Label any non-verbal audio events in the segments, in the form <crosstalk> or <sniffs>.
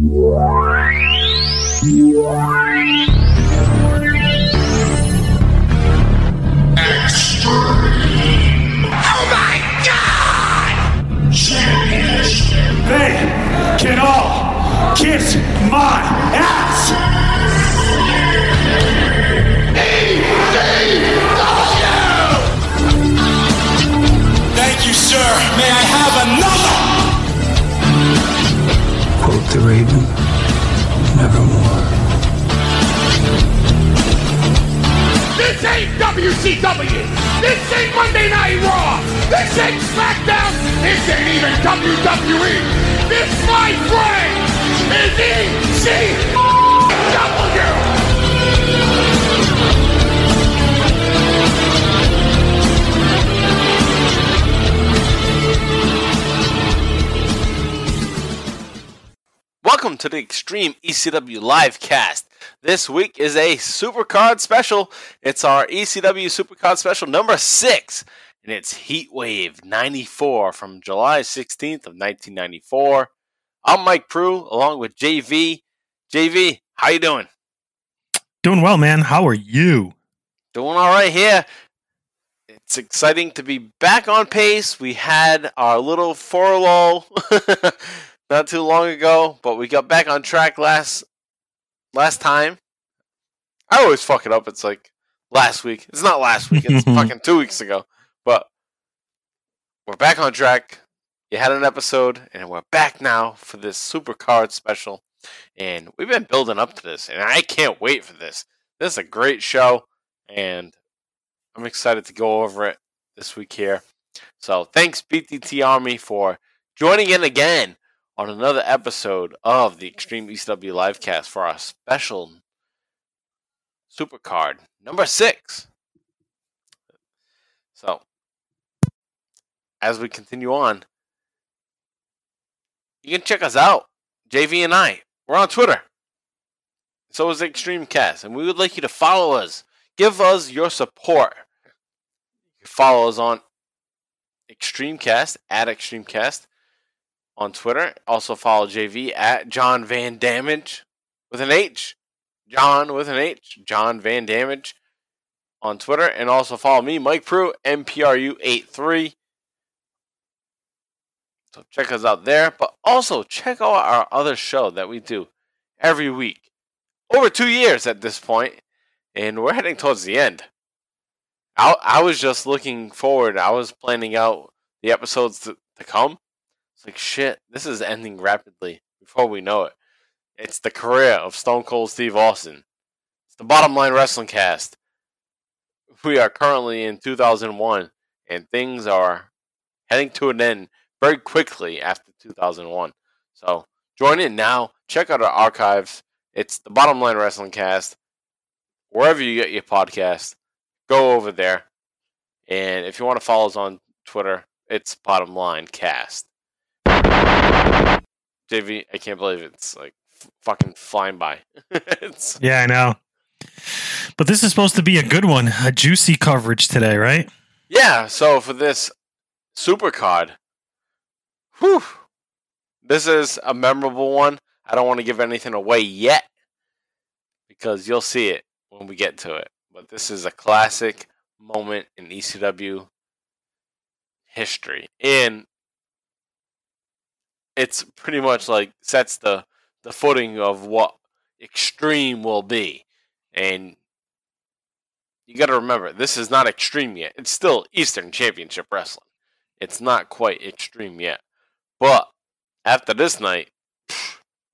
Oh my god! They can all kiss my ass! Raven, nevermore. This ain't WCW. This ain't Monday Night Raw. This ain't SmackDown. This ain't even WWE. This, my friend, is ECW. Welcome to the Extreme ECW Livecast. This week is a Supercard special. It's our ECW Supercard special number six, and it's Heatwave 94 from July 16th of 1994. I'm Mike Pru, along with JV. JV, how you doing? Doing well, man. How are you? Doing all right here. It's exciting to be back on pace. We had our little furlough <laughs> not too long ago, but we got back on track last last time. I always fuck it up. It's like last week. It's not last week. It's <laughs> fucking two weeks ago. But we're back on track. You had an episode, and we're back now for this super card special. And we've been building up to this, and I can't wait for this. This is a great show, and I'm excited to go over it this week here. So thanks BTT Army for joining in again on another episode of the Extreme ECW Livecast for our special supercard number six. So as we continue on, you can check us out, JV and I. We're on Twitter. So is Extreme Cast, and we would like you to follow us. Give us your support. You can follow us on Extreme Cast at Extremecast on Twitter. Also follow JV at John Van Damage with an H. John with an H. John Van Damage on Twitter. And also follow me, Mike Pru, MPRU83. So check us out there. But also check out our other show that we do every week. Over two years at this point, and we're heading towards the end. I, I was just looking forward. I was planning out the episodes to, to come. It's like shit. This is ending rapidly before we know it. It's the career of Stone Cold Steve Austin. It's the Bottom Line Wrestling Cast. We are currently in 2001, and things are heading to an end very quickly after 2001. So join in now. Check out our archives. It's the Bottom Line Wrestling Cast. Wherever you get your podcast, go over there. And if you want to follow us on Twitter, it's Bottom Line Cast. JV, I can't believe it's like f- fucking flying by. <laughs> Yeah, I know. But this is supposed to be a good one, a juicy coverage today, right? yeah, so for this super card, whew, this is a memorable one. I don't want to give anything away yet because you'll see it when we get to it. But this is a classic moment in ECW history. And it's pretty much like sets the the footing of what extreme will be. And you got to remember, this is not extreme yet. It's still Eastern Championship Wrestling. It's not quite extreme yet. But after this night,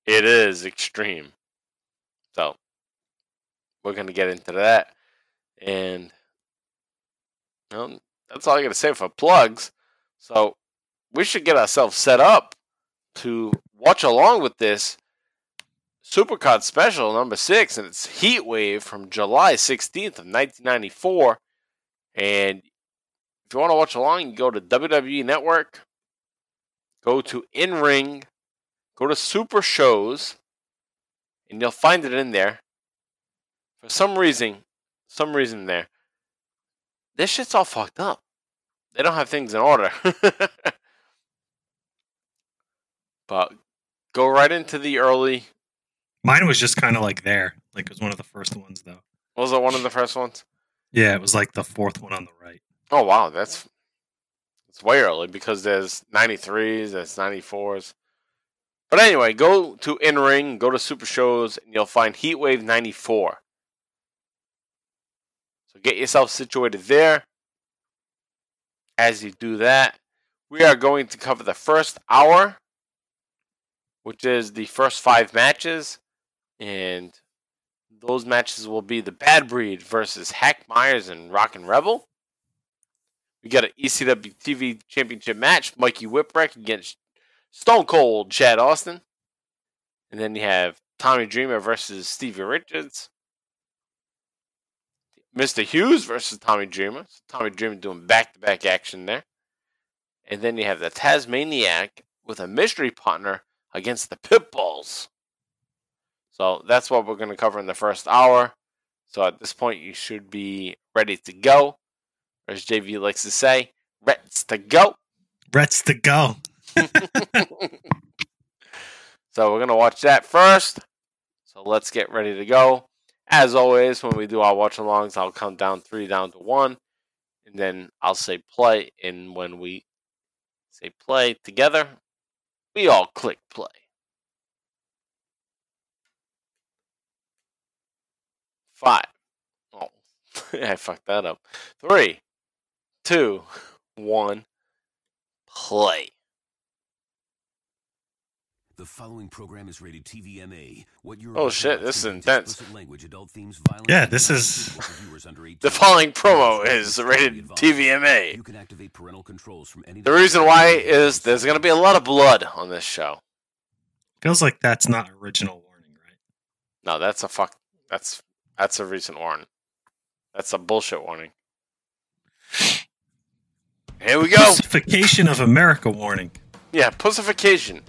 it is extreme. So, we're going to get into that. And well, that's all I got to say for plugs. So, we should get ourselves set up to watch along with this Supercard special number six, and it's Heat Wave from July 16th of 1994. And if you want to watch along, you go to WWE Network, go to In Ring, go to Super Shows, and you'll find it in there. For some reason, some reason there, this shit's all fucked up. They don't have things in order. <laughs> but go right into the early. Mine was just kind of like there. Like it was one of the first ones though. Was it one of the first ones? Yeah, it was like the fourth one on the right. Oh wow, that's it's way early because there's 93s, there's 94s. But anyway, go to in ring, go to Super Shows, and you'll find Heatwave 94. So get yourself situated there. As you do that, we are going to cover the first hour, which is the first five matches, and those matches will be the Bad Breed versus Hack Meyers and Rockin' Rebel. We got an ECW TV Championship match, Mikey Whipwreck against Stone Cold Chad Austin. And then you have Tommy Dreamer versus Stevie Richards. Mr. Hughes versus Tommy Dreamer. So Tommy Dreamer doing back to back action there. And then you have the Tazmaniac with a mystery partner against the Pitbulls. So that's what we're going to cover in the first hour. So at this point, you should be ready to go. Or as JV likes to say, Rets to go. Rets to go. <laughs> so we're going to watch that first. So let's get ready to go. As always, when we do our watch alongs, I'll count down three down to one. And then I'll say play. And when we say play together, we all click play. Five. Oh, <laughs> I fucked that up. Three, two, one, play. The following program is rated TVMA. What you're Oh, shit, this is intense. Language, adult themes, violence, Yeah, this is- suitable for viewers under <laughs> 18. The following promo is rated be advised. TVMA. You can activate parental controls from any The reason why is there's going to be a lot of blood on this show. Feels like that's not original warning, right? No, that's a fuck. That's that's a recent warning. That's a bullshit warning. Here we go. Pussification of America warning. Yeah, pussification.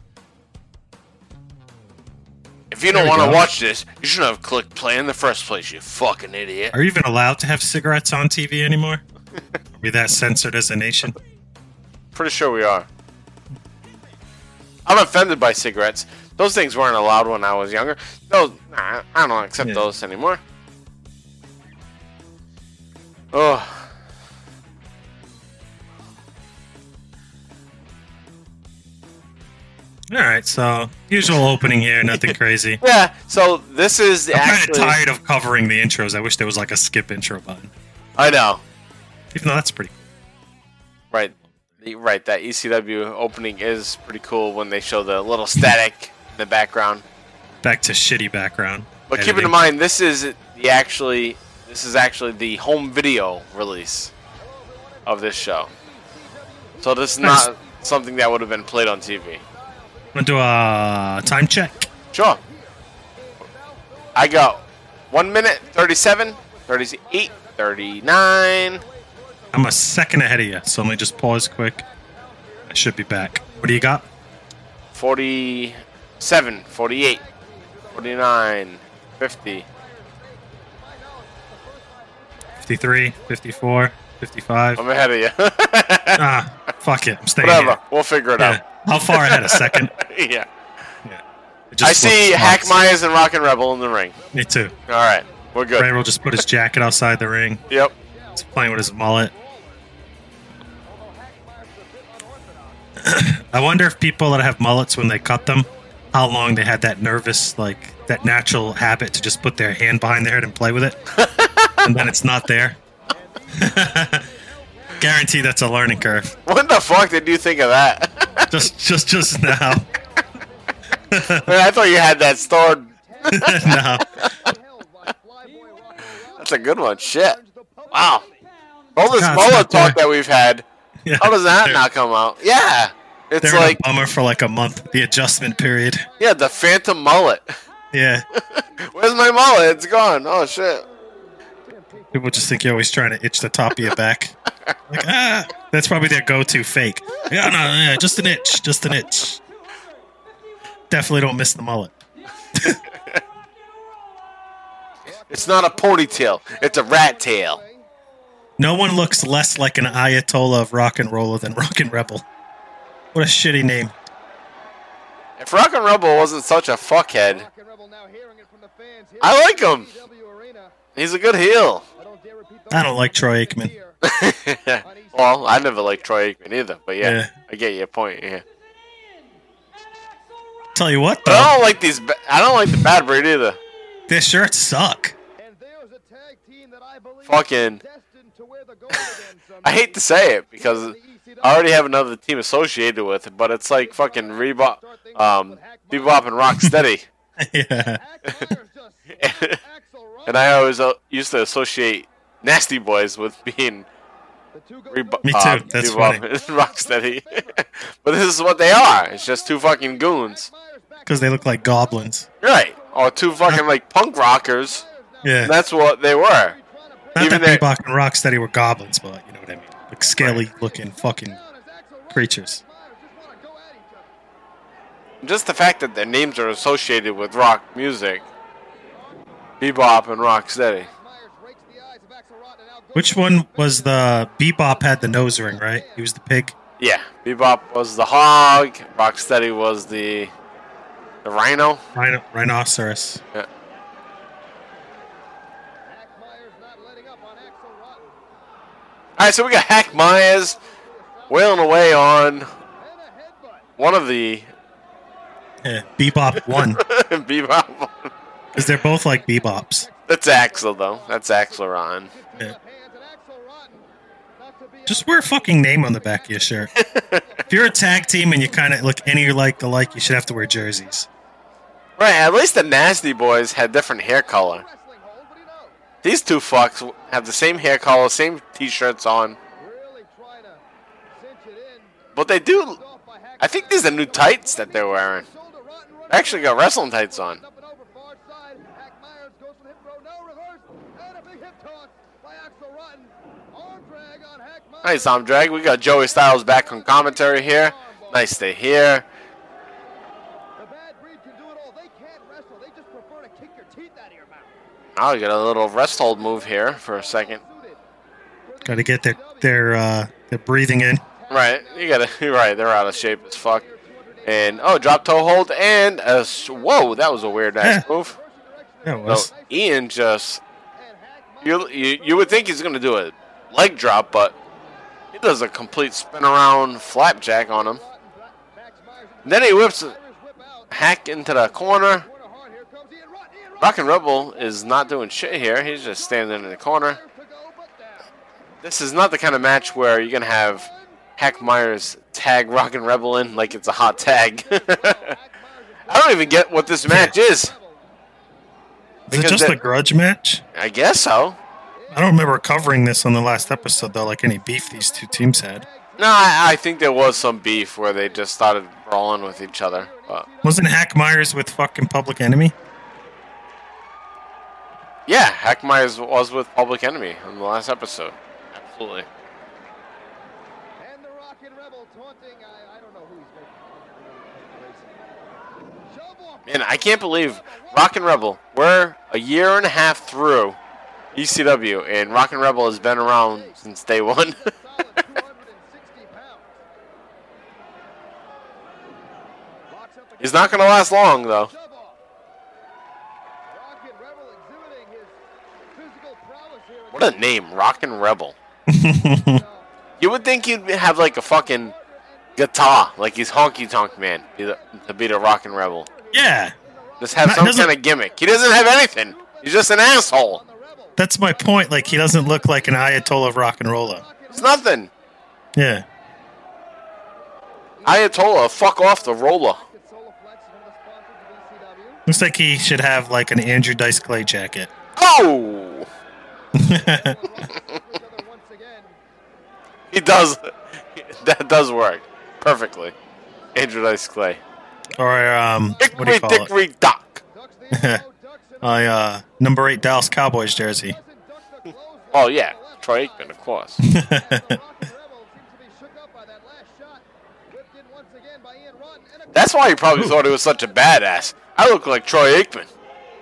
If you don't want to watch this, you shouldn't have clicked play in the first place. You fucking idiot. Are you even allowed to have cigarettes on TV anymore? <laughs> Are we that censored as a nation? Pretty sure we are. I'm offended by cigarettes. Those things weren't allowed when I was younger. Those, nah, I don't accept Yeah. those anymore. Oh, All right, so usual opening here, nothing <laughs> crazy. yeah. So this is I'm kind of tired of covering the intros. I wish there was like a skip intro button. I know. Even though that's pretty. Right. The- Right. That ECW opening is pretty cool when they show the little static in the background. Back to shitty background. But keep in mind, this is the actually this is actually the home video release of this show. So this is Nice. not something that would have been played on TV. I'm gonna do a time check. Sure. I go 1 minute 37, 38, 39. I'm a second ahead of you, so let me just pause quick. I should be back. What do you got? 47, 48, 49, 50. 53, 54, 55. I'm ahead of you. <laughs> ah, fuck it. I'm staying Whatever. here. We'll figure it Yeah. How far ahead? A second? out. <laughs> yeah. Just I see flipped Hack spots. Meyers and Rockin' Rebel in the ring. Me too. All right. We're good. Ray will just put his jacket outside the ring. Yep. He's playing with his mullet. <clears throat> I wonder if people that have mullets when they cut them, how long they had that nervous, like that natural habit to just put their hand behind their head and play with it, <laughs> and then it's not there. <laughs> Guarantee that's a learning curve. What the fuck did you think of that? <laughs> Just, just, just now. <laughs> Man, I thought you had that stored. <laughs> no, That's a good one. Shit. Wow. All this mullet talk that we've had. yeah. How does that not come out? Yeah. It's They're like, bummer for like a month. The adjustment period. yeah, the phantom mullet. Yeah, Where's my mullet? It's gone. Oh, shit. people just think you're always trying to itch the top of your back. Like ah, that's probably their go-to fake. Yeah, no, yeah, just an itch, just an itch. Definitely don't miss the mullet. <laughs> It's not a ponytail. It's a rat tail. No one looks less like an Ayatollah of rock and roller than Rock and Rebel. What a shitty name. If Rockin' Rebel wasn't such a fuckhead, I like him. He's a good heel. I don't like Troy Aikman. <laughs> well, I never liked Troy Aikman either, but yeah, Yeah. I get your point. Yeah, Tell you what, but I don't like these. Ba- I don't like the Bad Breed either. their shirts suck. Fucking. I hate to say it because I already have another team associated with it, but it's like fucking Reebok, um, Bebop and Rocksteady. <laughs> <laughs> yeah. and I always uh, used to associate Nasty Boys with being Rebo- Me too, uh, that's Bebop funny. <laughs> Rocksteady. <laughs> but this is what they are. It's just two fucking goons, Because they look like goblins. right? Or two fucking like punk rockers. Yeah. That's what they were. Not even that Bebop and Rocksteady were goblins, but you know what I mean. Like scaly looking fucking creatures. Just the fact that their names are associated with rock music. Bebop and Rocksteady. Which one was the Bebop had the nose ring, right? He was the pig. Yeah, Bebop was the hog. Rocksteady was the the rhino. Rhino- rhinoceros. Yeah. All right, so we got Hack Meyers wailing away on one of the Yeah, Bebop won. <laughs> Bebop. Because they're both like Bebops. That's Axl though. That's Axl Rotten. Yeah. Just wear a fucking name on the back of your shirt. if you're a tag team and you kind of look any like alike, you should have to wear jerseys. Right, at least the Nasty Boys had different hair color. These two fucks have the same hair color, same t-shirts on. But they do. I think these are new tights that they're wearing. Actually got wrestling tights on. Nice arm drag. We got Joey Styles back on commentary here. Nice to hear. Now we get a little rest hold move here for a second. Got to get their their uh, their breathing in. Right, you gotta. <laughs> You're right. They're out of shape as fuck. And oh, drop toe hold and a, whoa, that was a weird ass Yeah. move. No, was. Ian just you, you you would think he's gonna do a leg drop, but he does a complete spin around flapjack on him. then he whips a hack into the corner. Rockin' Rebel is not doing shit here. He's just standing in the corner. This is not the kind of match where you're gonna have Hack Meyers tag Rockin' Rebel in like it's a hot tag. <laughs> I don't even get what this match is. Is it just that- a grudge match? I guess so. I don't remember covering this on the last episode though, like any beef these two teams had. No, I, I think there was some beef where they just started brawling with each other. But Wasn't Hack Meyers with fucking Public Enemy? yeah, Hack Meyers was with Public Enemy in the last episode. Absolutely. And the Rockin' Rebel taunting uh I don't know who he's gonna Man, I can't believe Rockin' Rebel. We're a year and a half through ECW, and Rockin' Rebel has been around since day one. <laughs> He's not going to last long, though. What a name, Rockin' Rebel. <laughs> you would think he'd have like a fucking guitar, like he's Honky Tonk Man, be the- to be the Rockin' Rebel. Yeah, Just have Not- some kind of gimmick. He doesn't have anything. He's just an asshole. That's my point. Like he doesn't look like an Ayatollah of rock and roller. It's nothing. Yeah, Ayatollah, fuck off the roller. looks like he should have like an Andrew Dice Clay jacket. Oh, <laughs> he does. That does work perfectly. Andrew Dice Clay. or um, what do Hickory you call it? Dickory Dock. <laughs> My uh, number eight Dallas Cowboys jersey. <laughs> Oh yeah, Troy Aikman, of course. <laughs> That's why he probably thought he was such a badass. I look like Troy Aikman.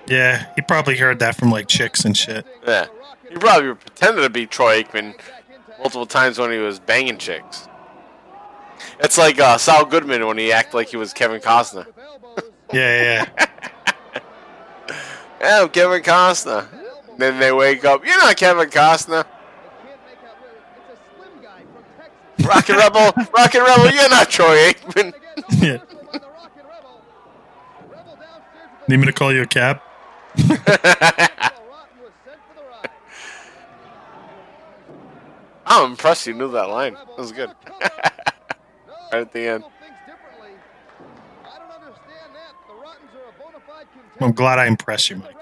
Yeah, he probably heard that from like chicks and shit. Yeah. He probably pretended to be Troy Aikman multiple times when he was banging chicks. It's like uh, Saul Goodman when he acted like he was Kevin Costner. Yeah, yeah. <laughs> I'm Kevin Costner. Then they wake up. You're not Kevin Costner. Rocket Rebel, Rocket Rebel. You're not Troy Aikman. yeah. <laughs> Need me to call you a cab? <laughs> I'm impressed you knew that line. That was good. <laughs> right at the end. I'm glad I impressed you, Mike.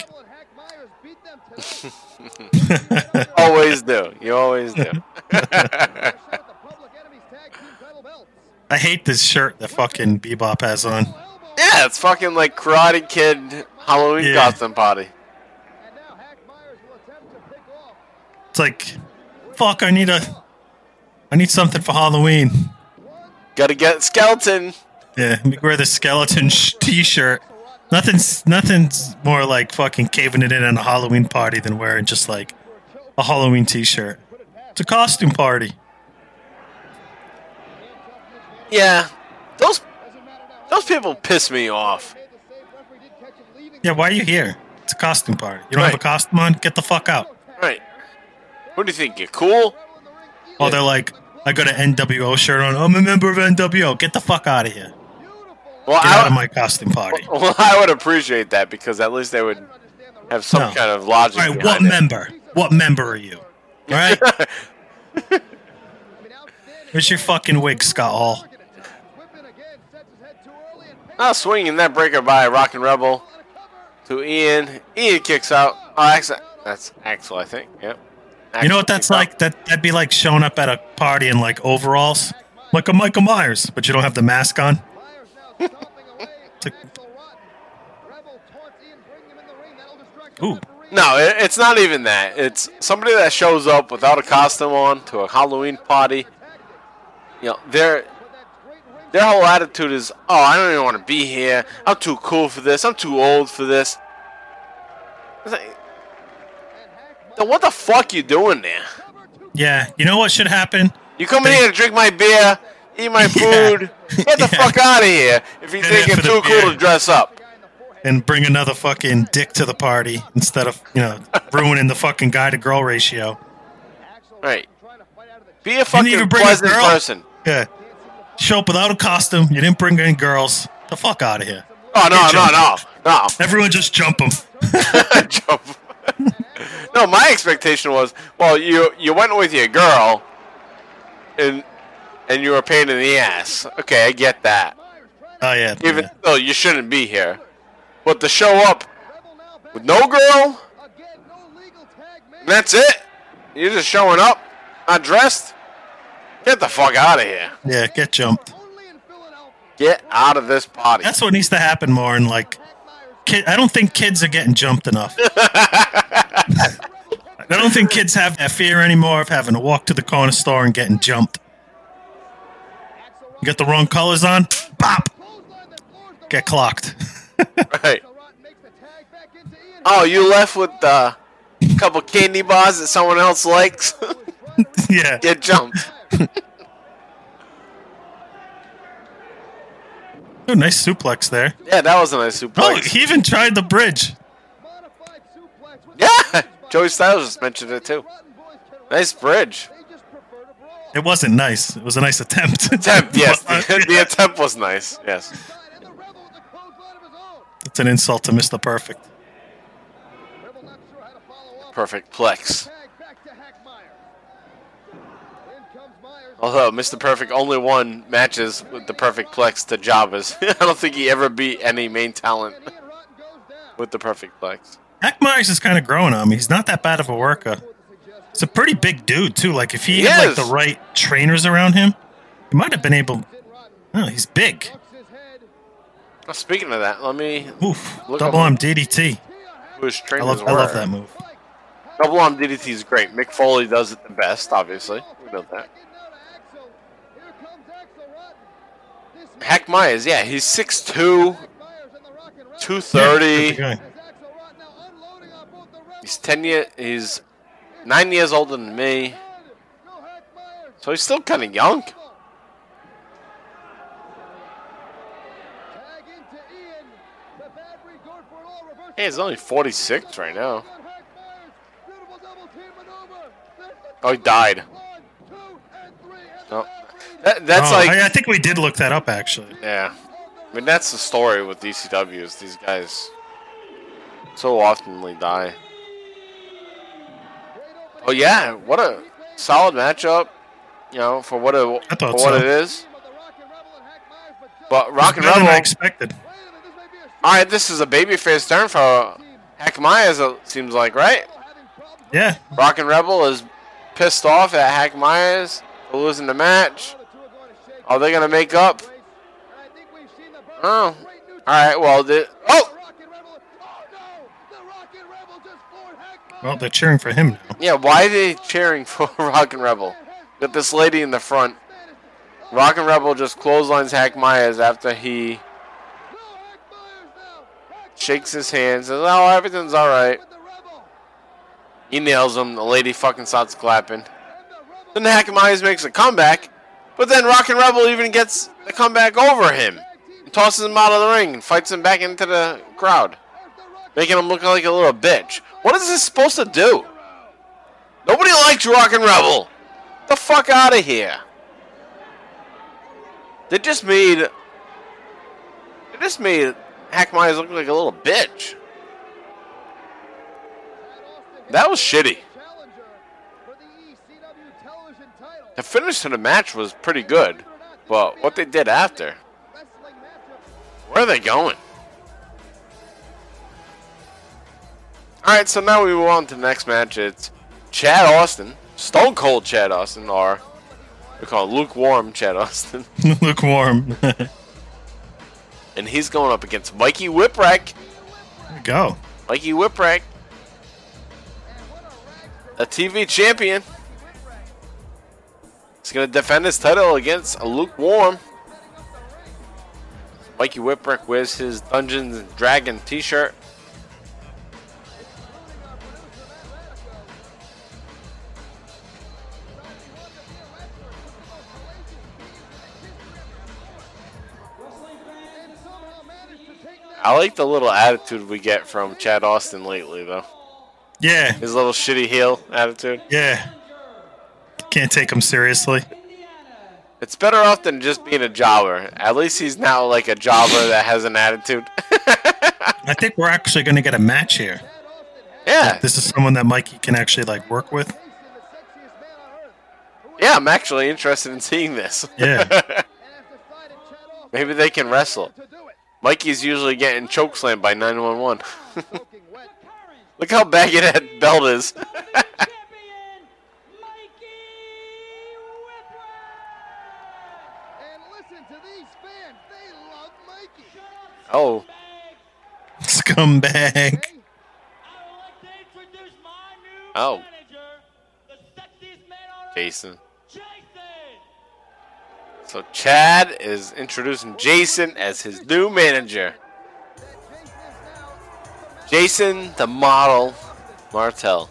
<laughs> Always do. You always do. <laughs> I hate this shirt that fucking Bebop has on. yeah, it's fucking like Karate Kid Halloween Yeah. costume party. It's like, fuck, I need a, I need something for Halloween. Gotta get skeleton. Yeah, me wear the skeleton sh- t-shirt. Nothing's, nothing's more like fucking caving it in on a Halloween party than wearing just like a Halloween t-shirt. It's a costume party. Yeah, those those people piss me off. Yeah, why are you here? It's a costume party. You don't have a costume on? Get the fuck out. Right? What do you think? You're cool? Oh, they're like, I got an NWO shirt on. I'm a member of NWO. Get the fuck out of here. Well, Get I, out of my costume party. <laughs> Well, I would appreciate that because at least they would have some No. kind of logic. right, what it. member? What member are you? All right. <laughs> Where's your fucking wig, Scott Hall? Oh, swinging that breaker by Rockin' Rebel to Ian. Ian kicks out. Oh, Axl. That's Axl, I think. Yep. You know what that's kicks out. like? That that'd be like showing up at a party in like overalls, like a Michael Myers, but you don't have the mask on. It's like- Ooh, No, it, it's not even that. It's somebody that shows up without a costume on to a Halloween party. You know, their their whole attitude is, "Oh, I don't even want to be here. I'm too cool for this. I'm too old for this." Like, then what the fuck you doing there? yeah. You know what should happen? You come in here to drink my beer, eat my <laughs> Yeah. food. Get the Yeah. fuck out of here if you think in you're for the too cool to dress up. And bring another fucking dick to the party instead of you know <laughs> ruining the fucking guy to girl ratio. Right. Be a fucking a pleasant girl. person. Yeah. Show up without a costume. You didn't bring any girls. The fuck out of here. Oh no, no, no, no. Everyone just jump him. <laughs> Jump. no, my expectation was, well, you you went with your girl, and and you were a pain in the ass. Okay, I get that. Oh yeah. Even yeah. though you shouldn't be here, but to show up with no girl, that's it. You're just showing up, not dressed. Get the fuck out of here. Yeah, get jumped. Get out of this party. That's what needs to happen more. And like, kid, I don't think kids are getting jumped enough. <laughs> I don't think kids have that fear anymore of having to walk to the corner store and getting jumped. You got the wrong colors on, bop, get clocked. right. <laughs> Oh, you left with uh, a couple candy bars that someone else likes. <laughs> yeah, Get jumped. <laughs> Ooh, nice suplex there. Yeah, that was a nice suplex. Oh, he even tried the bridge. yeah, Joey Styles just mentioned it too. Nice bridge. It wasn't nice. It was a nice attempt. <laughs> Attempt, yes. The, uh, <laughs> the attempt was nice. Yes. it's an insult to Mr. Perfect. Perfect plex. Although Mr. Perfect only won matches with the perfect plex to Jobbers. <laughs> I don't think he ever beat any main talent with the perfect plex. Hack Meyers is kind of growing on me. He's not that bad of a worker. He's a pretty big dude too. Like if he, He had like the right trainers around him, he might have been able. Oh, he's big. Oh, speaking of that, let me Oof. Double arm DDT. who his I love, were. I love that move. Double arm DDT is great. Mick Foley does it the best, obviously. We know that. Hack Meyers, yeah, he's 6'2", 230. Yeah. He's ten year. He's Nine years older than me. So he's still kind of young. Hey, he's only 46 right now. Oh, he died. No. That, that's oh, like. I, I think we did look that up, actually. Yeah. I mean, that's the story with ECW is these guys so oftenly die. Oh yeah, what a solid matchup. You know, for what I for thought what so. it is. But Rockin' Rebel, I expected. All right, this is a babyface turn for Hack Meyers. It seems like right. Yeah, Rockin' Rebel is pissed off at Hack Meyers for losing the match. Are they gonna make up? Oh, all right. Well, the, oh well, they're cheering for him now. Yeah. Why are they cheering for <laughs> Rockin' Rebel? Got this lady in the front. Rockin' Rebel just clotheslines Hack Meyers after he shakes his hands. And says, "Oh, everything's all right." He nails him. The lady fucking starts clapping. Then Hack Meyers makes a comeback, but then Rockin' Rebel even gets the comeback over him. Tosses him out of the ring and fights him back into the crowd, making him look like a little bitch. What is this supposed to do? Nobody likes Rockin' Rebel. The fuck out of here. They just made. They just made Hack look like a little bitch. That was shitty. The finish to the match was pretty good, but what they did after, where are they going? All right, so now we move on to the next match. It's Chad Austin, Stone Cold Chad Austin, or we call it lukewarm Chad Austin, <laughs> Lukewarm. <laughs> and he's going up against Mikey Whipwreck. you go. Mikey Whipwreck, a TV champion. He's going to defend his title against a lukewarm. Mikey Whipwreck wears his Dungeons and Dragon t-shirt. I like the little attitude we get from Chad Austin lately, though. Yeah, His little shitty heel attitude. yeah. Can't take him seriously. It's better off than just being a jobber. At least he's now like a jobber that has an attitude. <laughs> I think we're actually going to get a match here. yeah, This is someone that Mikey can actually like work with. yeah. I'm actually interested in seeing this. Yeah. <laughs> Maybe they can wrestle. Mikey's usually getting chokeslammed by 911. <laughs> Look how baggy that belt is. <laughs> oh, Scumbag. oh, Jason. So Chad is introducing Jason as his new manager. Jason, the model, Martel.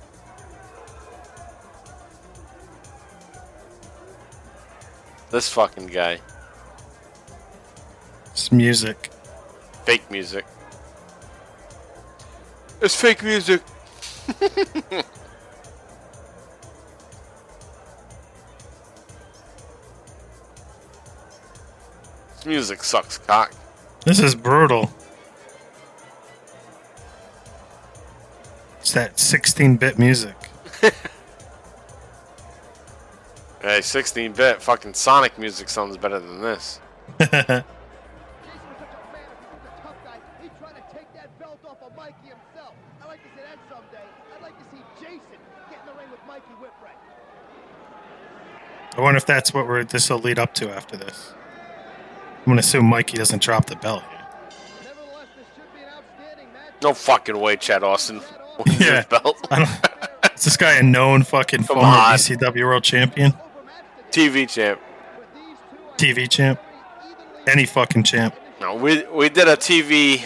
This fucking guy. It's music. Fake music. It's fake music. <laughs> music sucks cock. This is brutal. It's that 16 bit music. <laughs> Hey, 16 bit fucking Sonic music sounds better than this. <laughs> I wonder if that's what we're this will lead up to after this. I'm gonna assume Mikey doesn't drop the belt. No fucking way, Chad Austin. Yeah. his belt. Is this guy a known fucking Come former on. ECW world champion, TV champ. TV champ, any fucking champ, No, we we did a TV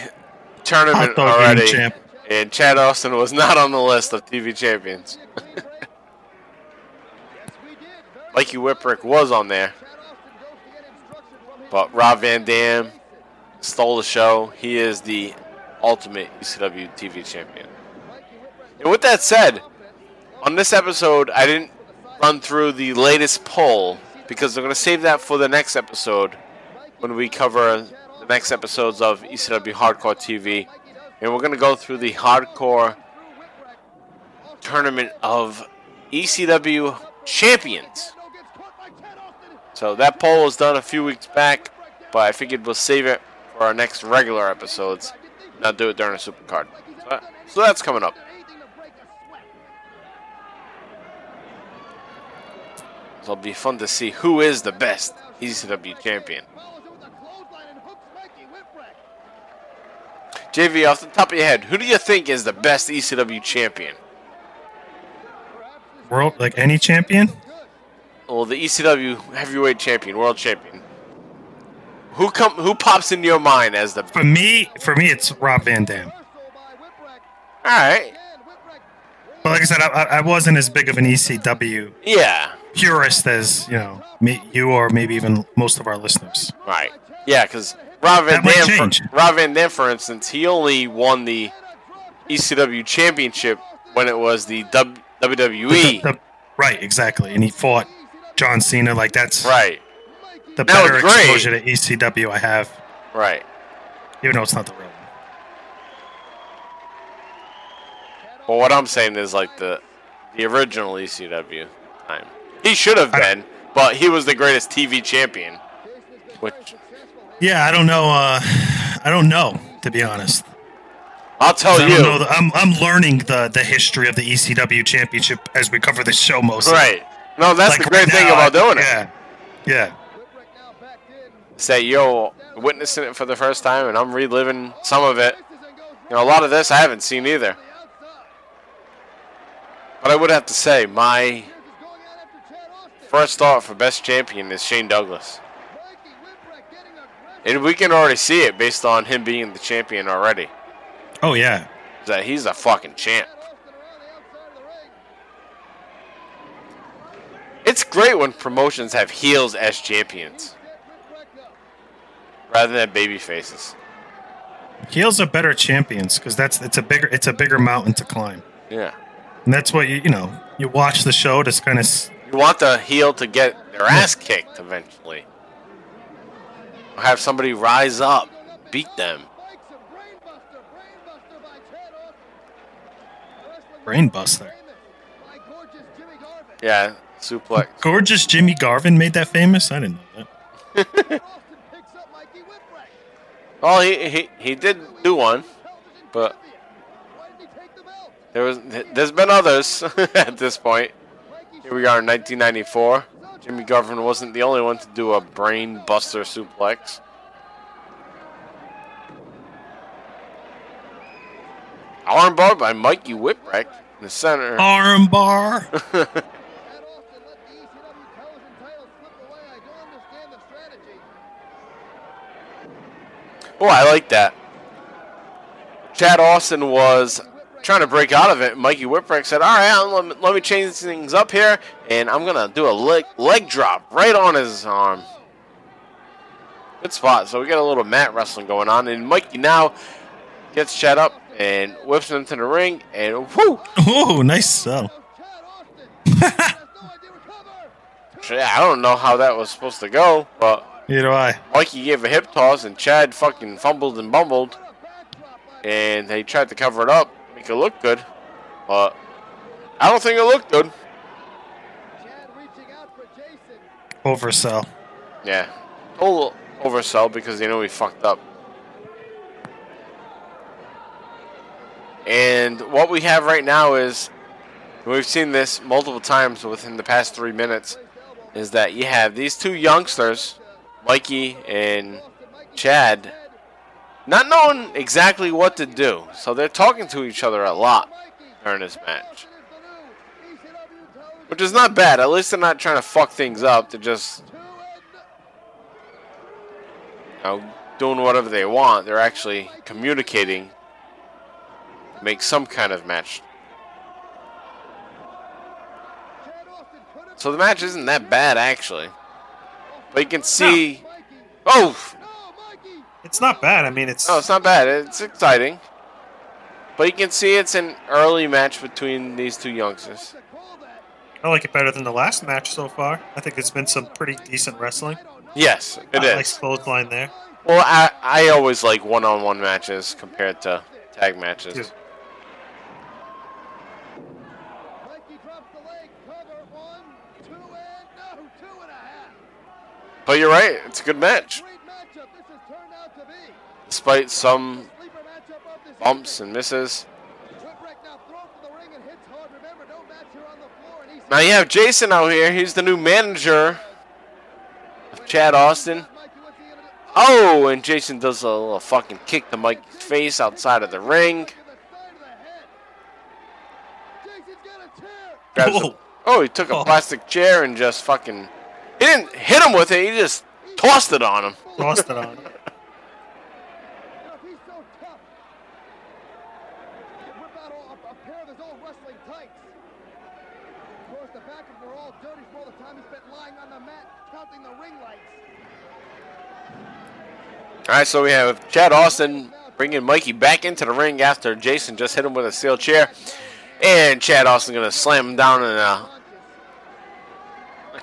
tournament already, champ? and Chad Austin was not on the list of TV champions. <laughs> Mikey Whipwreck was on there, but Rob Van Dam stole the show. He is the Ultimate ECW TV Champion. And with that said, on this episode, I didn't run through the latest poll because I'm going to save that for the next episode when we cover the next episodes of ECW Hardcore TV. And we're going to go through the Hardcore tournament of ECW champions. So that poll was done a few weeks back, but I figured we'll save it for our next regular episodes, not do it during a supercard. So, that's coming up. So it'll be fun to see who is the best ECW champion. JV, off the top of your head, who do you think is the best ECW champion? World, like any champion? Well, the ECW heavyweight champion, world champion. Who come? Who pops in your mind as the? For me, for me, it's Rob Van Dam. All right. But like I said, I, I wasn't as big of an ECW Yeah. purist as you know me, you or maybe even most of our listeners. Right. Yeah, because Rob Van That might Dam, change. for, Rob Van Dam, for instance, he only won the ECW championship when it was the w- WWE. The- right, exactly. And he fought John Cena. Like that's right. the That better exposure to ECW I have, Right. even though it's not the real one. Well, what I'm saying is like the the original ECW time. He should have been, but he was the greatest TV champion. Which Yeah, I don't know. Uh, I don't know to be honest. I'll tell you. The, I'm I'm learning the the history of the ECW championship as we cover this show most. Right. No, that's Like the great right thing now, about I- doing it. Yeah, yeah. Say, yo, witnessing it for the first time, and I'm reliving some of it. You know, a lot of this I haven't seen either. But I would have to say, my first thought for best champion is Shane Douglas. And we can already see it based on him being the champion already. Oh yeah. That he's a fucking champ. It's great when promotions have heels as champions rather than baby faces. Heels are better champions because that's it's a bigger it's a bigger mountain to climb, Yeah. and that's what you you know you watch the show to kind of You want the heel to get their ass kicked eventually. Or have somebody rise up, beat them. brainbuster. Yeah, suplex. Gorgeous Jimmy Garvin made that famous. I didn't know that. <laughs> Well, he, he he did do one, but there was there's been others <laughs> at this point. Here we are in 1994. Jimmy Garvin wasn't the only one to do a brain buster suplex. Armbar by Mikey Whipwreck in the center. Armbar. <laughs> Oh, I like that. Chad Austin was trying to break out of it. Mikey Whipwreck said, "All right, let me, let me change things up here, and I'm gonna do a leg, leg drop right on his arm." Good spot. So we got a little mat wrestling going on, and Mikey now gets Chad up and whips him into the ring, and whoo! Oh, nice sell. <laughs> I don't know how that was supposed to go, but Neither do I. Mikey gave a hip toss, and Chad fucking fumbled and bumbled. And they tried to cover it up, make it look good. But I don't think it looked good. Oversell. Yeah. Total oversell because they know he fucked up. And what we have right now is we've seen this multiple times within the past three minutes is that you have these two youngsters, Mikey and Chad, not knowing exactly what to do. So they're talking to each other a lot during this match. Which is not bad. At least they're not trying to fuck things up. They're just you know, doing whatever they want. They're actually communicating to make some kind of match. So the match isn't that bad, actually. But you can see. Oh! It's not bad. I mean, it's No, it's not bad. It's exciting. But you can see it's an early match between these two youngsters. I like it better than the last match so far. I think it's been some pretty decent wrestling. Yes, it I like is. clothesline there. Well, I, I always like one-on-one matches compared to tag matches. Dude. Mikey drops the leg, cover, one, two, and no, two and a half. But you're right, it's a good match. Great matchup this has turned out to be. Despite some Sleeper matchup of this bumps and misses. Now throws to the ring and hits hard. Remember, no match here on the floor, and he's Now you have Jason out here. He's the new manager of Chad Austin. Mikey, what's he gonna do? Oh, and Jason does a little fucking kick to Mike's face outside of the ring. To the side of the head. Jason's got a chair. Grabs Whoa. oh, he took a Oh. plastic chair and just fucking. He didn't hit him with it. He just tossed it on him. Lost it on. You know, if he's so tough, he'd whip out all- a, a pair of his old wrestling tights. Of course, the back of them were all dirty for all the time he spent lying on the mat counting the ring lights. All right, so we have Chad Austin bringing Mikey back into the ring after Jason just hit him with a steel chair, and Chad Austin gonna slam him down in a,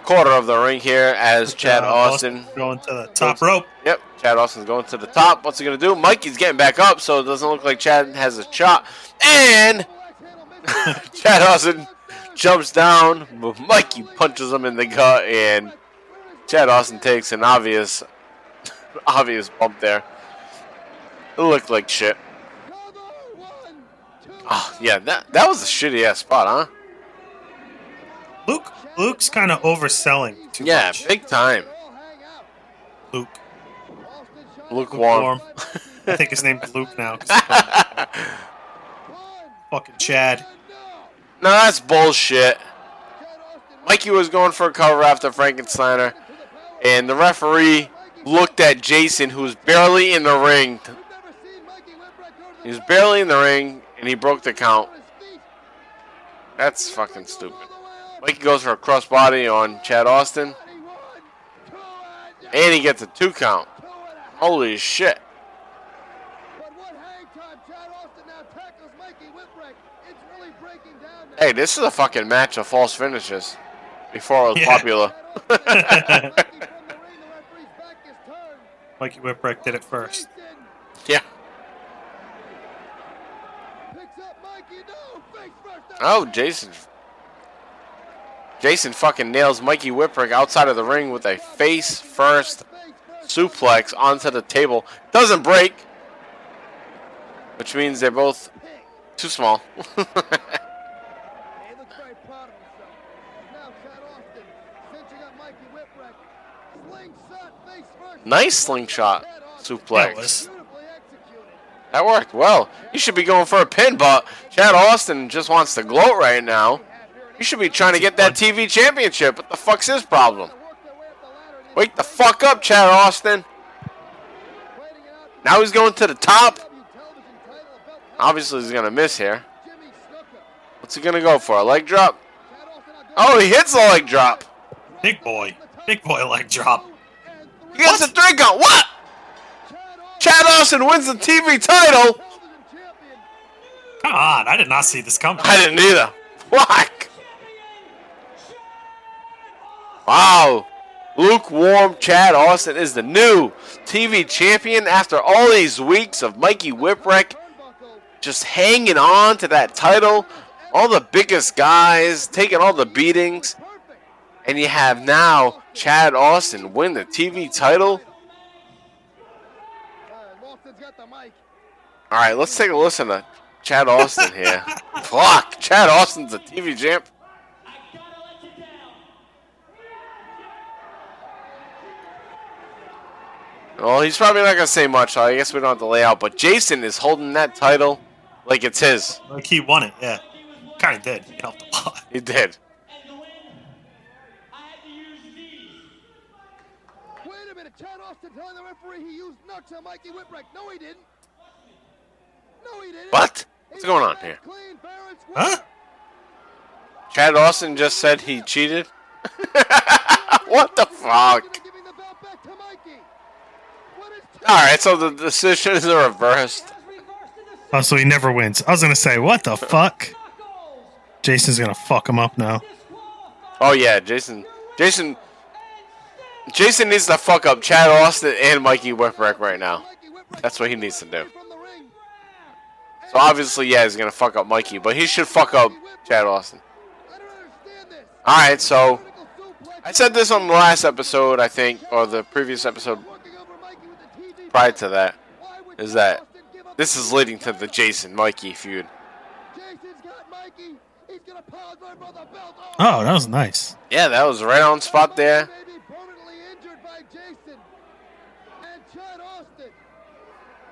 quarter of the ring here as Chad Uh, Austin. going to the top rope. Yep, Chad Austin's going to the top. What's he gonna do? Mikey's getting back up, so it doesn't look like Chad has a shot, and <laughs> Chad Austin jumps down, but Mikey punches him in the gut, and Chad Austin takes an obvious, <laughs> obvious bump there. It looked like shit. Cover, one, two, Oh, yeah, that that was a shitty ass spot, huh? Luke Luke's kind of overselling too Yeah, much. big time. all hang out. Luke. Shows Lukewarm. I think his name's Luke now. 'cause he's called <laughs> one, fucking Chad. no. That's bullshit. Mikey was going for a cover after Frankensteiner, and the referee looked at Jason, who was barely in the ring. We've never seen Mikey Whipwreck go to He was barely in the ring, and he broke the count. on his feet. That's fucking stupid. Mikey goes for a crossbody on Chad Austin, He won. Two and and he gets a two count. two and a half. Holy shit. But what hang time? Chad Austin now tackles Mikey Whipwreck. It's really breaking down. now. Hey, this is a fucking match of false finishes. Before it was Yeah. popular. Mikey from the ring. The referee's back is turned. Mikey Whipwreck did it first. Yeah. picks up Mikey. No, face first. Oh, Jason. Jason fucking nails Mikey Whipwreck outside of the ring with a face first suplex onto the table. Doesn't break. Which means they're both too small. He looks very proud of himself. Now Chad Austin cinching up Mikey Whipwreck. Slingshot face first. nice slingshot Austin That suplex. was. That worked well. You should be going for a pin, but Chad Austin just wants to gloat right now. You should be trying to get that TV championship. What the fuck's his problem? Work their way up the ladder. and Wake the fuck up, Chad Austin. waiting it out. Now he's going to the top. W television title, a belt Obviously, he's going to miss here. What's he going to go for? A leg drop? Chad Austin out Oh, he hits the leg drop. big boy. Big boy leg drop. He gets the three count. What? Chad Austin wins the TV title. Come on, I did not see this coming. I didn't either. <laughs> Fuck. Wow. Lukewarm Chad Austin is the new TV champion after all these weeks of Mikey Whipwreck just hanging on to that title. All the biggest guys taking all the beatings. And you have now Chad Austin win the TV title. Lawson's got the mic. All right, let's take a listen to Chad Austin here. <laughs> Fuck, Chad Austin's a TV champ. Well, he's probably not gonna say much. So I guess we don't have to lay out. But Jason is holding that title like it's his. Like he won it, yeah. Kind of did. He helped a lot. He did. Wait a minute. Chad Austin telling the referee he used knucks on Mikey Whipwreck. No, he didn't. No, he didn't. What? What's going on here? Clean, fair and square. Huh? Chad Austin just said he cheated. <laughs> what the fuck? Giving the belt back to Mikey. What is All right, so the decisions are reversed. Has reversed to the Oh, so he never wins. I was gonna say, what the fuck? Jason's gonna fuck him up now. Oh yeah, Jason. Jason. Jason needs to fuck up Chad Austin and Mikey Whipwreck right now. That's what he needs to do. So obviously, yeah, he's gonna fuck up Mikey, but he should fuck up Chad Austin. All right, so I said this on the last episode, I think, or the previous episode prior to that, is that this is leading to the Jason Mikey feud. Oh, that was nice. Yeah, that was right on spot there.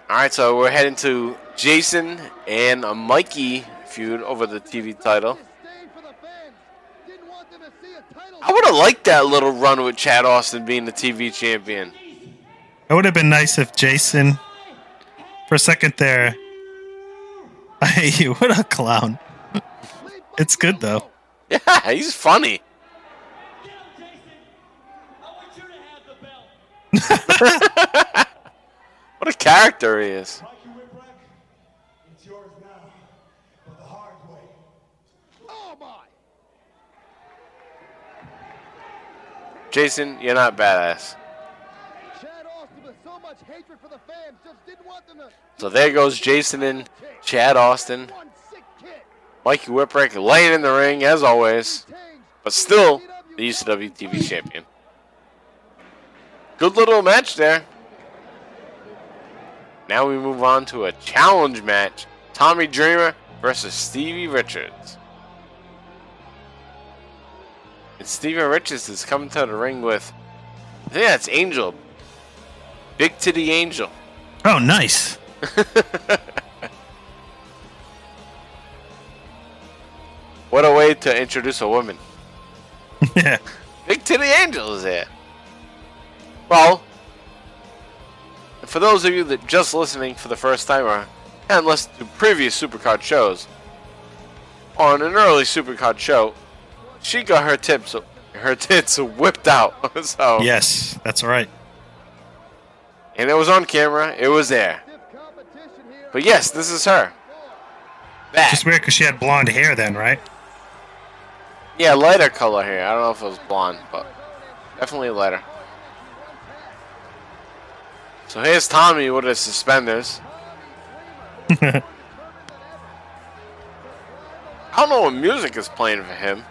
All right, so we're heading to Jason and a Mikey feud over the TV title. I would have liked that little run with Chad Austin being the TV champion. It would have been nice if Jason, for a second there, I hate you. What a clown. It's good though. Yeah, he's funny. <laughs> what a character he is. Jason, you're not badass. Chad Austin with so much hatred for the fans just didn't want them to. So there goes Jason and Chad Austin. Mikey Whipwreck laying in the ring as always, but still the ECW TV champion. Good little match there. Now we move on to a challenge match. Tommy Dreamer versus Stevie Richards. And Stevie Richards is coming to the ring with, I think that's Angel. Big Titty Angel. Oh, nice. <laughs> What a way to introduce a woman. yeah. Big Titty Angel is here. Well, for those of you that just listening for the first time or and listened to previous Supercard shows, on an early Supercard show, she got her tips, her <laughs> tits whipped out. <laughs> so, Yes, that's right. And it was on camera. It was there. Stiff competition here. But yes, this is her. That. Just weird because she had blonde hair then, right? Yeah, lighter color hair. I don't know if it was blonde, but definitely lighter. So here's Tommy with his suspenders. <laughs> I don't know what music is playing for him.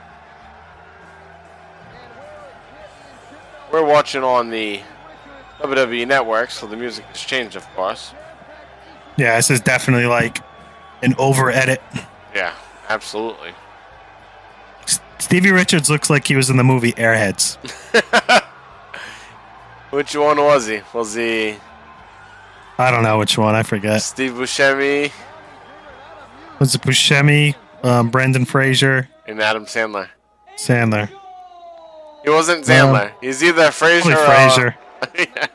We're watching on the WWE network, so the music has changed, of course. Yeah, this is definitely like an over edit. Yeah, absolutely. Stevie Richards looks like he was in the movie Airheads. <laughs> Which one was he? Was he I don't know which one. I forget. Steve Buscemi Was it Buscemi, um, Brendan Fraser, and Adam Sandler? Sandler? He wasn't Sandler. He's either Fraser or Fraser. That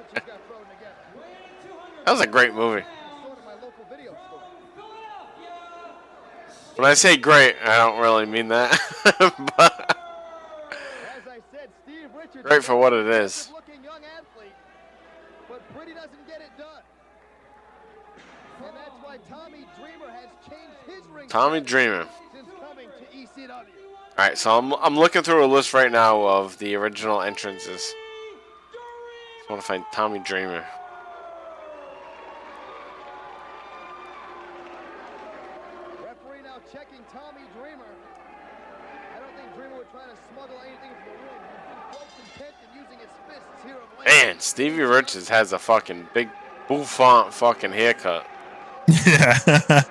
was a great movie. When I say great, I don't really mean that. <laughs> but great for what it is. Tommy Dreamer. All right, so I'm I'm looking through a list right now of the original entrances. Just want to find Tommy Dreamer. Referee now checking Tommy Dreamer. I don't think Dreamer would try to smuggle anything into the ring. He's been quite content in using his fists here of late. Man, Stevie Richards has a fucking big bouffant fucking haircut. Yeah.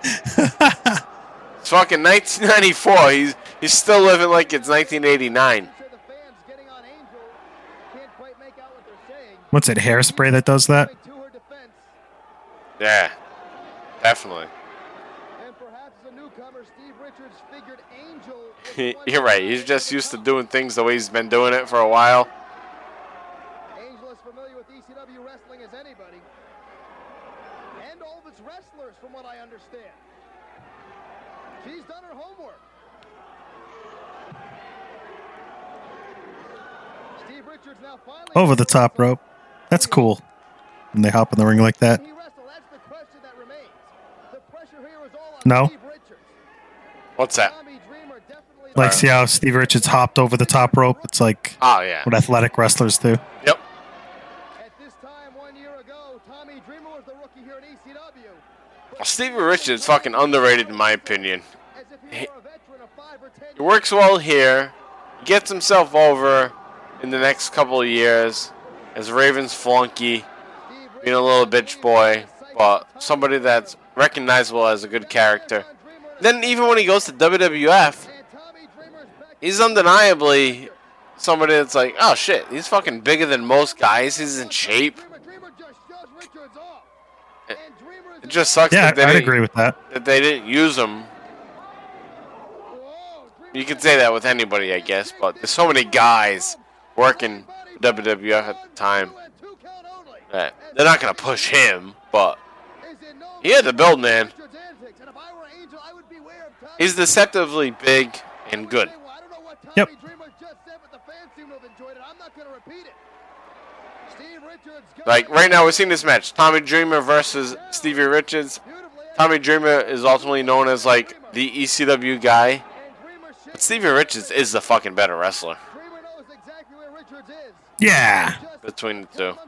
<laughs> It's fucking 1994. He's he's still living like it's 1989. Sure the fans getting on Angel can't quite make out what they're saying. What's it? Hairspray that does that? To her defense, Yeah, definitely. and perhaps <laughs> as a newcomer, Steve Richards figured Angel. was the one You're right. He's just used to doing things the way he's been doing it for a while. Angel is familiar with ECW wrestling as anybody. And all of its wrestlers, from what I understand. She's done her homework. Steve Richards now Over the top rope. That's cool. When they hop in the ring like that. Can he wrestle? That's the question that remains. The pressure here No? What's that? Like, see how Steve Richards hopped over the top rope? It's like Oh yeah. what athletic wrestlers do. Yep. At this time, one year ago, Tommy Dreamer was the rookie here at ECW. Stevie Richards is fucking underrated in my opinion. As he were a veteran of five or ten He works well here. Gets himself over in the next couple of years as Ravens flunky, being a little bitch boy, but somebody that's recognizable as a good character. Then even when he goes to WWF, he's undeniably somebody that's like, oh shit, he's fucking bigger than most guys. He's in shape. It just sucks Yeah, that, they I'd agree with that. that they didn't use him. You could say that with anybody, I guess, but there's so many guys working WWF at the time that they're not gonna push him, but he had the build, man. He's deceptively big and good. Yep. Like right now, we're seeing this match: Tommy Dreamer versus Stevie Richards. Tommy Dreamer is ultimately known as like the ECW guy, but Stevie Richards is the fucking better wrestler Yeah. between the two.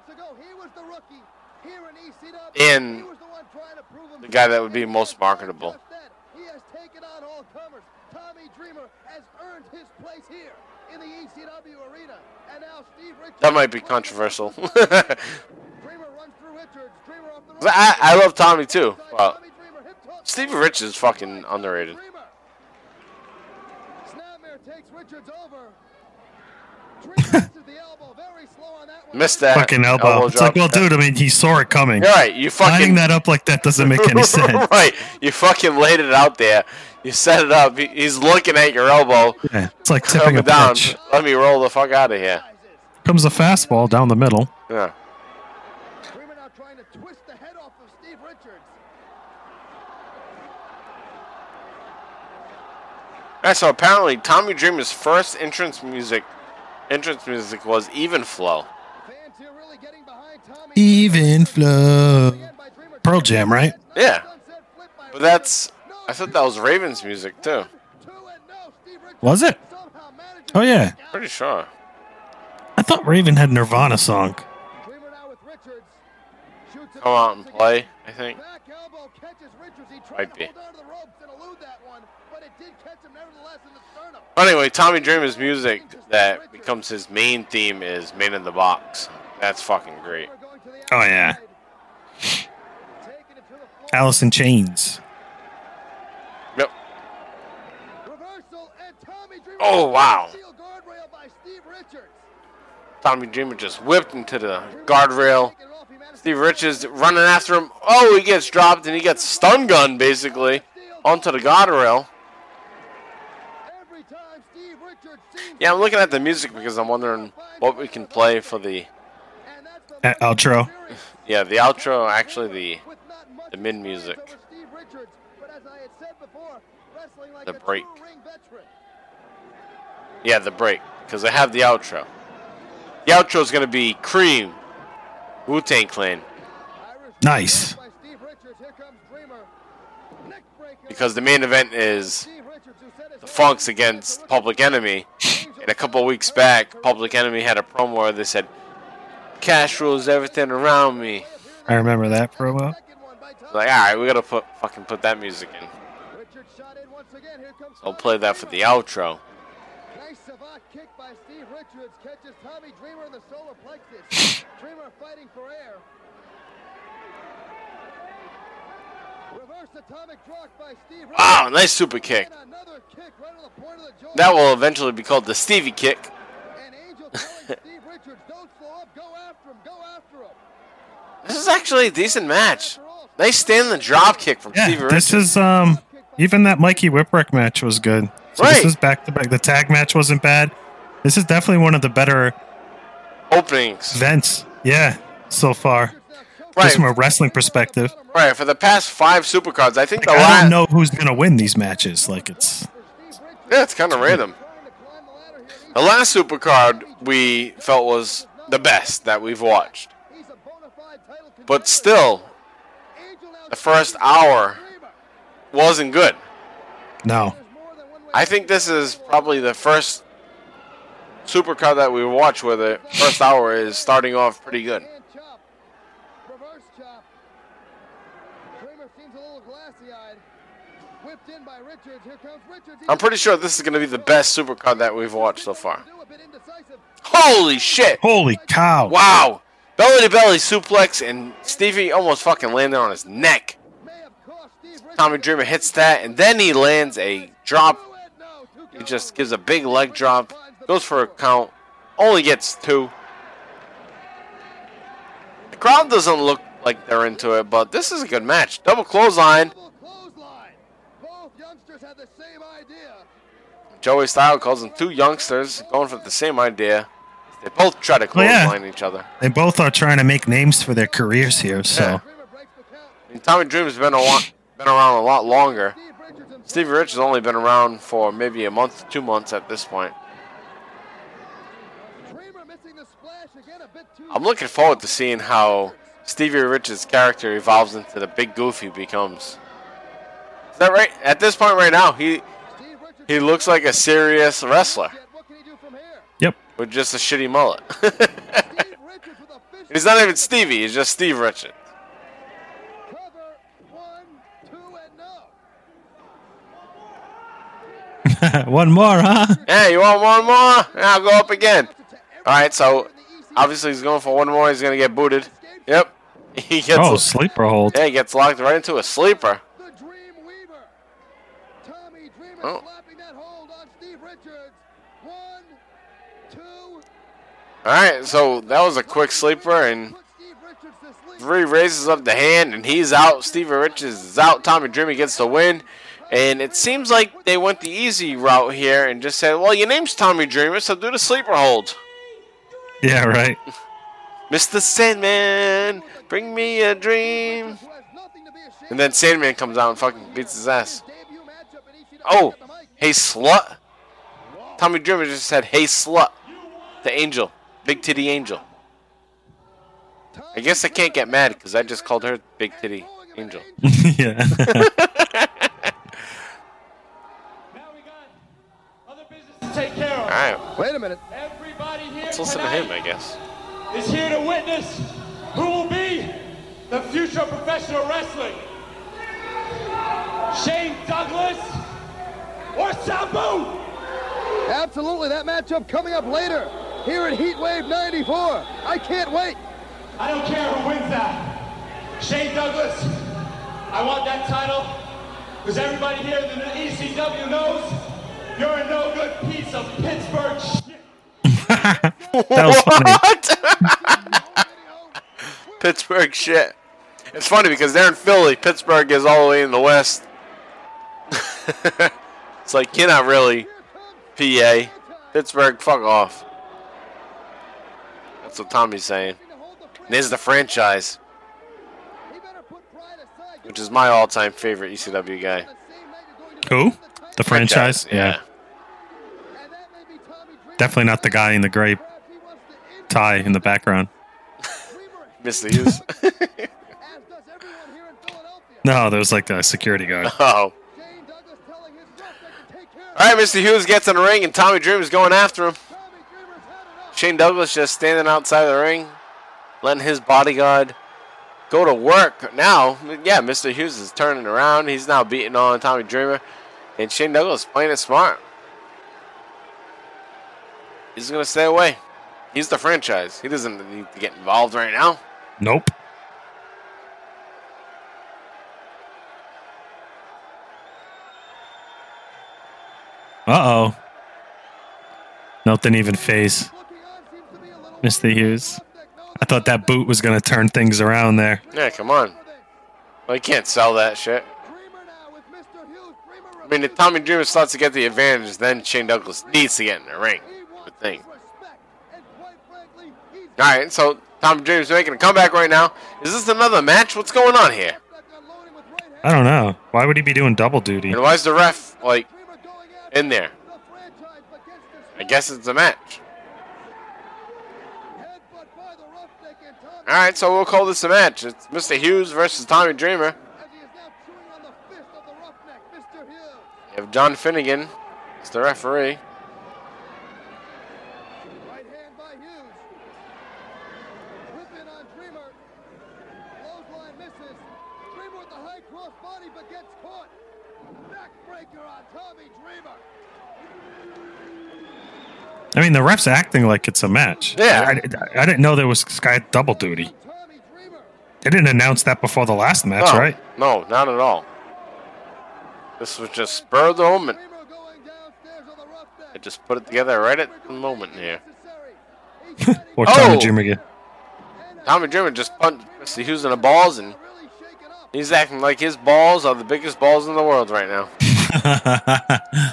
And the guy that would be most marketable. He has taken on all comers. Tommy Dreamer has earned his place here in the ECW arena. And now Steve Richards. That might be controversial. <laughs> Dreamer runs through Richards. Dreamer off the. I, I love Tommy too. But Tommy Dreamer hip toss. Stevie Richards is fucking underrated. Snapmare takes Richards over. <laughs> Missed that Fucking elbow. It's like, drop. well, dude, I mean, he saw it coming. You're right. You Lining fucking that up like that doesn't make any <laughs> sense. right. You fucking laid it out there. You set it up. He's looking at your elbow. Yeah, it's like tipping Coming a down. pitch. Let me roll the fuck out of here. Comes a fastball down the middle. Yeah. Dreamer now trying to twist the head off of Steve Richards. Alright, so apparently Tommy Dreamer's first entrance music entrance music was Even Flow. Fans here really getting behind Tommy. Even flow. Again by Dreamer. Pearl Jam, right? Yeah. Sunset flip by But that's I thought that was Ravens music too. Two and no. Steve Richards Was it? Oh, yeah. Pretty sure. I thought Raven had Nirvana song. Dreamer now with Richards. Shoots it Come out and play, I think. Back elbow catches Richards. He tried Might be. Hold on to the ropes and elude that one, but it did catch him nevertheless in the sternum. Anyway, Tommy Dreamer's music that becomes his main theme is Man in the Box. That's fucking great. Dreamer going to the Oh, yeah. outside. Taking it to the floor. Alice in Chains. Yep. Reversal and Tommy Dreamer. Oh, wow. Steel guardrail by Steve Richards. Tommy Dreamer just whipped into the guardrail. Taking it off, he managed Steve Richards running after him. Oh, he gets dropped and he gets stun gun basically onto the guardrail. Every time Steve Richards seems Yeah, I'm looking at the music because I'm wondering what we can play for the and that's the Uh, outro. <laughs> yeah the outro. Actually, the with not much the mid music. over Steve Richards, but as I had said before, wrestling like The break. true ring veteran. Yeah, the break because I have the outro. The outro is gonna be Cream, Wu Tang Clan, Nice. by Steve Richards. Here comes Dreamer. Neck breaker. because the main event is Steve Richards, who set his the Funks against Public Enemy. And a couple weeks back, Public Enemy had a promo where they said, "Cash rules everything around me." I remember that promo. second one by Tommy. Like, all right, we gotta put fucking put that music in. Richards shot in once again. Here comes I'll play that for the outro. Nice savate kick by Steve Richards <laughs> catches <laughs> Tommy Dreamer in the solar plexus. Dreamer fighting for air. Reverse atomic drop by Steve Richards. Wow, nice super kick. And another kick right on the point of the jaw. That will eventually be called the Stevie kick. And Angel telling <laughs> Steve Richards, don't slow up, go after him, go after him. This is actually a decent match. Nice stand the drop kick from Yeah, Stevie this is um even that Mikey Whipwreck match was good. So Right. this is back to back. The tag match wasn't bad. This is definitely one of the better Openings. events. Yeah, so far. Right, Just from a wrestling perspective. right. For the past five supercards, I think the Like, I last. don't know who's gonna win these matches. Like it's Yeah, it's kind of random. The last supercard we felt was the best that we've watched. But still, the first hour wasn't good. No. I think this is probably the first supercard that we watch where the first hour is starting off pretty good. Hand chop. Reverse chop. Dreamer seems a little glassy-eyed. Whipped in by Richards. Here comes Richards. I'm pretty sure this is going to be the best supercar that we've watched so far. Do a bit indecisive. Holy shit! Holy cow. Wow! Belly to belly suplex, and Stevie almost fucking landed on his neck. May have cost Steve Richards. Tommy Dreamer hits that, and then he lands a drop. Do it. No, two He just gives a big leg drop, goes for a count, only gets two. The crowd doesn't look like they're into it, but this is a good match. Double clothesline. Both youngsters had the same idea. Joey Style calls them two youngsters going for the same idea. They both try to Oh, yeah. each other. They both are trying to make names for their careers here, so. Yeah. Dreamer breaks the count. I mean, Tommy Dreamer's been a lot, been around a lot longer. Steve Richards himself. Stevie Rich has only been around for maybe a month, two months at this point. Dreamer missing the splash again a bit too. I'm looking forward to seeing how Stevie Rich's character evolves into the big goof he becomes. Is that right? At this point right now, he. He looks like a serious wrestler Yet What can he do from here? Yep. with just a shitty mullet. <laughs> Steve Richards with a fish. <laughs> he's not even Stevie, he's just Steve Richards. Cover. One, two, and no. <laughs> One more, huh? Hey, you want one more? Yeah, I'll go up again. All right, so obviously he's going for one more. He's gonna get booted. Yep. He gets Oh, sleeper hold. yeah, he gets locked right into a sleeper. The Dream Weaver. Tommy Dreamer Oh. slapping that hold on Steve Richards. One, two. All right, so that was a quick sleeper, and Put Steve Richards to sleep. three raises up the hand, and he's out. Stevie Richards is out. Tommy Dreamer gets the win. And it seems like they went the easy route here and just said, well, your name's Tommy Dreamer, so do the sleeper hold. Yeah, right. <laughs> Mr. Sandman, bring me a dream. Who has nothing to be ashamed And then Sandman comes out and fucking beats his ass. of. Debut matchup in ECW Oh, at the mic. hey, slut. Tommy Dreamer just said, hey, slut. The angel. Big titty angel. I guess I can't get mad because I just called her big titty angel. <laughs> yeah. <laughs> Now we got other business to take care of. All right, Wait a minute. Everybody here let's listen to him, I guess. is here to witness who will be the future of professional wrestling. Shane Douglas or Sabu. Absolutely, that matchup coming up later here at Heatwave 94. I can't wait. I don't care who wins that. Shane Douglas, I want that title because everybody here in the ECW knows you're a no good piece of Pittsburgh shit. That was funny. <laughs> Pittsburgh shit. It's funny because they're in Philly. Pittsburgh is all the way in the west. <laughs> it's like you're not really PA. Pittsburgh, fuck off. That's what Tommy's saying. And there's the franchise, He better put pride aside. which is my all-time favorite ECW guy. The same night you're going to Who? The franchise? Yeah. And that may be Tommy Dreamer. Definitely not the guy in the gray If he wants to end tie in the background. Dreamer, Mr. Hughes. as does everyone here in Philadelphia. <laughs> <laughs> No, there was like the security guard. oh. Shane Douglas telling his roughneck to take care of All right, Mr. Hughes gets in the ring, and Tommy Dreamer's going after him. Tommy Dreamer's had enough. Shane Douglas just standing outside the ring, letting his bodyguard go to work. Now, yeah, Mr. Hughes is turning around. He's now beating on Tommy Dreamer, and Shane Douglas playing it smart. He's gonna stay away. He's the franchise. He doesn't need to get involved right now. Nope. Uh oh. Nothing even phase. Looking on seems to be a little Mr. Hughes. I thought that boot was going to turn things around there. Yeah, come on. Well, you can't sell that shit. Dreamer now with Mr. Hughes. Dreamer I mean, if Tommy Dreamer starts to get the advantage, then Shane Douglas needs to get in the ring. Good thing. his respect. And quite frankly, he's All right, so Tommy Dreamer's making a comeback right now. Is this another match? What's going on here? roughneck unloading with right hand. I don't know. Why would he be doing double duty? And why is the ref like Dreamer going after in there? the franchise against his I guess it's a match. All right, so we'll call this a match. It's Mr. Hughes versus Tommy Dreamer. You have John Finnegan as the referee. I mean, the ref's acting like it's a match. Yeah. I, I- I didn't know there was Sky double duty. They didn't announce that before the last match, no, right? No, not at all. This was just spur of the moment. Dreamer going downstairs on the rough deck. I just put it together right at the moment here. <laughs> Or Tommy Oh! Dreamer again. Tommy Dreamer just punched Mr. Hughes in the balls, and Really shaken up. he's acting like his balls are the biggest balls in the world right now.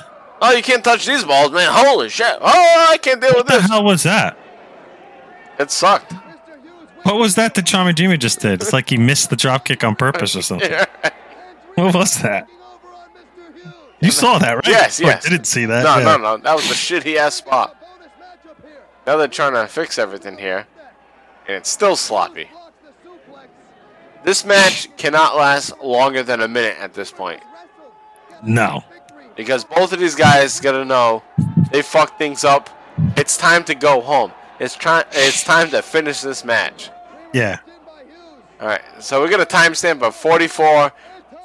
<laughs> Oh, you can't touch these balls, man. Holy shit. Oh, I can't deal with this. What the hell was that? It sucked. What was that that Tommy Dreamer just did? It's like he missed the drop kick on purpose or something. <laughs> What was that? over on Mr. Hughes. You saw that, right? Yes, Oh, I didn't see that. No, yeah. no, no. That was a shitty ass spot. Bonus matchup here. Now they're trying to fix everything here, and it's still sloppy. Blocks the suplex. This match cannot last longer than a minute at this point. No. Victory. Because both of these guys gotta know they fucked things up. It's time to go home. It's try- It's time to finish this match. Yeah. In by Hughes. All right, so we got a timestamp of 44,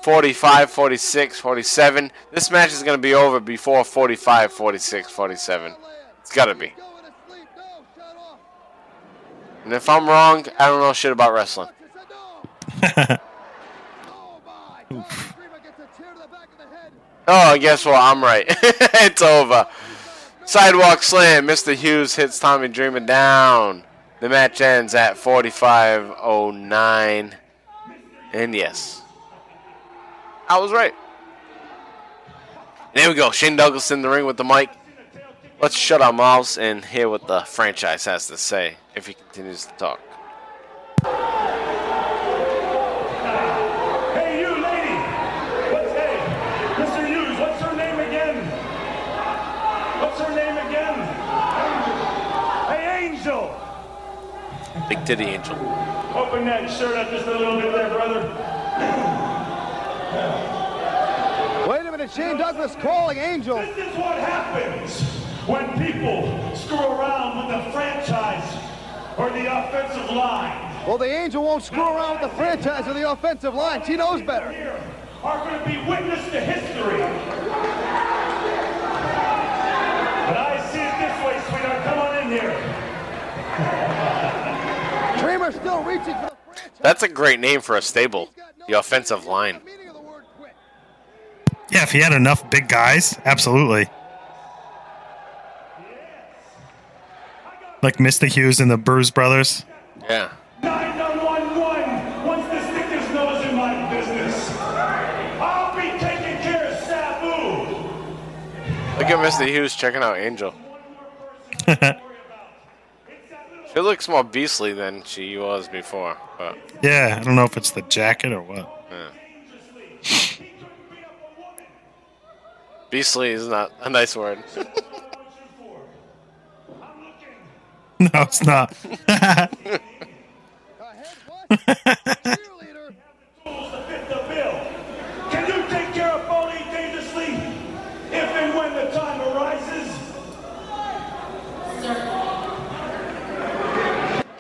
45, 46, 47. This match is gonna be over before 45, 46, 47. It's gotta be. Going to sleep. No, shut off. And if I'm wrong, I don't know shit about wrestling. <laughs> Oh Oh, guess what? I'm right. <laughs> it's over. Sidewalk slam. Mr. Hughes hits Tommy Dreamer down. The match ends at 45.09. And yes, I was right. There we go. Shane Douglas in the ring with the mic. Let's shut our mouths and hear what the franchise has to say if he continues to talk. Hey, you lady! What's hey, Mr. Hughes? What's her name again? What's her name again? Hey, Angel! Big Titty Angel. Open that shirt up just a little bit there, brother. Wait a minute. Shane Douglas calling Angel. This is what happens when people screw around with the franchise or the offensive line. Well, the Angel won't screw around with the franchise or the offensive line. She knows better. Are going to be witness to history. But I see it this way, sweetheart. Come on in here. Dreamer still reaching for the franchise. That's a great name for a stable. He's got no The offensive line. the meaning of the word quit. Yeah, if he had enough big guys, absolutely. Like Mr. Hughes and the Bruise Brothers. Yeah. 911, once the stick his nose in my business, I'll be taking care of Sabu. Look at Mr. Hughes checking out Angel. <laughs> She looks more beastly than she was before, but Yeah, I don't know if it's the jacket or what. beastly is not a nice word. <laughs> No, it's not. <laughs> <laughs> Ahead, what? Cheerleader. Tools to fit the bill. Can you take care of Paulie Dangerously if and when the time arises?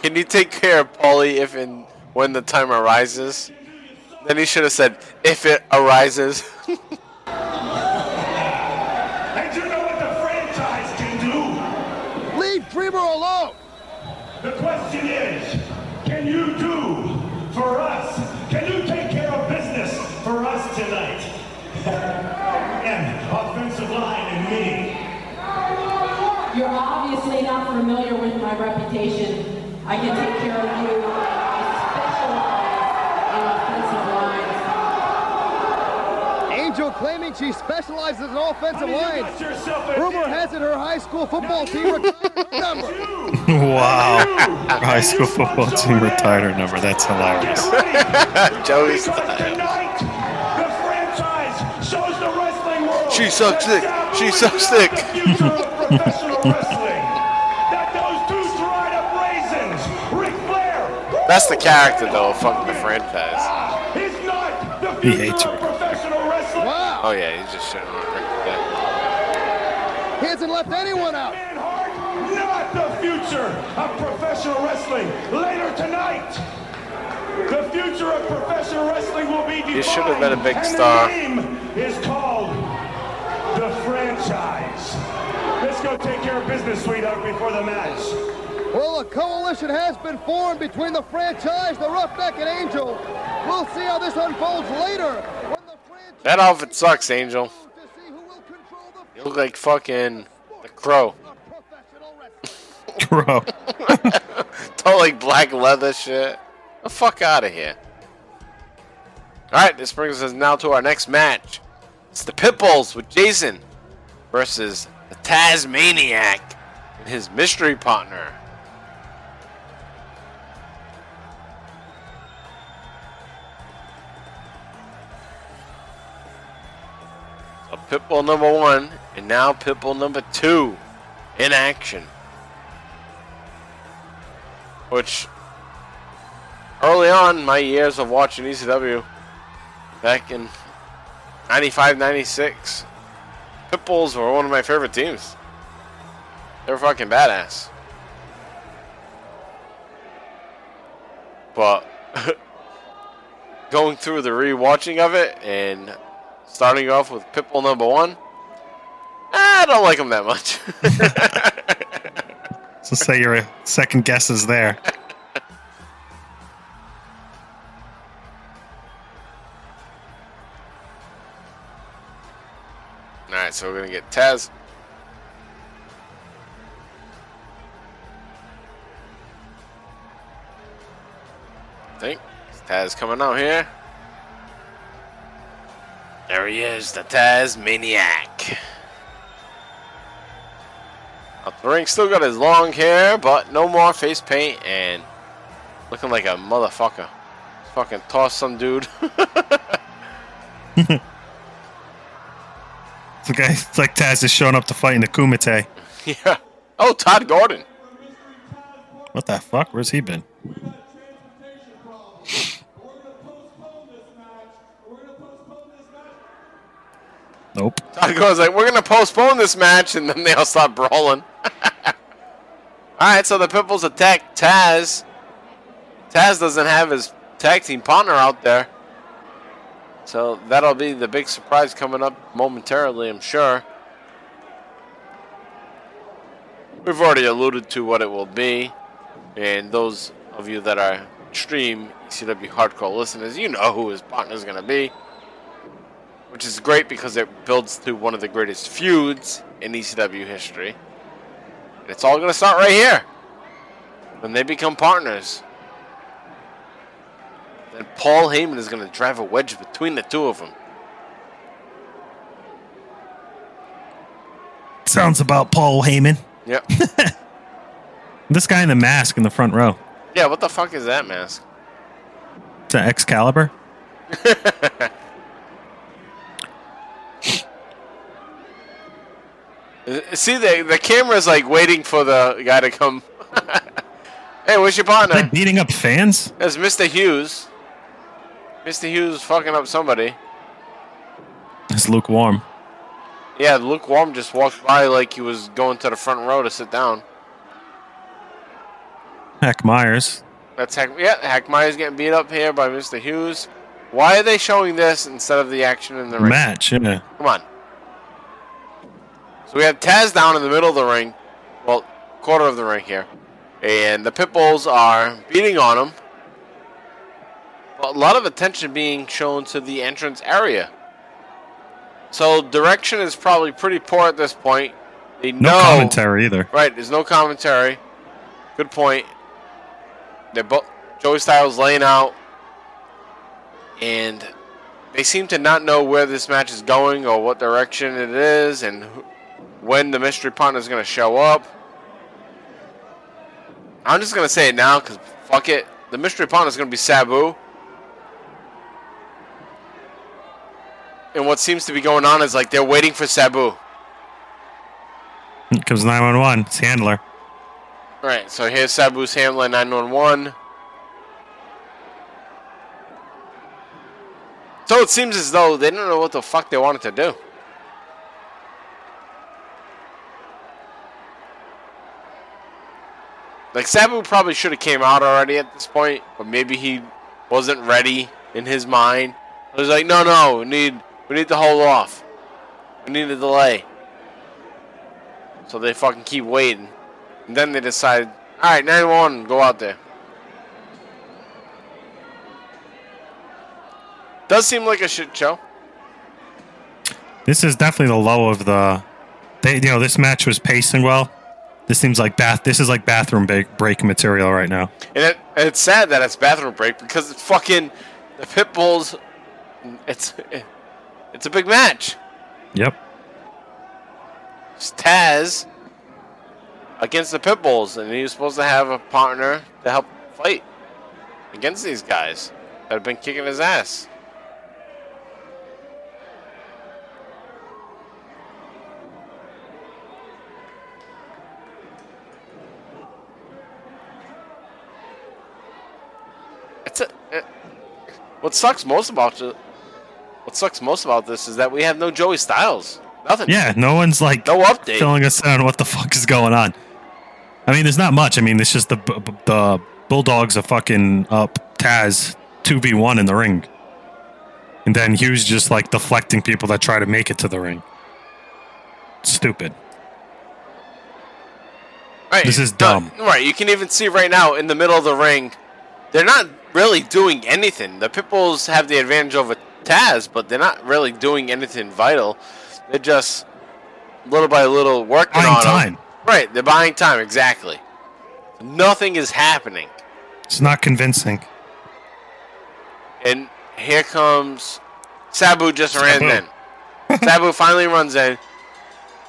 Can you take care of Paulie if and when the time arises? Then he should have said, if it arises. <laughs> And you know what the franchise can do? Leave Dreamer alone. The question is, can you do for us? Can you take care of business for us tonight? <laughs> and offensive line and me. You're obviously not familiar with my reputation. I can take care of you. I specialize in offensive lines. Angel claiming she specializes in offensive Honey, you lines. got yourself a Rumor deal. has it her high school football team retired her <laughs> number. <laughs> wow. High school football team retired her number. That's hilarious. Joey Because style. tonight, the franchise shows the wrestling world. She sucks that dick. Sabu She is sucks dick. That's the character, though. Fuck the franchise. He's not the He hates of professional wrestling. Wow. Oh yeah, he's just shitting on it right. He hasn't left anyone out. Man not the future of professional wrestling. Later tonight, the future of professional wrestling will be defined. You should have been a big and star. The name is called the franchise. Let's go take care of business, sweetheart, before the match. Well, a coalition has been formed between the franchise, the Roughneck, and Angel. We'll see how this unfolds later. When the That outfit sucks, Angel. to see who will control the You look like fucking the crow. of professional <laughs> wrestling. <laughs> Like black leather shit. The fuck out of here. Alright, this brings us now to our next match. It's the Pitbulls with Jason versus the Tazmaniac and his mystery partner. Pitbull number one and now Pitbull number two in action. Which early on my years of watching ECW back in 95 96 Pitbulls were one of my favorite teams. They were fucking badass. But <laughs> going through the rewatching of it and starting off with Pitbull number one, eh, I don't like him that much. <laughs> So say your second guess is there. <laughs> Alright, so we're gonna get Taz. I think Taz coming out here. There he is, the Tazmaniac. Up the ring, still got his long hair, but no more face paint and looking like a motherfucker. Fucking toss some dude. It's, <laughs> <laughs> the guy, it's like Taz is showing up to fight in the Kumite. yeah. Oh, Todd Gordon. What the fuck? Where's he been? Nope. <laughs> Todd goes like, "We're gonna postpone this match," and then they all start brawling. <laughs> all right, so the Pitbulls attack Taz. Taz doesn't have his tag team partner out there, so that'll be the big surprise coming up momentarily, I'm sure. We've already alluded to what it will be, and those of you that are extreme ECW hardcore listeners, you know who his partner is gonna be which is great because it builds to one of the greatest feuds in ECW history. And it's all going to start right here when they become partners. Then Paul Heyman is going to drive a wedge between the two of them. Sounds about Paul Heyman. Yep. <laughs> This guy in the mask in the front row. yeah, what the fuck is that mask? It's an Excalibur. <laughs> See, the, the camera's like waiting for the guy to come. <laughs> hey, where's your partner? Like beating up fans? There's Mr. Hughes. Mr. Hughes fucking up somebody. It's lukewarm. Yeah, Lukewarm just walked by like he was going to the front row to sit down. Heck Meyers. That's Hack. Yeah, Hack Meyers getting beat up here by Mr. Hughes. Why are they showing this instead of the action in the ring? Match, yeah. Come on. So we have Taz down in the middle of the ring, well, quarter of the ring here, and the Pitbulls are beating on him. But a lot of attention being shown to the entrance area. So direction is probably pretty poor at this point. They No know commentary either. Right, there's no commentary. Good point. They're both Joey Styles laying out, and they seem to not know where this match is going or what direction it is, and who- when the mystery partner is going to show up. I'm just going to say it now because fuck it. The mystery partner is going to be Sabu. And what seems to be going on is like they're waiting for Sabu. Here comes 911. It's handler. Right, so here's Sabu's handler 911. So it seems as though they don't know what the fuck they wanted to do. Like Sabu probably should have came out already at this point, but maybe he wasn't ready in his mind. He was like, no, no, we need we need to hold off. We need a delay. So they fucking keep waiting. And then they decide, all right, 911, go out there. Does seem like a shit show. This is definitely the low of the. They, you know, this match was pacing well. This seems like bath. This is like bathroom break, break material right now. And, it, and it's sad that it's bathroom break because it's fucking the pit bulls. It's it's a big match. Yep. It's Taz against the pit bulls, and he was supposed to have a partner to help fight against these guys that have been kicking his ass. It's a, it, what sucks most about it. What sucks most about this is that we have no Joey Styles. Nothing. Yeah, no one's like No update. filling us in on what the fuck is going on. I mean, there's not much. I mean, it's just the the Bulldogs are fucking up Taz two v one in the ring, and then Hughes just like deflecting people that try to make it to the ring. Stupid. Right. This is dumb. right. You can even see right now in the middle of the ring, they're not really doing anything. The Pitbulls have the advantage over Taz, but they're not really doing anything vital. They're just little by little working Buying on time. Right. They're buying time. Exactly. Nothing is happening. It's not convincing. And here comes Sabu just ran Sabu. in. <laughs> Sabu finally runs in.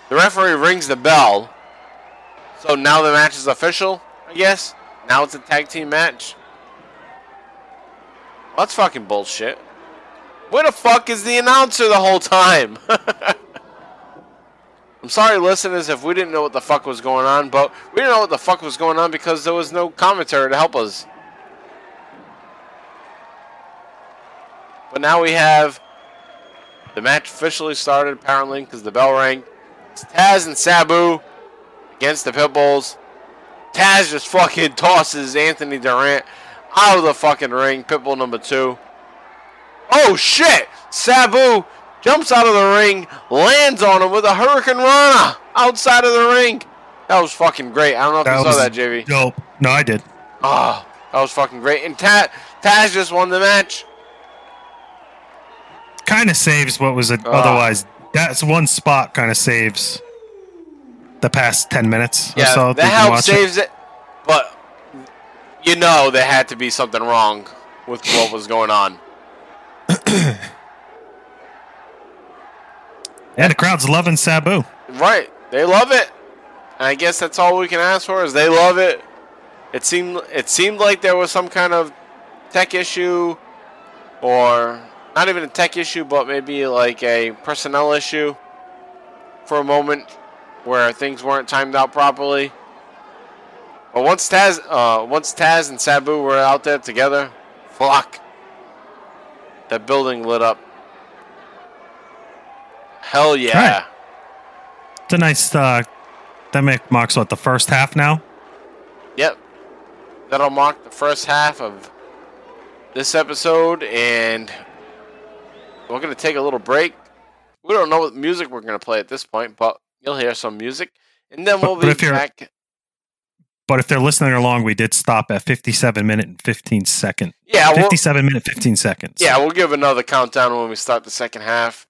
The referee rings the bell. So now the match is official, I guess. Now it's a tag team match. That's fucking bullshit. Where the fuck is the announcer the whole time? <laughs> I'm sorry, listeners, if we didn't know what the fuck was going on, but we didn't know what the fuck was going on because there was no commentary to help us. But now we have the match officially started, apparently, because the bell rang. It's Taz and Sabu against the Pitbulls. Taz just fucking tosses Anthony Durant out of the fucking ring. Pitbull number two. Oh shit! Sabu jumps out of the ring, lands on him with a Hurricanrana outside of the ring. That was fucking great. I don't know if you saw that, JV. Dope. No, I did. Oh, that was fucking great. And Ta- Taz just won the match. Kind of saves what was a, Ah. otherwise. That's one spot. Kind of saves the past ten minutes or Yeah, so. that help saves it. But you know there had to be something wrong with what was going on. <clears throat> Yeah, the crowd's loving Sabu. Right. They love it. And I guess that's all we can ask for is they love it. It seemed it seemed like there was some kind of tech issue or not even a tech issue but maybe like a personnel issue for a moment where things weren't timed out properly. But once Taz uh, once Taz and Sabu were out there together, flock. That building lit up. Hell yeah. Right. It's a nice. Uh, that make, marks what the first half now. Yep. That'll mark the first half of this episode, and we're going to take a little break. We don't know what music we're going to play at this point, but you'll hear some music, and then we'll But- but be you're- back. But if they're listening along, we did stop at 57 minute and 15 second. Yeah, we'll, 57 minute 15 seconds. yeah, we'll give another countdown when we start the second half.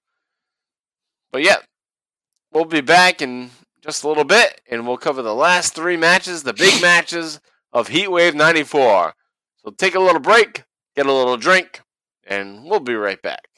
But yeah, we'll be back in just a little bit, and we'll cover the last three matches, the big matches of Heatwave 94. So take a little break, get a little drink, and we'll be right back.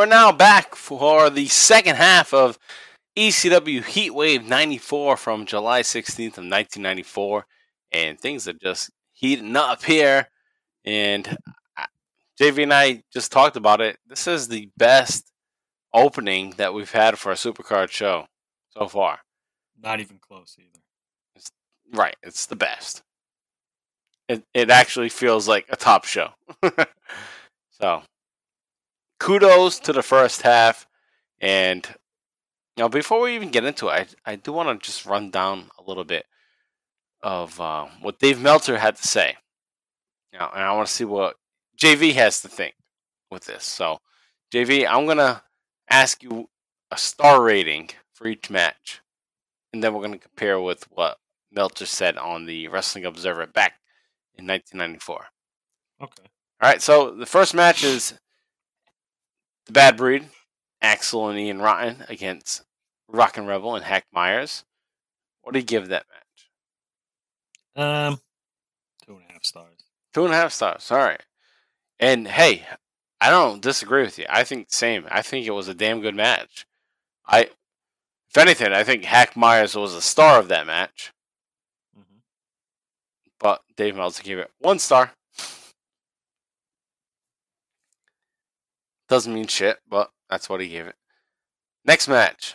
We're now back for the second half of ECW Heatwave 94 from July 16th of 1994. And things are just heating up here. And uh, JV and I just talked about it. This is the best opening that we've had for a Supercard show so far. Not even close either. Right, it's the best. It it actually feels like a top show. <laughs> so, kudos to the first half, and you know before we even get into it, I I do want to just run down a little bit of uh, what Dave Meltzer had to say. Now, and I want to see what JV has to think with this. So, JV, I'm gonna ask you a star rating for each match, and then we're gonna compare with what Meltzer said on the Wrestling Observer back in 1994. Okay. All right, so the first match is the Bad Breed, Axl and Ian Rotten against Rockin' Rebel and Hack Meyers. What do you give that match? Um, two and a half stars. Two and a half stars. All right. And hey, I don't disagree with you. I think same. I think it was a damn good match. I, if anything, I think Hack Meyers was the star of that match. hmm but Dave Meltzer gave it one star. Doesn't mean shit, but that's what he gave it. Next match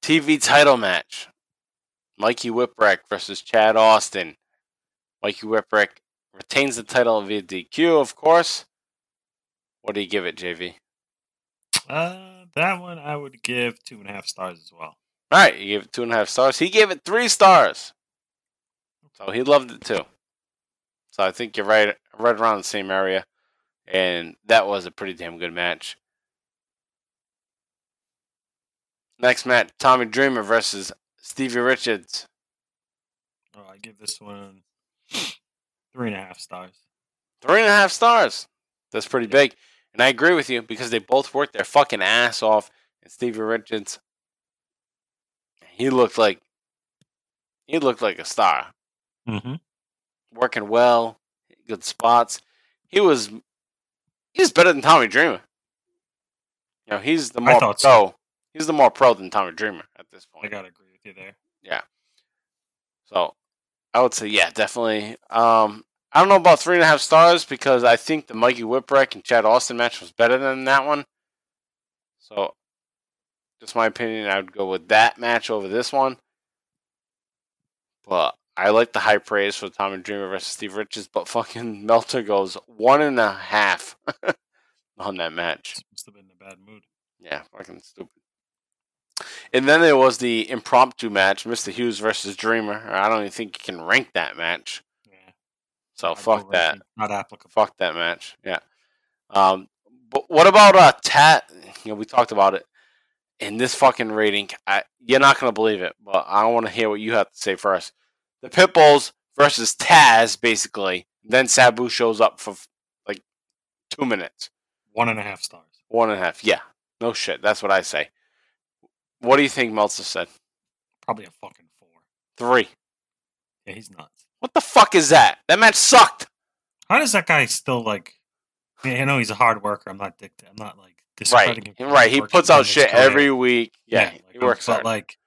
TV title match Mikey Whipwreck versus Chad Austin. Mikey Whipwreck retains the title via DQ, of course. What do you give it, JV? Uh, that one I would give two and a half stars as well. All right, you gave it two and a half stars. He gave it three stars. So he loved it too. So I think you're right, right around the same area. And that was a pretty damn good match. Next match Tommy Dreamer versus Stevie Richards. Oh, I give this one <sniffs> three and a half stars. Three and a half stars. That's pretty big. And I agree with you because they both worked their fucking ass off. And Stevie Richards, he looked like he looked like a star. Mm-hmm. working well, good spots. He was he's better than Tommy Dreamer. You know, he's the more pro. so. He's the more pro than Tommy Dreamer at this point. I gotta agree with you there. Yeah. So I would say yeah, definitely. Um I don't know about three and a half stars because I think the Mikey Whipwreck and Chad Austin match was better than that one. So just my opinion, I would go with that match over this one. But I like the high praise for Tommy Dreamer versus Steve Richards, but fucking <laughs> Meltzer goes one and a half <laughs> on that match. Must have been in a bad mood. Yeah, fucking stupid. And then there was the impromptu match, Mr. Hughes versus Dreamer. I don't even think you can rank that match. Yeah. So I'd fuck that. Not applicable. Fuck that match. Yeah. Um, but what about uh Tat? You know, we talked about it in this fucking rating. I, you're not gonna believe it, but I want to hear what you have to say first. The Pitbulls versus Taz, basically. Then Sabu shows up for like two minutes, One and a half stars. one and a half. Yeah, no shit. That's what I say. What do you think Meltzer said? Probably a fucking four. Three. Yeah, he's nuts. What the fuck is that? That match sucked. How does that guy still like? I, mean, I know he's a hard worker. I'm not dict- I'm not like Right, him right. He puts out shit every week. Yeah, like, he works but hard. like,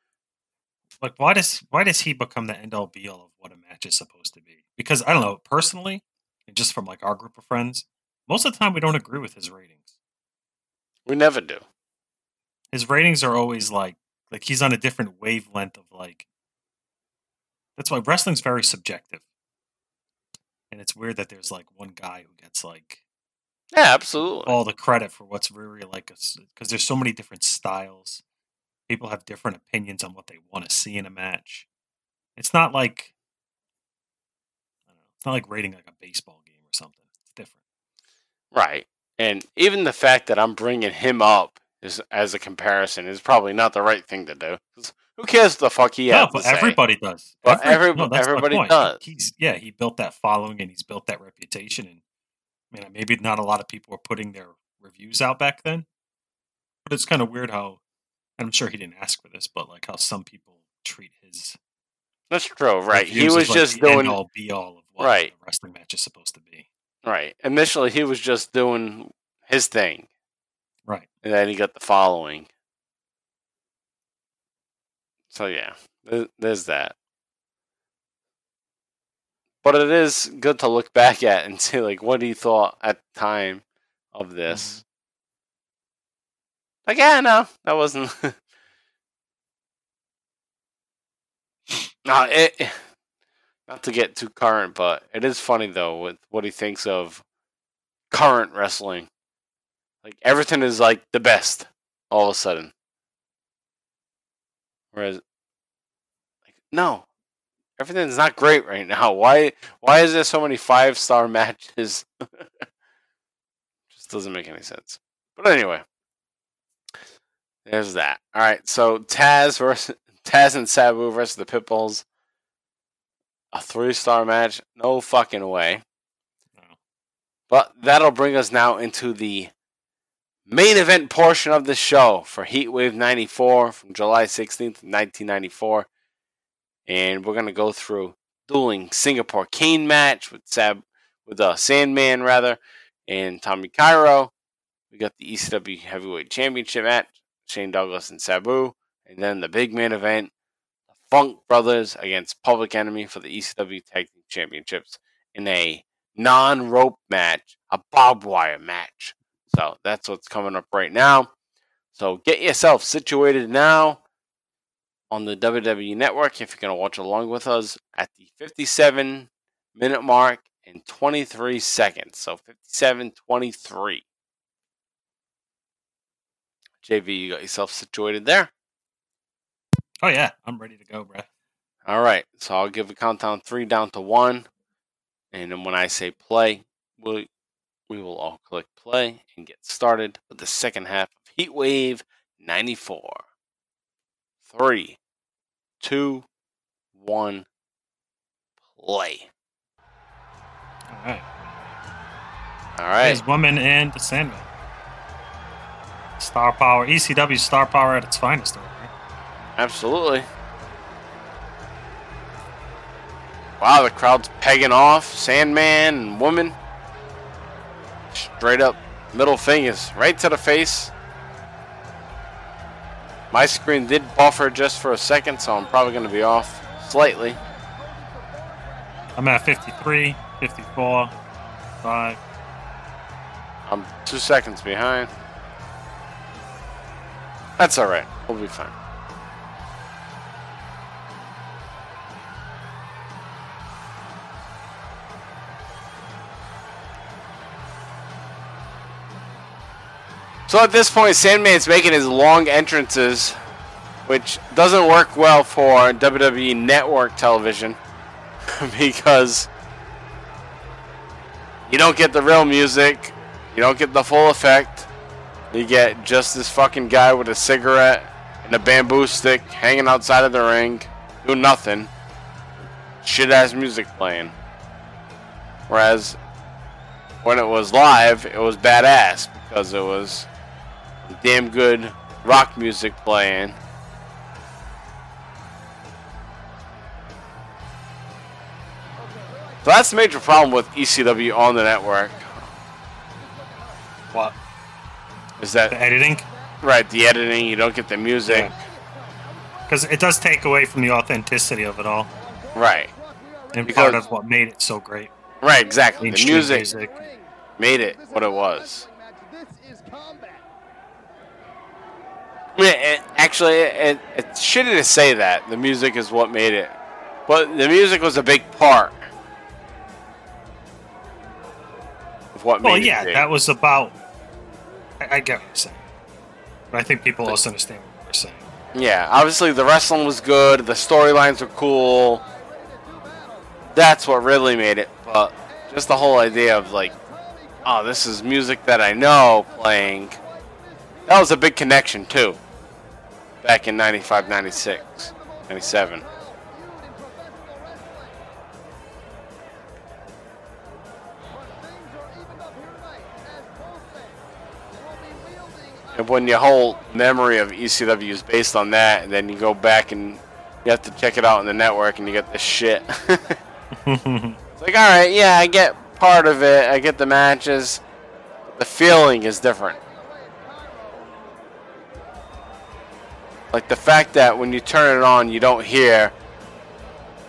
like why does why does he become the end all be all of what a match is supposed to be? Because I don't know personally, and just from like our group of friends, most of the time we don't agree with his ratings. we never do. His ratings are always like like he's on a different wavelength of like. That's why wrestling's very subjective, and it's weird that there's like one guy who gets like Yeah, absolutely. all the credit for what's really like because there's so many different styles. People have different opinions on what they want to see in a match. It's not like I don't know, it's not like rating like a baseball game or something. It's different. Right. And even the fact that I'm bringing him up is, as a comparison is probably not the right thing to do. Who cares the fuck he no, has but to say? everybody does. But every- no, everybody does. He's yeah, he built that following and he's built that reputation. And I mean, maybe not a lot of people were putting their reviews out back then. But it's kind of weird how, and I'm sure he didn't ask for this, but like how some people treat his That's true, right? He was like, just the doing all be all of what Right. a wrestling match is supposed to be. right. Initially, he was just doing his thing. Right. and then you got the following. So yeah, there's that. But it is good to look back at and see like what he thought at the time of mm-hmm. this. Like, yeah, no, that wasn't. <laughs> no, it. Eh, not to get too current, but it is funny though with what he thinks of current wrestling. Like everything is like the best all of a sudden. Whereas, like, no, everything's not great right now. Why? Why is there so many five star <laughs> matches? <laughs> Just doesn't make any sense. But anyway, there's that. All right, so Taz versus <laughs> Taz and Sabu versus the Pitbulls. A three star match? No fucking way. No. But that'll bring us now into the main event portion of the show for Heatwave 94 from July 16th, 1994. And we're going to go through dueling Singapore Cane match with Sab with uh, Sandman rather and Tommy Cairo. We got the ECW Heavyweight Championship match, Shane Douglas and Sabu, and then the big main event, the Funk Brothers against Public Enemy for the ECW Tag Team Championships in a non-rope match, a barbed wire match. So that's what's coming up right now. So get yourself situated now on the WWE Network if you're going to watch along with us at the 57 minute mark in 23 seconds. So 57 23. JV, you got yourself situated there. Oh yeah, I'm ready to go, bro. All right. So I'll give a countdown three down to one. And then when I say play, we'll, we will all click play and get started with the second half of Heat Wave 94. Three, two, one, play. All right. All right. There's Woman and the Sandman. Star Power, ECW Star Power at its finest. Here. Absolutely. Wow, the crowd's pegging off Sandman and Woman. Straight up middle fingers right to the face. My screen did buffer just for a second, so I'm probably going to be off slightly. I'm at 53, 54, 5. I'm two seconds behind. That's all right. We'll be fine. So at this point, Sandman's making his long entrances, which doesn't work well for WWE Network television <laughs> because you don't get the real music, you don't get the full effect. You get just this fucking guy with a cigarette and a bamboo stick hanging outside of the ring, doing nothing. Shit ass music playing. Whereas when it was live, it was badass because it was damn good rock music playing. So that's the major problem with ECW on the network. What? Is that The editing? right? The editing, you don't get the music, Because it does take away from the authenticity of it all. right? And Because- part of what made it so great. Right, exactly. The music, music. made it what it was. This is. Yeah, it, actually, it, it's shitty to say that the music is what made it, but the music was a big part of what Well, made yeah, it. big. that was about. I, I get what you're saying. But I think people also understand what we're saying. Yeah, obviously the wrestling was good, the storylines were cool. That's what really made it. But just the whole idea of like, oh, this is music that I know playing. That was a big connection too. Back in 95, 96, 97. And when your whole memory of ECW is based on that, and then you go back and you have to check it out in the network, and you get this shit. <laughs> it's like, all right, yeah, I get part of it. I get the matches. The feeling is different. Like the fact that when you turn it on, you don't hear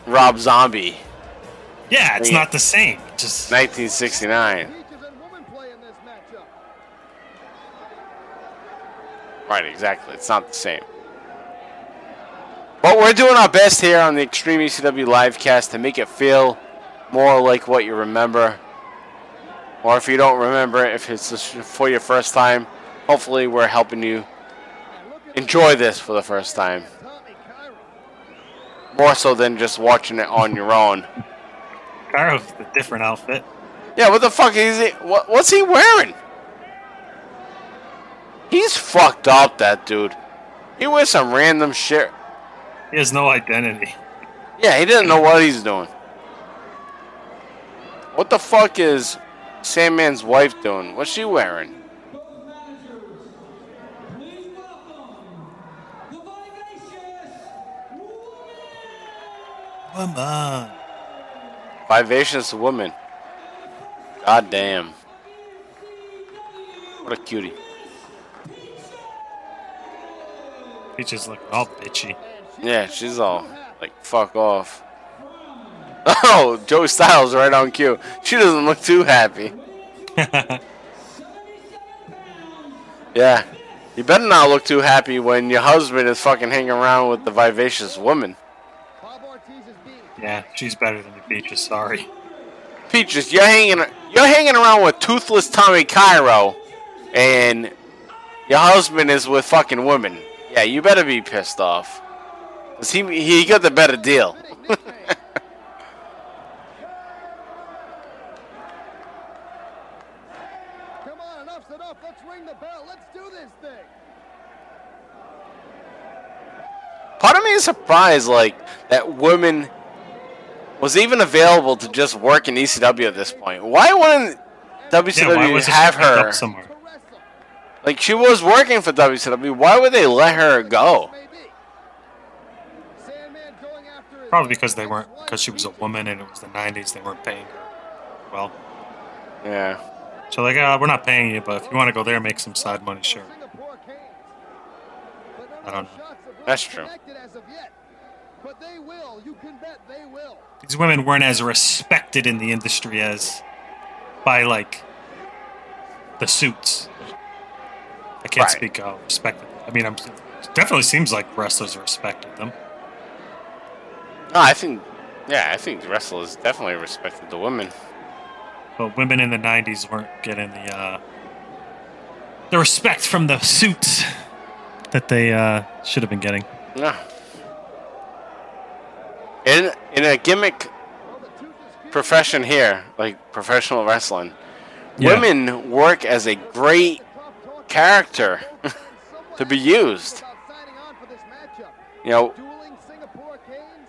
Rob Zombie. Yeah, it's not the same. Just 1969. Right, exactly. It's not the same. But we're doing our best here on the Extreme ECW livecast to make it feel more like what you remember. Or if you don't remember it, if it's just for your first time, hopefully we're helping you enjoy this for the first time. More so than just watching it on your own. Cairo's a different outfit. Yeah, what the fuck is he? What, what's he wearing? He's fucked up, that dude. He wears some random shit. He has no identity. Yeah, he didn't know what he's doing. What the fuck is Sandman's wife doing? What's she wearing? Come on. Vivacious woman. God damn. What a cutie. Peaches looking all bitchy. Yeah, she's all like, fuck off. <laughs> Oh, Joey Styles right on cue. She doesn't look too happy. <laughs> Yeah. You better not look too happy when your husband is fucking hanging around with the vivacious woman. Bob Ortiz is being yeah, she's better than Peaches. Sorry. Peaches, you're hanging you're hanging around with toothless Tommy Cairo, and your husband is with fucking women. Yeah, you better be pissed off. Cause he he got the better deal. <laughs> Come on, enough's enough. Let's ring the bell. Let's do this thing. Part of me is surprised, like that woman was even available to just work in ECW at this point. Why wouldn't WCW Yeah, why have her? somewhere? Like she was working for WCW. Why would they let her go? Maybe. Sandman going after his Probably because they weren't because she was a woman and it was the '90s. They weren't paying her well. Yeah. So like, uh, we're not paying you, but if you want to go there, and make some side money, sure. Singapore Canes. But none I don't know. shots have really That's true. connected as of yet. But they will. You can bet they will. These women weren't as respected in the industry as by like the suits. I can't Right. speak how respected. I mean, I'm it definitely seems like wrestlers respected them. No, I think. Yeah, I think wrestlers definitely respected the women. But women in the '90s weren't getting the uh, the respect from the suits that they uh, should have been getting. No. In in a gimmick Well, the tooth is fused. profession here, like professional wrestling, Yeah. women work as a great character <laughs> to be used. About signing on for this matchup. You know, Dueling Singapore Canes.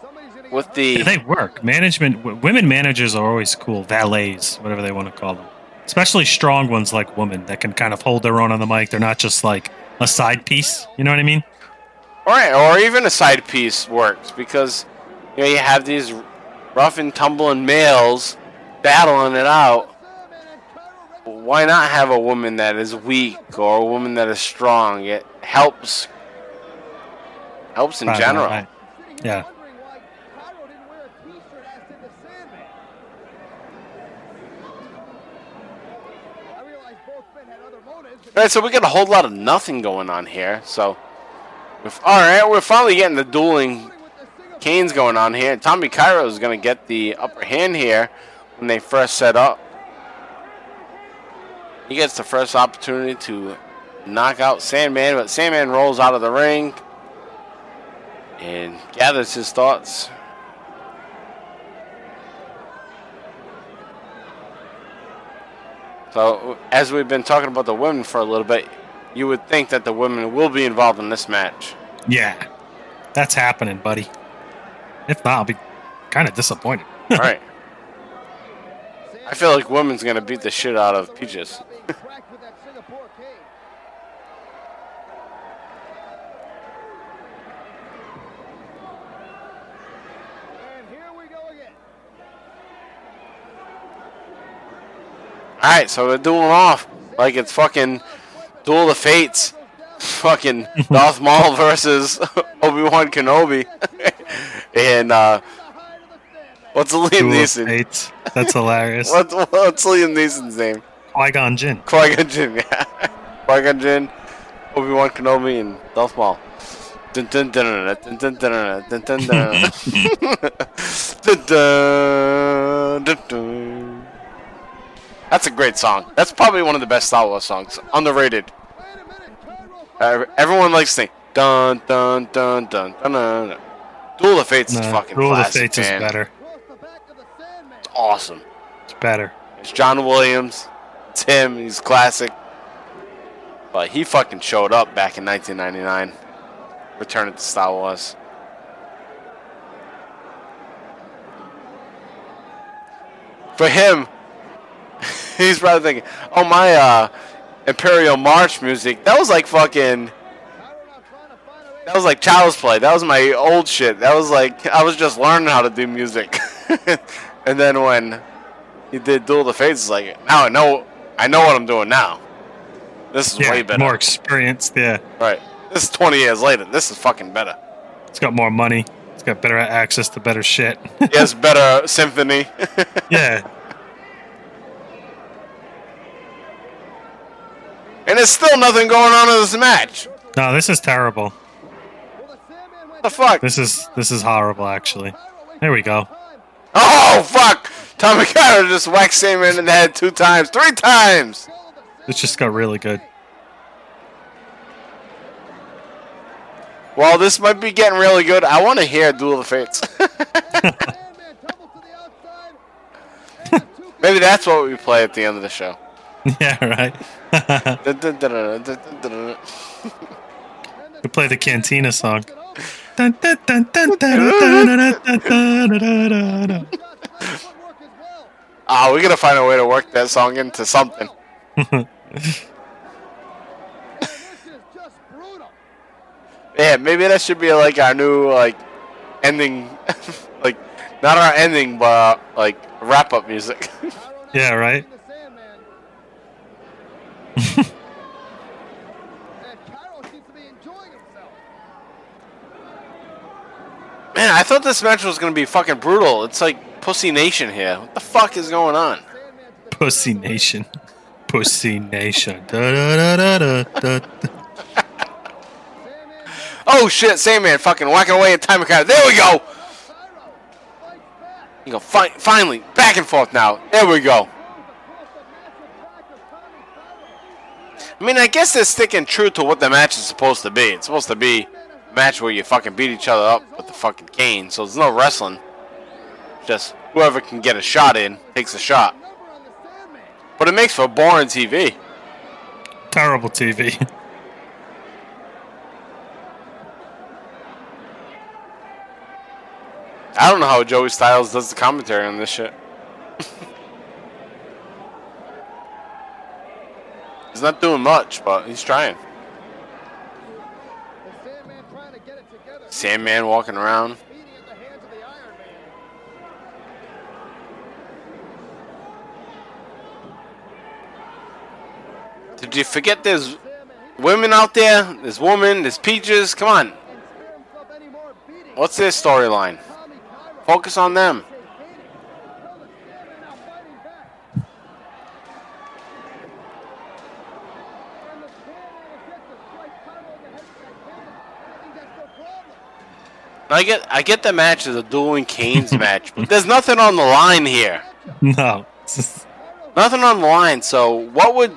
Somebody's gonna get with the they work. Management, women managers are always cool. Valets, whatever they want to call them. Especially strong ones like women that can kind of hold their own on the mic. They're not just like a side piece. You know what I mean? All right, or even a side piece works because you know you have these rough and tumbling males battling it out. Sandman and Cairo ready Why not have a woman that is weak or a woman that is strong? It helps helps in general. right. Yeah. wondering why Cairo didn't wear a t-shirt as did the Sandman. I realize both men had other motives. but All right, so we got a whole lot of nothing going on here. So, if, all right, we're finally getting the dueling canes going on here. Tommy Cairo is going to get the upper hand here when they first set up. He gets the first opportunity to knock out Sandman, but Sandman rolls out of the ring and gathers his thoughts. So, as we've been talking about the women for a little bit, you would think that the women will be involved in this match. Yeah, that's happening, buddy. If not, I'll be kind of disappointed. <laughs> All right. I feel like women's gonna beat the shit out of Peaches. Being cracked with that Singapore cane. And here we go again. Alright, so they're dueling off like it's fucking Duel of the Fates. <laughs> fucking Darth Maul versus <laughs> Obi Wan Kenobi, <laughs> and uh, what's Liam Neeson? That's hilarious. What, what's Liam Neeson's name? Qui Gon Jinn. Qui Gon Jinn, yeah. Qui Gon Jinn, Obi Wan Kenobi, and Darth Maul. Dun, dun, dun, dun, dun, dun, dun, dun, dun, dun. That's a great song. That's probably one of the best Star Wars songs. Underrated. Uh, everyone likes sing. Dun dun dun dun dun dun. dun. Duel of Fates is Nah, fucking Duel of classic, Fates man. is better. It's awesome. It's better. It's John Williams. It's him. He's classic. But he fucking showed up back in 1999. Return Returning to Star Wars. For him, <laughs> he's probably thinking, "Oh my uh, Imperial March music. That was like fucking. That was like Child's Play. That was my old shit. That was like I was just learning how to do music. <laughs> and then when he did Duel of the Fates, it's like now I know I know what I'm doing now. This is Yeah, way better. more experienced. Yeah, Right. This is 20 years later. This is fucking better. it's got more money. It's got better access to better shit. <laughs> He has better symphony. <laughs> yeah, and there's still nothing going on in this match. no, this is terrible. What the fuck? This is this is horrible. Actually, there we go. Oh fuck! Tommy Cairo just whacked Sandman in the head two times, three times. This just got really good. Well, this might be getting really good. I want to hear Duel of the Fates. Maybe that's what we play at the end of the show. yeah, right. Dun, dun, dun, dun, dun, dun, dun, dun. we play the Cantina song. Ah, oh, we gotta find a way to work that song into something. <laughs> yeah, maybe that should be like our new like ending, <laughs> like not our ending, but like wrap up music. <laughs> yeah, right. Man, I thought this match was gonna be fucking brutal. It's like Pussy Nation here. What the fuck is going on? Pussy Nation. Pussy Nation. Da, da, da. Oh shit, Sandman fucking whacking away at Tommy Cairo. There we go. You go fi- finally back and forth now. There we go. I mean, I guess they're sticking true to what the match is supposed to be. It's supposed to be a match where you fucking beat each other up with the fucking cane. So there's no wrestling. Just whoever can get a shot in takes a shot. But it makes for boring TV. Terrible TV. <laughs> I don't know how Joey Styles does the commentary on this shit. <laughs> he's not doing much, but he's trying. Sandman walking around. Did you forget there's women out there? There's women, there's peaches. Come on. What's their storyline? Focus on them. I get I get the match is a dueling canes <laughs> match, but there's nothing on the line here. no. Nothing on the line. So what would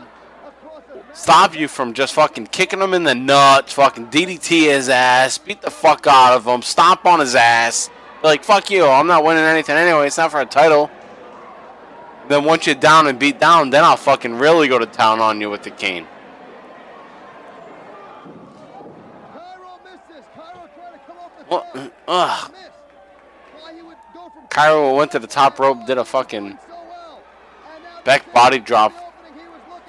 stop you from just fucking kicking him in the nuts, fucking DDT his ass, beat the fuck out of him, stomp on his ass? Like fuck you, I'm not winning anything anyway. It's not for a title. Then once you're down and beat down, then I'll fucking really go to town on you with the cane. Well, ugh. Cairo went to the top rope, did a fucking back body drop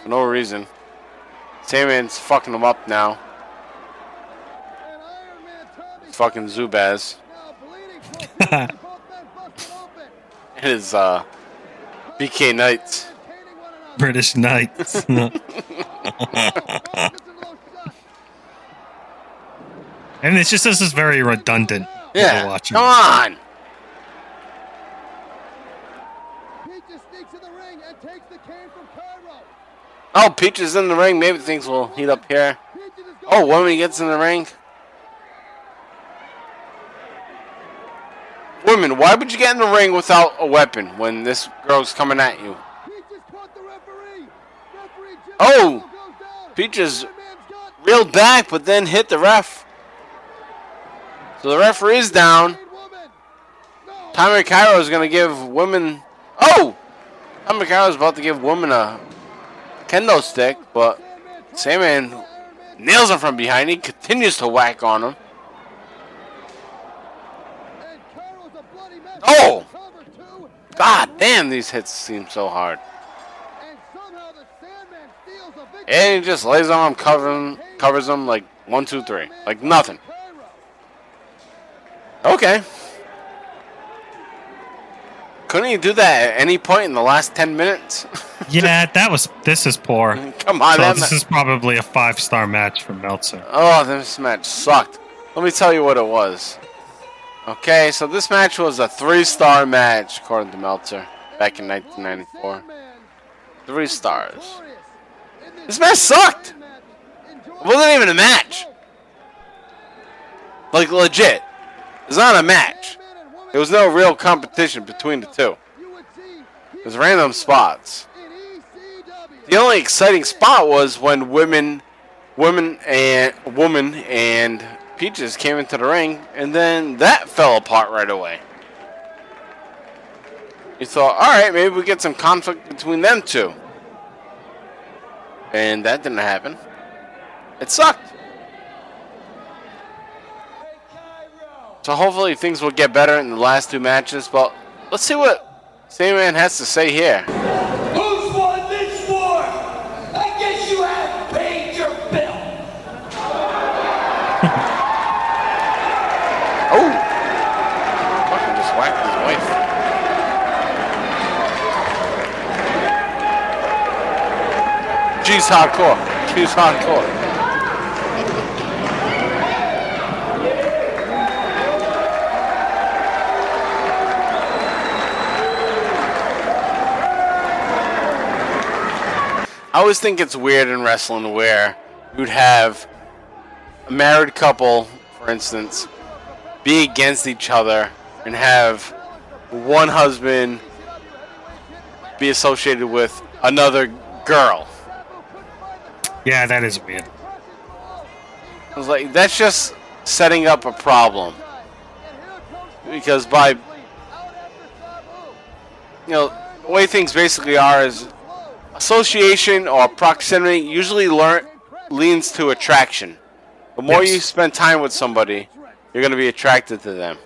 for no reason. Taman's fucking him up now. Fucking Zubaz. <laughs> it is uh, BK Knights. British Knights. <laughs> and it's just this is very redundant. Yeah. Come on. Oh, Peach is in the ring. Maybe things will heat up here. Oh, woman gets in the ring. Women, why would you get in the ring without a weapon when this girl's coming at you? Referee. Referee Oh! Down. Peaches reeled back, but then hit the ref. So the referee's down. Paid Tommy Cairo is going to give women. Oh! Tommy Cairo is about to give women a kendo stick, but Sandman nails him from behind. He continues to whack on him. Oh! God damn, these hits seem so hard. And he just lays on him, covering, covers him like one, two, three. Like nothing. Okay. Couldn't he do that at any point in the last 10 minutes? <laughs> Yeah, that was. This is poor. <laughs> Come on, So this ma- is probably a five star match for Meltzer. Oh, this match sucked. Let me tell you what it was. Okay, so this match was a three star match, according to Meltzer, back in 1994. Three stars. This match sucked! It wasn't even a match. Like, legit. It's not a match. There was no real competition between the two. It was random spots. The only exciting spot was when women, women and woman and Peaches came into the ring, and then that fell apart right away. You thought, all right, maybe we get some conflict between them two, and that didn't happen. It sucked. So hopefully things will get better in the last two matches. But let's see what Sandman has to say here. Who's won this war? I guess you have paid your bill. <laughs> Oh! Fucking just whacked his wife. She's hardcore. She's hardcore. I always think it's weird in wrestling where you'd have a married couple, for instance, be against each other and have one husband be associated with another girl. Yeah, that is weird. I was like, that's just setting up a problem. Because by, you know, the way things basically are is association or proximity usually learn, leans to attraction. The more Yes. you spend time with somebody, you're going to be attracted to them.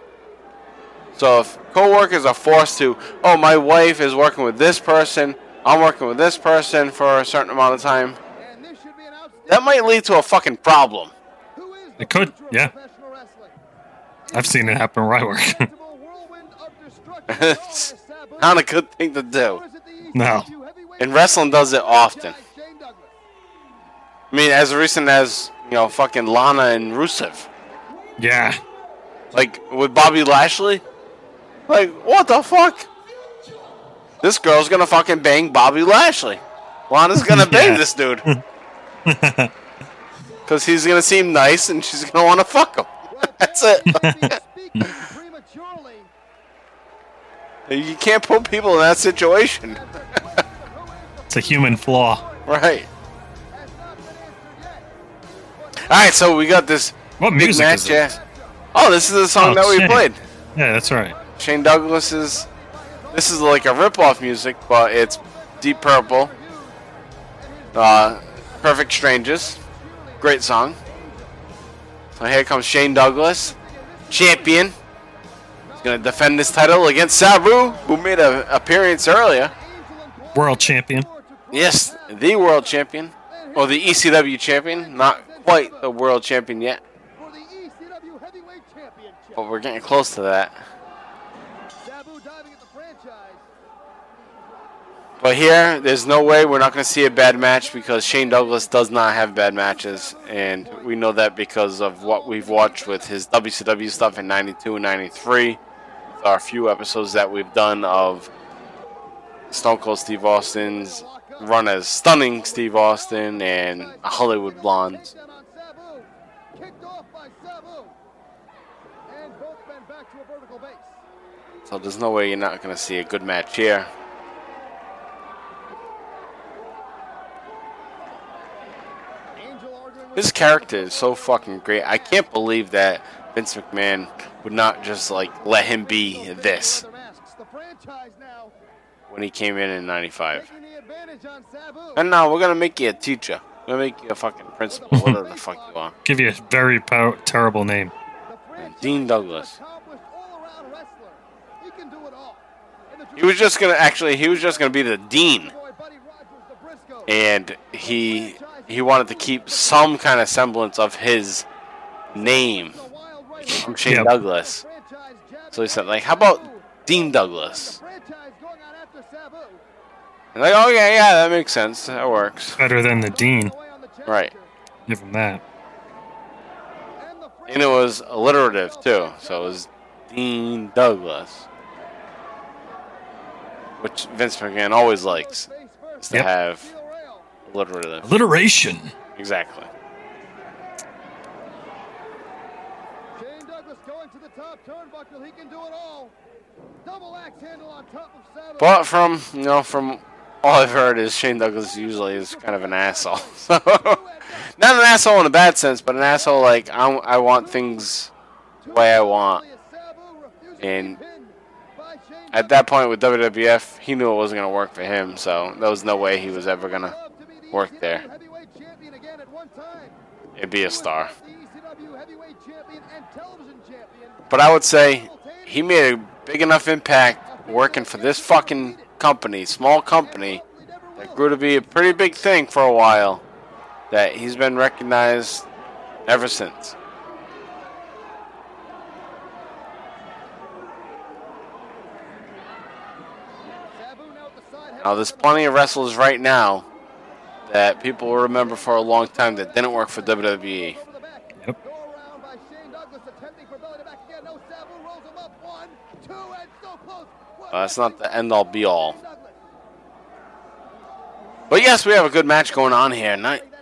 So if coworkers are forced to, oh, my wife is working with this person, I'm working with this person for a certain amount of time, And this should be an outstanding that might lead to a fucking problem. It could, yeah. I've seen it happen where I work. Invincible whirlwind of destruction it's known as Sabu. not a good thing to do. Or is it the No. <laughs> <laughs> And wrestling does it often. franchise, Shane Douglas? I mean, as recent as, you know, fucking Lana and Rusev. yeah. Like, with Bobby Lashley? Like, what the fuck? This girl's gonna fucking bang Bobby Lashley. Lana's gonna <laughs> bang this dude. <laughs> Because he's gonna seem nice and she's gonna wanna fuck him. <laughs> That's it. You can't put people in that situation. It's a human flaw. Right. Alright, so we got this What big music match is this? Oh, this is the song Oh, that we shit. played. Yeah, that's right. Shane Douglas's. This is like a rip-off music, but it's Deep Purple. Uh, Perfect Strangers. Great song. So here comes Shane Douglas, champion. He's gonna defend this title against Sabu, who made an appearance earlier. World champion. Yes, the world champion, or the ECW champion. Not quite the world champion yet, but we're getting close to that. But here, there's no way we're not going to see a bad match because Shane Douglas does not have bad matches, and we know that because of what we've watched with his WCW stuff in '92 and '93. Our few episodes that we've done of Stone Cold Steve Austin's run as stunning Steve Austin and Hollywood base. So there's no way you're not going to see a good match here. Angel arguing with His character is so fucking great. I can't believe that Vince McMahon would not just like let him be this when he came in in '95. Taking the advantage on Sabu. And now we're gonna make you a teacher. We're gonna make you a fucking principal, <laughs> whatever the fuck you are. Give you a very pow- terrible name. The Dean Douglas. accomplished all-around wrestler. He can do it all. And the He was just gonna actually, he was just gonna be the dean, boy Buddy Rogers, the Briscoe. and he he wanted to keep some kind of semblance of his name The from Shane Yep. Douglas. So he said, like, how about Dean Douglas? franchise going on after Sabu. And like, oh yeah, yeah, that makes sense. That works. Better than the Dean. Away on the Right. challenger. Give him that. And it was alliterative too, so it was Dean Douglas, which Vince McMahon always likes is to Yep. have alliterative. Alliteration. Exactly. Shane Douglas going to the top turnbuckle. He can do it all. Double axe handle on top of Sabu. But from you know from all I've heard is Shane Douglas usually is kind of an asshole. <laughs> So not an asshole in a bad sense, but an asshole like I, I want things the way I want. And At that point with WWF, he knew it wasn't gonna work for him, so there was no way he was ever gonna work there. It'd be a star. But I would say he made a big enough impact working for this fucking company, small company, that grew to be a pretty big thing for a while, that he's been recognized ever since. Now, there's plenty of wrestlers right now that people will remember for a long time that didn't work for. WWE. Uh, that's not the end all be all. But yes, we have a good match going on here.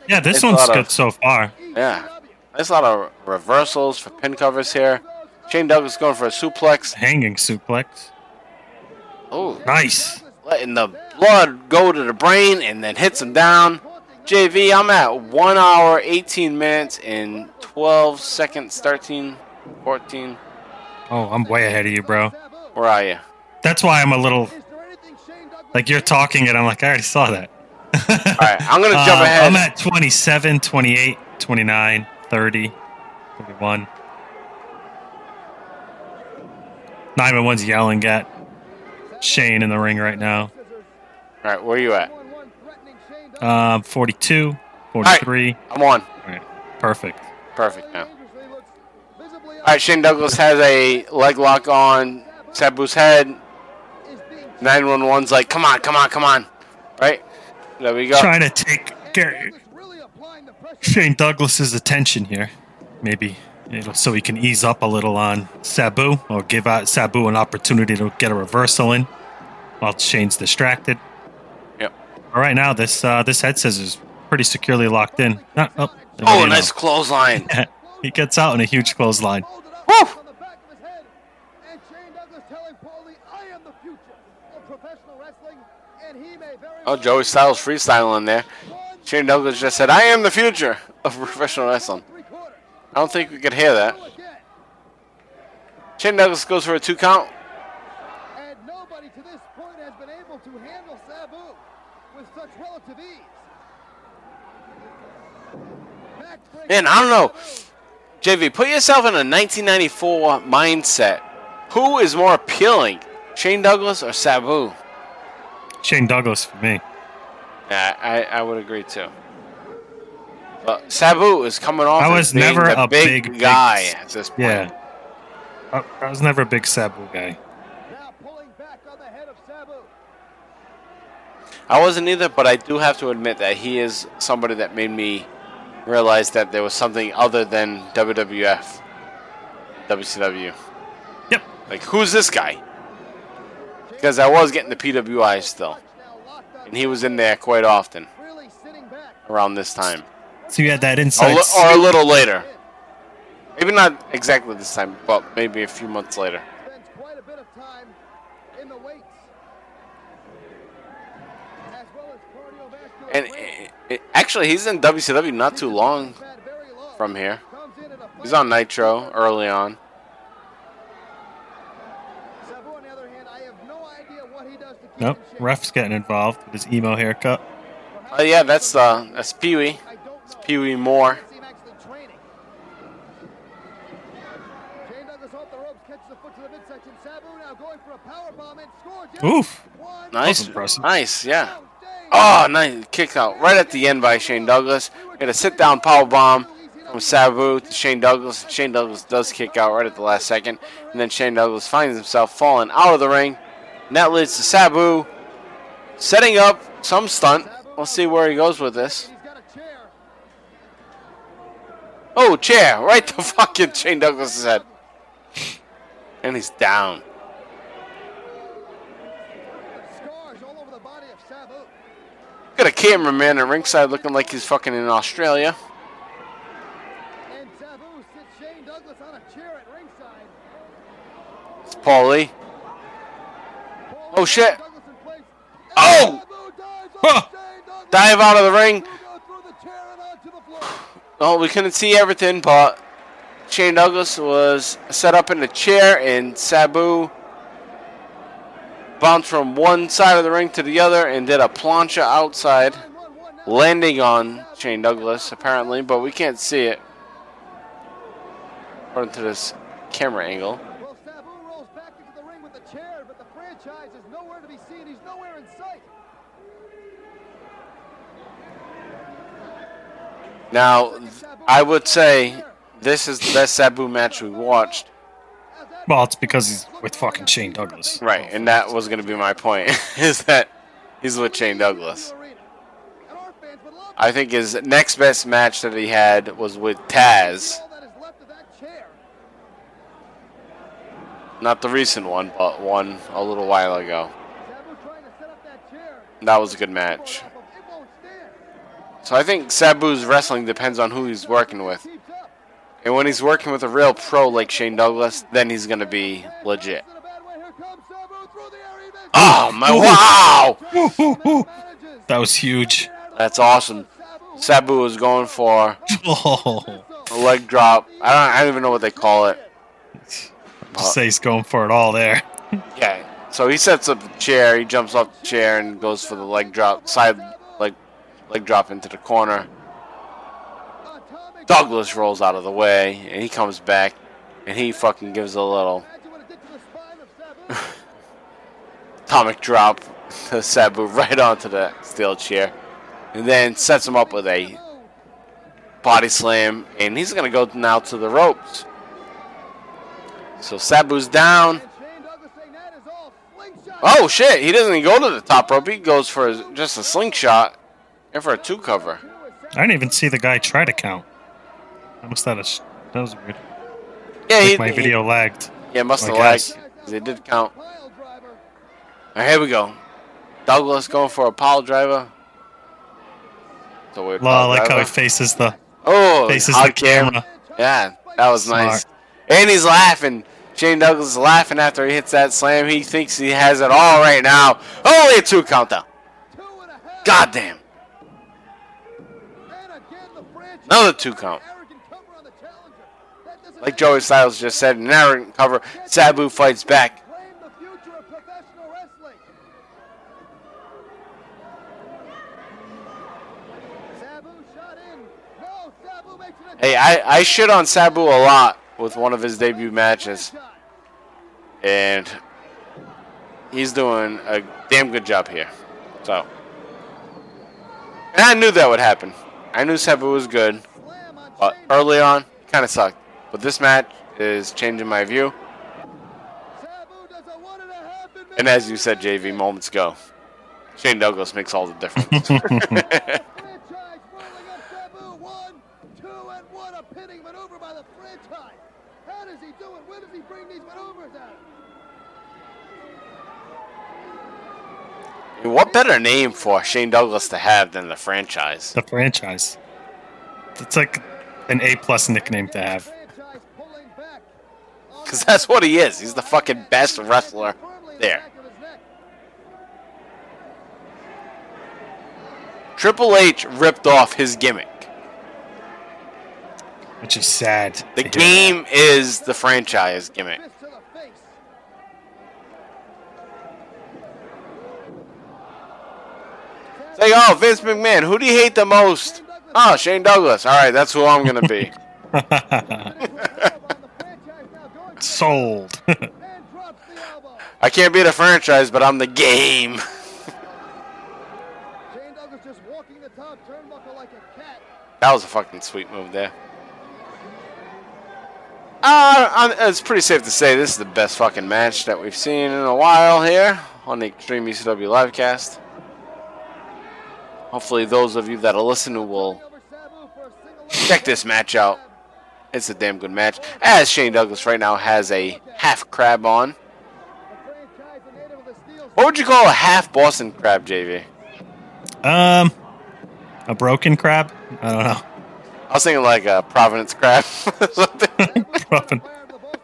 Yeah, this one's lot of- good so far. yeah, there's a lot of reversals for pin covers here. Shane Douglas going for a suplex. Hanging suplex. Oh, Nice. letting the blood go to the brain and then hits him down. JV, I'm at 1 hour, 18 minutes, and 12 seconds, 13, 14. Oh, I'm way ahead of you, bro. Where are you? That's why I'm a little like you're talking and I'm like, I already saw that. All right, I'm going <laughs> to jump Uh, ahead. I'm at 27, 28, 29, 30, 31. Heyman yelling at Shane in the ring right now. All right, where are you at? Um, 42, 43. I'm on. All right, perfect. Perfect now. All right, Shane Douglas has a leg lock on Sabu's head. 911's like, come on, come on, come on. Right? There we go. Trying to take Gary, Shane Douglas's attention here. Maybe so he can ease up a little on Sabu or give out Sabu an opportunity to get a reversal in while Shane's distracted. Yep. All right, now this uh, this head scissors is pretty securely locked in. Oh, Oh, you know? nice clothesline. <laughs> he gets out in a huge clothesline. Woo! Oh, Joey Styles freestyling there. Shane Douglas just said, I am the future of <laughs> professional wrestling. I don't think we could hear that. Shane Douglas goes for a two count. And nobody to this point has been able to handle Sabu with such relative ease. Man, I don't know. JV, put yourself in a 1994 mindset. Who is more appealing, Shane Douglas or Sabu? Shane Douglas for me. Yeah, I, I would agree too. But Sabu is coming off I as was being never the a big, big- big- guy at this point. Yeah. I, I was never a big Sabu guy. Now pulling back on the head of Sabu. I wasn't either, but I do have to admit that he is somebody that made me realize that there was something other than WWF, WCW. Yep. Like, who's this guy? Because I was getting the PWI still, and he was in there quite often Really sitting back. around this time, So you had that insight. li- or a little later. Maybe not exactly this time, but maybe a few months later. Spends quite a bit of time in the weights. As well as cardiovascular And eh, eh, actually, he's in WCW not too long Fat very low. from here. Comes in at a He's on Nitro early on. Sabu, on the other hand, I have no idea what he does to keep Nope. Ref's getting involved with his emo haircut. Oh yeah, that's uh, that's Pee Wee. I. Pee Wee Moore. I see him actually training. Shane Douglas off the ropes, catches the foot to the midsection. Sabu now going for a power bomb and Oof. Nice, nice, yeah. Oh, nice kick out right at the end by Shane Douglas. Get a sit down power bomb from Sabu to Shane Douglas. Shane Douglas does kick out right at the last second, and then Shane Douglas finds himself falling out of the ring. And that leads to Sabu setting up some stunt. We'll see where he goes with this. Oh, chair <laughs> right to fucking Shane Douglas's head, <laughs> and he's down. Got a cameraman at ringside looking like he's fucking in Australia. It's Sabu sits Shane Douglas on a chair at ringside. It's Paulie. Paul Oh, shit. Oh! Huh. Dive out of the ring. Oh, we couldn't see everything, but Shane Douglas was set up in a chair, and Sabu bounced from one side of the ring to the other and did a plancha outside, landing on Shane Douglas apparently, but we can't see it according to this camera angle. Well, Sabu rolls back into the ring with the chair, but the franchise is nowhere to be seen. He's nowhere in sight. Now, I would say this is the best Sabu match we watched. Well, it's because he's with fucking Shane Douglas. Right, and that was going to be my point, <laughs> is that he's with Shane Douglas. Arena. And our fans would love I think his next best match that he had was with Taz. all that is left of that chair. Not the recent one, but one a little while ago. Sabu trying to set up that chair. That was a good match. It won't stand. So I think Sabu's wrestling depends on who he's working with. And when he's working with a real pro like Shane Douglas, then he's going to be legit. In a bad way, here comes Sabu through the air. He misses. Oh my wow! <laughs> That was huge. That's awesome. Sabu was going for Oh, a leg drop. I don't I don't even know what they call it. <laughs> just say he's going for it all there. <laughs> Yeah. So he sets up the chair, he jumps off the chair and goes for the leg drop, side leg drop into the corner. Douglas rolls out of the way and he comes back and he fucking gives a little <laughs> atomic drop to <laughs> Sabu right onto the steel chair. And then sets him up with a body slam and he's gonna go now to the ropes. So Sabu's down. Oh shit, he doesn't go to the top rope, he goes for just a slingshot and for a two cover. I didn't even see the guy try to count. I must have. sh- That was weird. Yeah, he, my he- video lagged. yeah, must have lagged. guess. lagged. 'cause They did count. Here we go. Douglas going for a pile driver. So weird pile like how he faces the Oh, faces the camera. Yeah, that was Smart. nice. And he's laughing. Shane Douglas is laughing after he hits that slam. He thinks he has it all right now. Only a two count though. Two and a half. Goddamn. Another two count. Like Joey Styles just said, an arrogant cover. Sabu fights back. Hey, I, I shit on Sabu a lot with one of his debut matches. And he's doing a damn good job here. So. And I knew that would happen. I knew Sabu was good. But early on, kind of sucked. But this match is changing my view. And as you said, JV, moments ago, Shane Douglas makes all the difference. <laughs> Franchise rolling up Sabu. One, two, and one. A pinning maneuver by the franchise. How does he do it? Where does he bring these maneuvers out? What better name for Shane Douglas to have than the franchise? The franchise. It's like an A plus nickname to have. <laughs> Franchise pulling back. on Because that's what he is. He's the fucking best wrestler firmly in the there. back of his neck. Triple H ripped off his gimmick. Which is sad. The game is the franchise gimmick. Fist to the face. It's like, oh, Vince McMahon, who do you hate the most? Oh, Shane Douglas. All right, that's who I'm going to be. On the franchise now going Sold. and drops the elbow. I can't be the franchise, but I'm the game. Shane Douglas just walking the top turnbuckle like a cat. That was a fucking sweet move there. Uh, uh, it's pretty safe to say this is the best fucking match that we've seen in a while here on the Extreme ECW livecast. Hopefully, those of you that are listening will Over Sabu for a single check this match out. It's a damn good match. As Shane Douglas right now has a half crab on. The franchise, a native of the Steel What would you call a half Boston crab, JV? um, a broken crab? I don't know. I was thinking like a Providence crab. <laughs> <laughs> Something.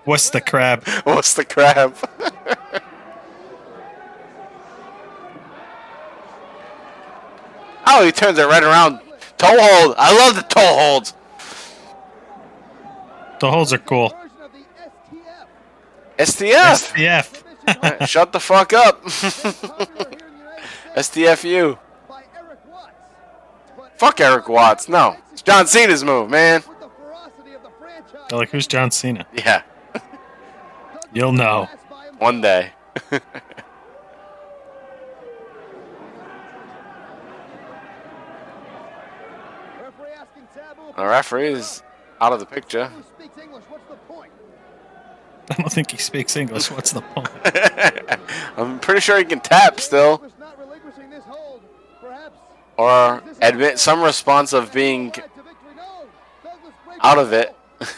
What's the crab? What's the crab? <laughs> oh, he turns it right around. Toe hold. I love the toe holds. The holes are cool. STF. STF. Shut the fuck up. Popular here in the United States STFU. by Erik Watts. Fuck Erik Watts. No. It's John Cena's move, man. with the ferocity of the franchise. Like, who's John Cena? Yeah. You'll know. passed by him. One day. <laughs> Referee asking Sabu if The referee is out of the picture. Sabu speaks English. What's the point? <laughs> I don't think he speaks English. What's the point? <laughs> I'm pretty sure he can tap still. Douglas not relinquishing this hold. Perhaps Or admit some response of being back to victory. No. Douglas breaks out of it. hold. <laughs>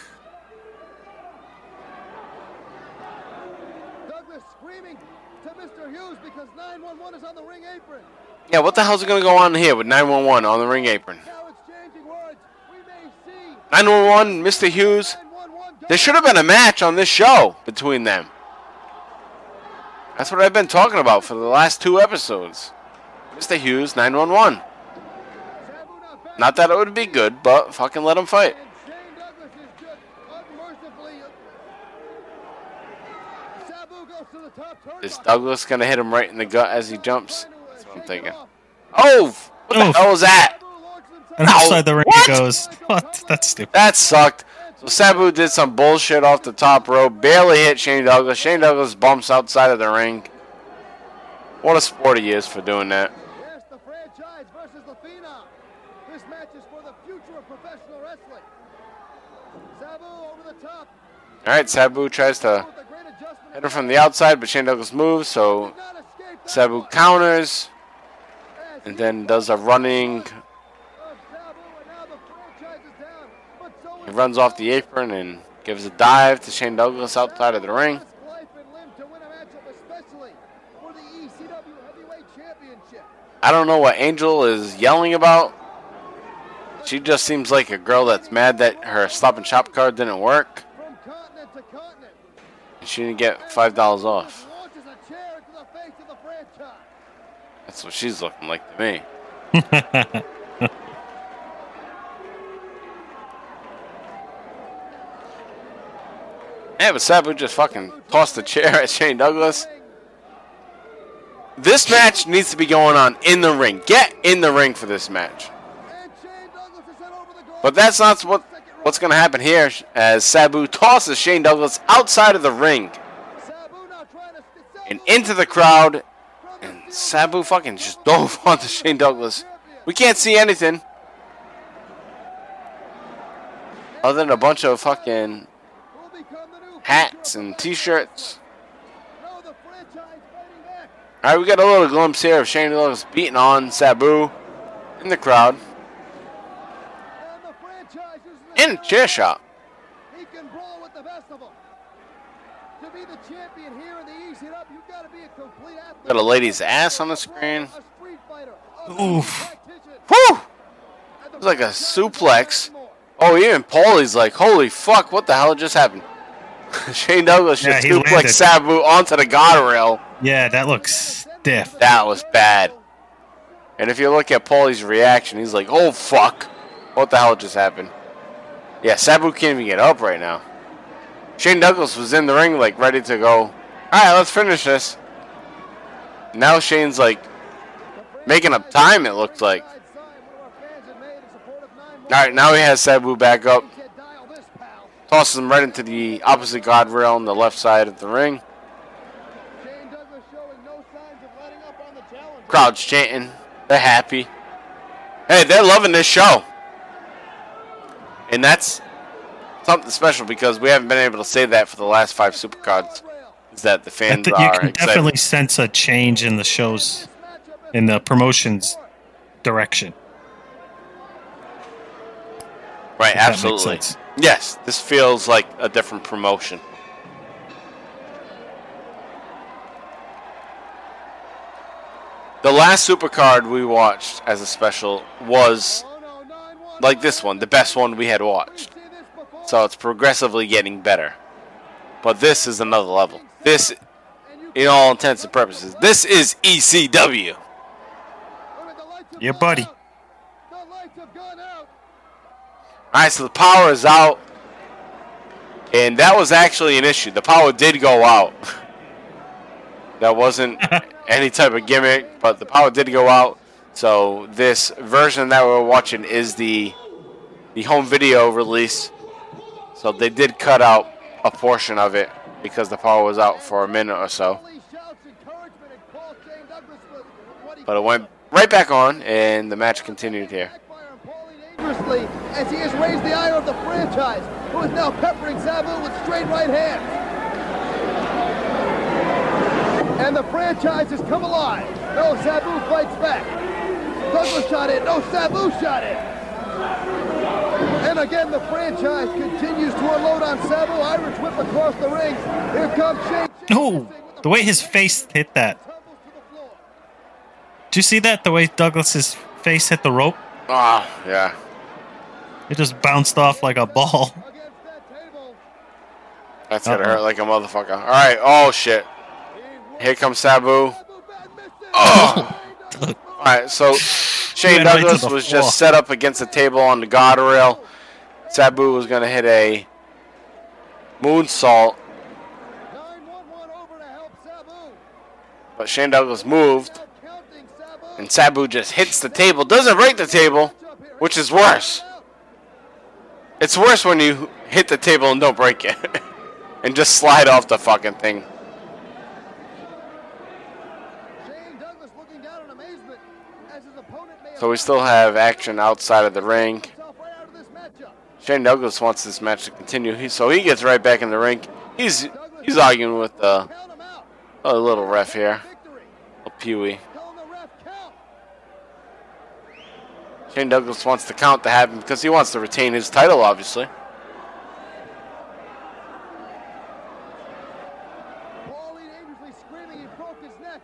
Douglas screaming to Mr. Hughes because 911 is on the ring apron. Yeah, what the hell's going to go on here with 911 on the ring apron? Now exchanging words. We may see 911, Mr. Hughes. There should have been a match on this show between them. That's what I've been talking about for the last two episodes. Mr. Hughes, 911. Not that it would be good, but fucking let him fight. And Shane Douglas is just unmercifully. Sabu goes to the top turnbuckle. Is Douglas going to hit him right in the gut as he jumps? That's what I'm thinking. Oh! What the Oof. hell was that? Sabu launches himself And outside the ring What? he goes. <laughs> What? That's stupid. That sucked. So Sabu did some bullshit off the top rope, barely hit Shane Douglas. Shane Douglas bumps outside of the ring. What a sport he is for doing that. Yes, the franchise versus the Phenom. This match is for the future of professional wrestling. Sabu over the top. All right, Sabu tries to With a great adjustment. hit him from the outside, but Shane Douglas moves, so Did not escape that Sabu counters and then does a running. of Sabu, and now the franchise is down. But so He runs off the apron and gives a dive to Shane Douglas outside of the ring. Risk life and limb to win a matchup, especially for the ECW Heavyweight Championship. I don't know what Angel is yelling about. She just seems like a girl that's mad that her stop and shop card didn't work. From continent to continent. and She didn't get five dollars off. Launches a chair into the face of the franchise. That's what she's looking like to me. <laughs> Yeah, but Sabu just fucking tossed the chair at Shane Douglas. This match needs to be going on in the ring. Get in the ring for this match. But that's not what what's going to happen here as Sabu tosses Shane Douglas outside of the ring and into the crowd. And. Sabu fucking just <laughs> dove onto Shane Douglas. We can't see anything other than a bunch of fucking Who'll become the new hats and t-shirts. No, the franchise fighting back. All right, we got a little glimpse here of Shane Douglas beating on Sabu in the crowd And the franchise is in a chair shot. He can brawl with the best of them. To be the champion here in the ECW, you've got to be a complete athlete. Got a lady's ass on the screen. A street fighter, a Oof. Whew! It's like a suplex. Oh, even Paulie's like, holy fuck, what the hell just happened? <laughs> Shane Douglas just he suplexed landed. Sabu onto the guardrail. Yeah, that looks stiff. That was bad. And if you look at Paulie's reaction, he's like, oh fuck, what the hell just happened? Yeah, Sabu can't even get up right now. Shane Douglas was in the ring, like, ready to go. All right, let's finish this. Now Shane's like making up time. It looked like. Sign one of our fans had made in support of 911. All right, now he has Sabu back up. You can't dial this, pal. Tosses him right into the opposite guardrail on the left side of the ring. Shane Douglas showing no signs of letting up on the challenge. Crowd's chanting. They're happy. Hey, they're loving this show. And that's something special because we haven't been able to say that for the last five supercards. Is that the I fans think you are can excited. definitely sense a change in the show's, in the promotion's direction. right, if that makes absolutely. Yes, this feels like a different promotion. The last supercard we watched as a special was no, 911. like this one, the best one we had watched. So it's progressively getting better. But this is another level. This, in all intents and purposes, this is ECW. Yeah, buddy. out. The lights have gone out. Alright, so the power is out. And that was actually an issue. The power did go out. <laughs> that wasn't <laughs> any type of gimmick, but the power did go out. So this version that we're watching is the the home video release. So they did cut out a portion of it because the power was out for a minute or so. Lee shouts encouragement and calls Shane Douglas for what he But it went right back on and the match continued here. Backfire on Paulie Dangerously as he has raised the ire of the franchise, who is now peppering Sabu with straight right hands. And the franchise has come alive. No, Sabu fights back. Douglas shot in. No, Sabu shot in. And again, the franchise continues to unload on Sabu. Irish whip across the ring. Here comes Shane. No, the way his face hit that. Tumbles to the floor. Did you see that? The way Douglas's face hit the rope? Ah, yeah. It just bounced off like a ball. Against that table. That's gonna Uh-oh. hurt like a motherfucker. Alright, oh shit. Here comes Sabu. Sabu bad misses. Oh! oh! <laughs> Alright, so Shane Went right Douglas was floor. just set up against the table on the guardrail. Sabu was gonna hit a moonsault, 911 over to help Sabu. but Shane Douglas moved, and Sabu just hits the table. Doesn't break the table, which is worse. It's worse when you hit the table and don't break it, <laughs> and just slide off the fucking thing. Shane Douglas looking down in amazement as his opponent may So we still have action outside of the ring. himself right out of this matchup. Shane Douglas wants this match to continue, he, so he gets right back in the ring. He's he's arguing with the Count a little ref here, little Pewee the ref count. Shane Douglas wants the count to happen because he wants to retain his title, obviously. Paulie Dangerously screaming he broke his neck.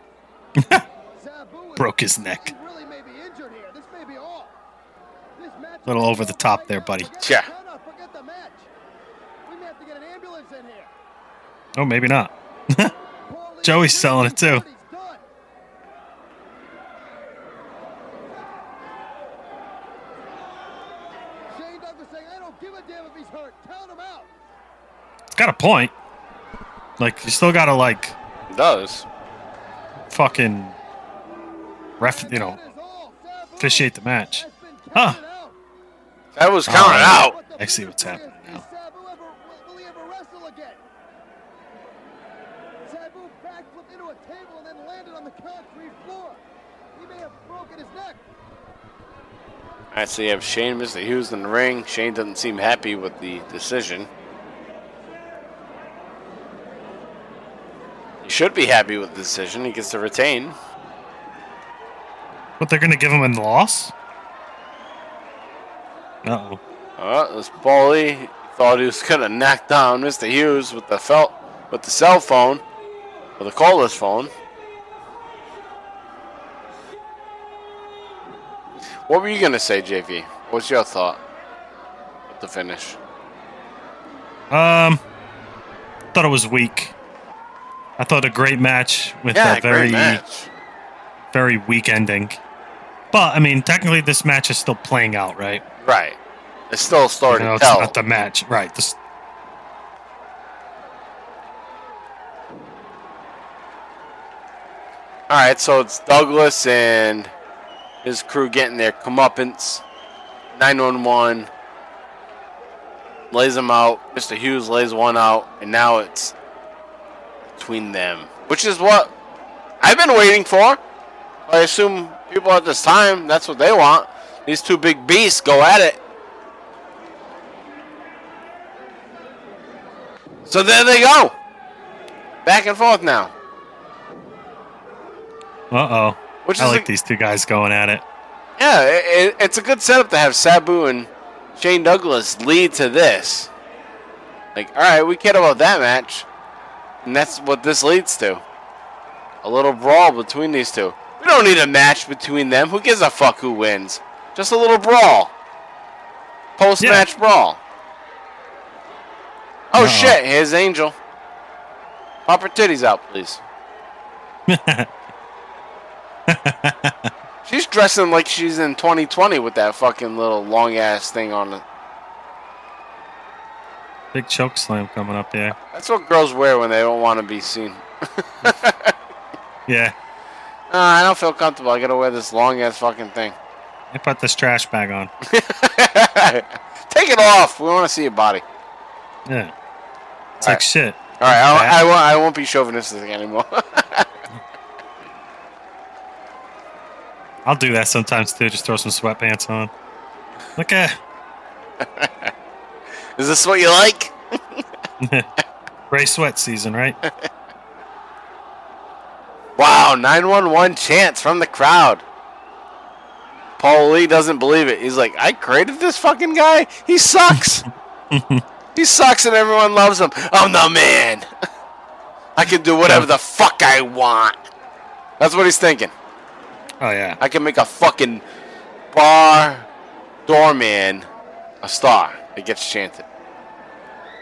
Sabu is- Broke his neck. He really may be injured here. This may be all. This match Little over the top there, buddy. Yeah. No, no, forget the match. We may have to get an ambulance in here. Oh, maybe not. <laughs> Joey's selling it, too. He's done. Shane Douglas saying, I don't give a damn if he's hurt. Count him out. It's got a point. Like, you still gotta, like, He does. fucking ref, you know, That is all. Sabu officiate the match. Huh. That was counted Oh, out. I see what's happening now. Sabu ever, will, will he ever wrestle again? Sabu backflipped into a table and then landed on the concrete floor. He may have broken his neck. All right, so you have Shane, Mr. Hughes in the ring. Shane doesn't seem happy with the decision. He's should be happy with the decision. He gets to retain. But they're gonna give him a loss. Uh oh. Uh, this Paulie thought he was gonna knock down Mr. Hughes with the felt with the cell phone, or the cordless phone. What were you gonna say, JV? What's your thought with the finish? Um, thought it was weak. I thought a great match with Yeah, a very very weak ending. But I mean, technically, this match is still playing out, right? Right. It's still a story Even though it's tell. not the match, right? This, All right, so it's Douglas and his crew getting their comeuppance. 911 lays them out. Mr. Hughes lays one out, and now it's between them, which is what I've been waiting for. I assume people at this time, that's what they want. These two big beasts go at it. So there they go. Back and forth now. uh oh. Which I is like a- these two guys going at it. Yeah, it, it, it's a good setup to have Sabu and Shane Douglas lead to this. Like, all right, we cared about that match, and that's what this leads to. A little brawl between these two. We don't need a match between them. Who gives a fuck who wins? Just a little brawl. Post-match brawl. Oh Uh-oh. shit! Here's Angel. Pop her titties out, please. <laughs> She's dressing like she's in 2020 with that fucking little long ass thing on. Big choke slam coming up there. That's what girls wear when they don't want to be seen. <laughs> Yeah. Uh, I don't feel comfortable. I gotta wear this long ass fucking thing. I put this trash bag on. <laughs> Take it off. We want to see your body. Yeah. It's All like right. shit. All right, I, I, won't, I won't be chauvinistic anymore. <laughs> I'll do that sometimes too. Just throw some sweatpants on. Look at Is this what you like? <laughs> gray sweat season, right? <laughs> Wow, 911 chants from the crowd. Paulie doesn't believe it. He's like, I created this fucking guy? He sucks. <laughs> he sucks and everyone loves him. I'm the man. I can do whatever the fuck I want. That's what he's thinking. Oh yeah. I can make a fucking bar doorman a star. It gets chanted.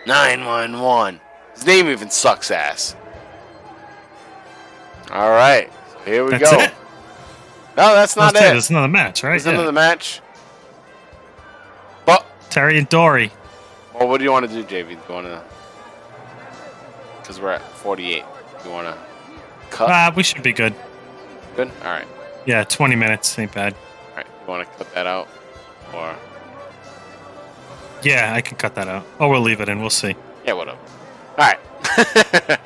911. His name even sucks ass. All right. So here we That's go. it. No, that's not it. That's it. It's another match, right? There's Yeah. another match. But, Terry and Dory. well, what do you want to do, JV? Do you want to. Because we're at 48. You want to cut? Ah, we should be good. Good? All right. Yeah, 20 minutes ain't bad. All right. You want to cut that out? Or. Yeah, I can cut that out. Oh, we'll leave it in. We'll see. Yeah, whatever. All right. <laughs> All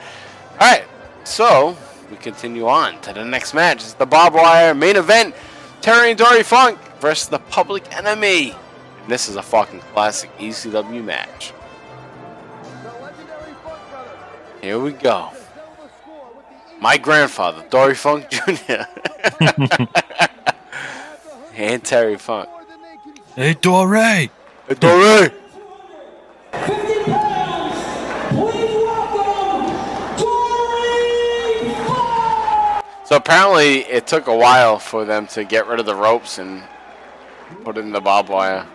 right. So we continue on to the next match. It's the barbed wire main event. Terry and Dory Funk versus the Public Enemy. And this is a fucking classic ECW match. Here we go. My grandfather, Dory Funk <laughs> Jr. <laughs> and Terry Funk. Hey, Dory. Hey, Dory! 50 pounds, please welcome Dory Funk! So apparently, it took a while for them to get rid of the ropes and put in the barbed wire.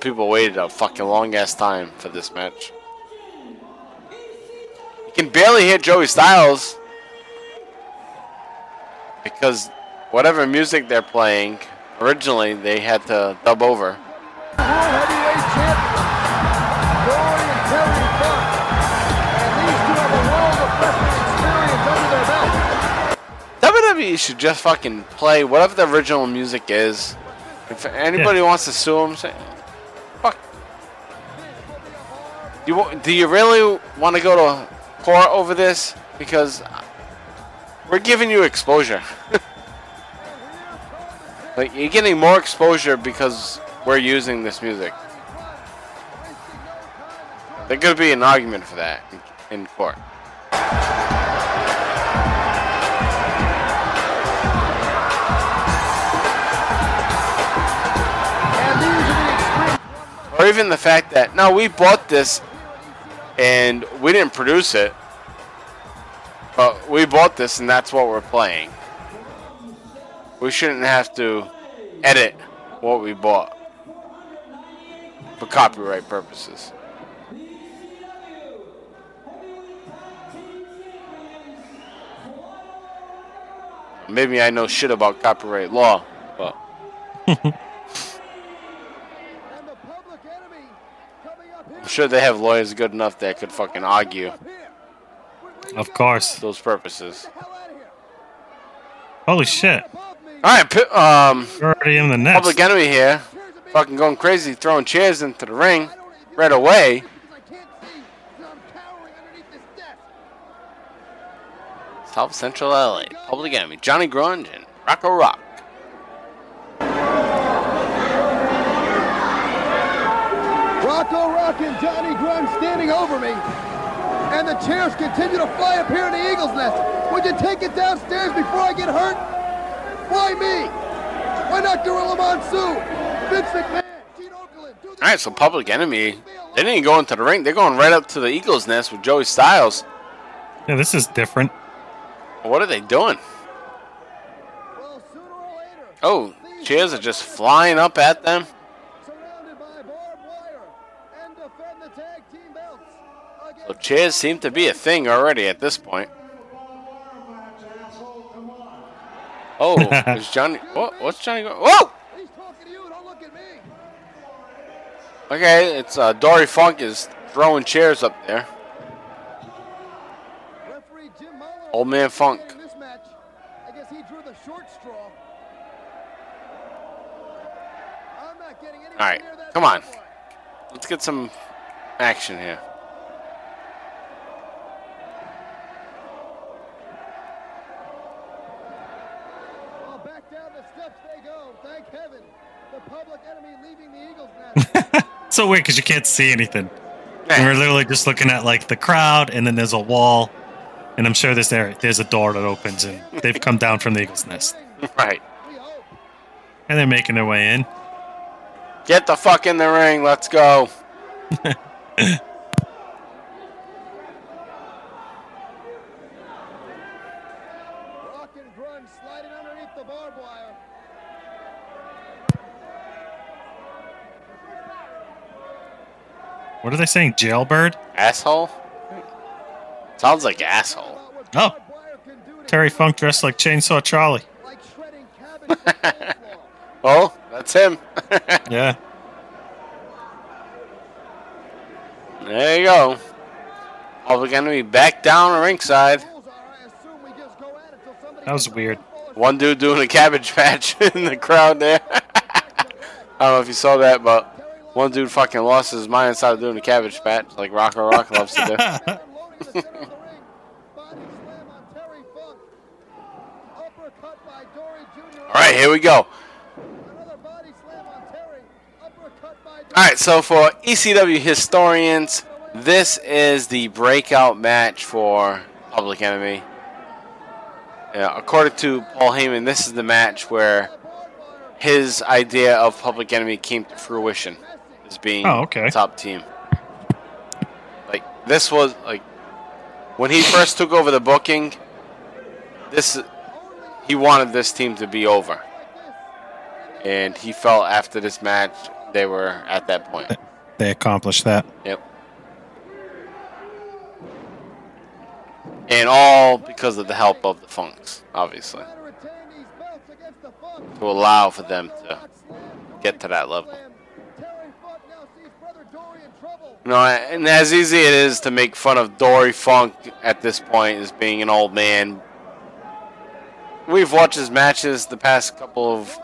People waited a fucking long ass time for this match. You can barely hear Joey Styles because whatever music they're playing, originally they had to dub over. World Heavyweight Champions, Dory and Terry Funk. And these two have a world of wrestling experience under their belt. WWE should just fucking play whatever the original music is. If anybody wants to sue them, say, fuck. Do you, do you really want to go to court over this? Because we're giving you exposure. <laughs> Like you're getting more exposure because we're using this music. There could be an argument for that in, in court. Or even the fact that, no, we bought this and we didn't produce it, but we bought this and that's what we're playing. We shouldn't have to edit what we bought for copyright purposes. Maybe I know shit about copyright law, but And the public enemy coming up here. I'm sure they have lawyers good enough that could fucking argue Of course. those purposes. Hell out of here. Holy shit. Above me. All right, um, You're already in the nest. public enemy here, fucking going crazy, throwing chairs into the ring right away. Because I can't see. Because I'm cowering underneath this desk. South Central LA, public enemy, Johnny Grunge and Rocco Rock. Rocco Rock and Johnny Grunge standing over me. And the chairs continue to fly up here in the Eagles Nest. Would you take it downstairs before I get hurt? Why me? Why not Gorilla Monsoon? Vince McMahon? Gene Okerlund? do All right, so public enemy, they didn't go into the ring. They're going right up to the Eagles' nest with Joey Styles. Yeah, this is different. What are they doing? Well, later, Oh, chairs are just flying up at them. surrounded by barbed wire and defend the tag So chairs seem to be a thing already at this point. Oh, <laughs> is Johnny? What? What's Johnny? Go- Whoa! He's talking to you, don't look at me. Okay, it's uh, Dory Funk is throwing chairs up there. Referee Jim Muller Old man Funk. in this match. I guess he drew the short straw. I'm not getting anywhere All right, come on. Let's get some action here. Well, back down the steps they go. Thank heaven. The public enemy leaving the Eagles nest. It's <laughs> so weird because you can't see anything. And we're literally just looking at like the crowd, and then there's a wall, and I'm sure there's there there's a door that opens, and they've come down from the Eagles Nest, right. and they're making their way in. Get the fuck in the ring. Let's go. <laughs> Rock and grunge sliding underneath the barbed wire. What are they saying? Jailbird? Asshole. Sounds like asshole. Oh. barbed wire can do to Terry Funk dressed like Chainsaw Charlie. like shredding cabbage with coleslaw. Oh, that's him. <laughs> Yeah. there you go. Public enemy back down ringside. Rules are, I assume we just go at it That was weird. One dude doing a cabbage patch <laughs> in the crowd there. <laughs> I don't know if you saw that, but one dude fucking lost his mind and started doing a cabbage patch like Rocco Rock loves to do. Loading the center of the ring. Body slam on Terry Funk. Uppercut by Dory Jr. All right, here we go. Another body slam on Terry. Uppercut by Dory. All right, so for ECW historians, this is the breakout match for Public Enemy. Yeah, according to Paul Heyman, this is the match where his idea of Public Enemy came to fruition as being Oh, okay. the top team. Like this was like when he first took over the booking. This he wanted this team to be over, and he felt after this match they were at that point. They accomplished that. Yep. And all because of the help of the Funks, obviously, Trying to retain these belts against the Funk. to allow for them to get to that level. Terry Funk now sees brother Dory know, and as easy it is to make fun of Dory Funk at this point as being an old man. We've watched his matches the past couple of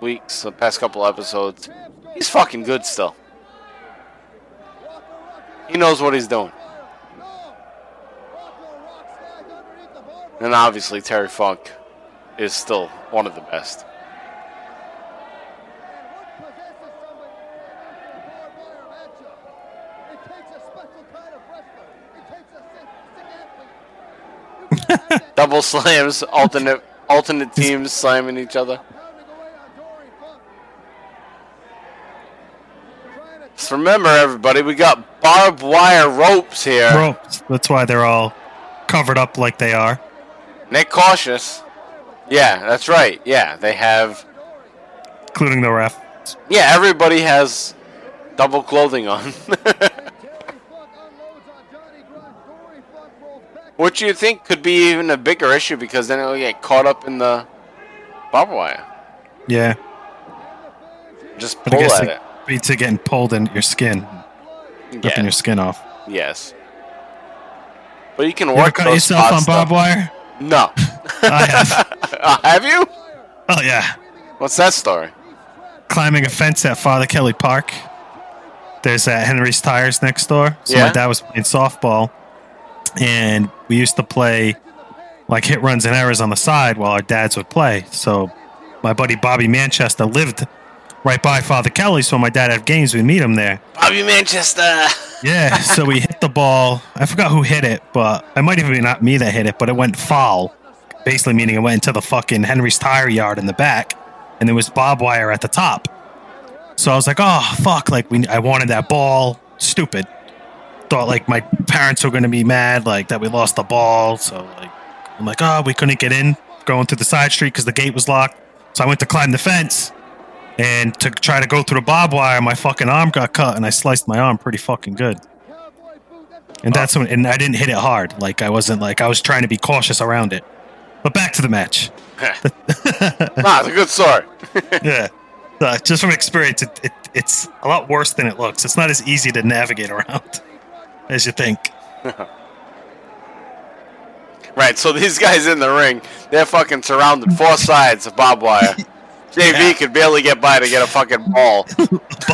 weeks, the past couple episodes. He's fucking good still. He knows what he's doing. No. And obviously Terry Funk is still one of the best. And what possesses somebody to stand in for a barbed wire matchup? It takes a special kind of wrestler. It takes a sick, sick athlete. You can't have that <laughs> Double slams, alternate alternate teams slamming each other. pounding away on Dory Funk. Trying to Let's remember, everybody, we got barbed wire ropes here. Ropes. That's why they're all covered up like they are. Nick cautious. Yeah, that's right. Yeah, they have. including the ref. Yeah, everybody has double clothing on. <laughs> Which you think could be even a bigger issue because then it'll get caught up in the barbed wire. Yeah. Just But I guess at it beats it getting pulled in your skin, ripping Yeah. your skin off. Yes. But you can You work those yourself on barbed wire? No. <laughs> I have. Uh, <laughs> have you? Oh yeah. What's that story? Climbing a fence at Father Kelly Park. There's uh, Henry's Tires next door. So Yeah. my dad was playing softball, and we used to play like hit runs and errors on the side while our dads would play. So my buddy Bobby Manchester lived right by Father Kelly, so my dad had games, we'd meet him there. Bobby Manchester. <laughs> Yeah, so we hit the ball. I forgot who hit it, but it might even be not me that hit it, but it went foul. Basically, meaning it went into the fucking Henry's tire yard in the back, and there was barbed wire at the top. So I was like, oh fuck! Like we, I wanted that ball. Stupid. Thought like my parents were gonna be mad, like that we lost the ball. So like, I'm like, oh, we couldn't get in going through the side street because the gate was locked. So I went to climb the fence. And to try to go through the barbed wire, my fucking arm got cut, and I sliced my arm pretty fucking good. And that's when, and I didn't hit it hard. Like I wasn't like I was trying to be cautious around it. But back to the match. <laughs> <laughs> nah, it's a good story. <laughs> yeah, Uh, just from experience, it, it, it's a lot worse than it looks. It's not as easy to navigate around as you think. <laughs> Right, so these guys in the ring, they're fucking surrounded four sides of barbed wire. <laughs> JV could barely get by to get a fucking ball. <laughs>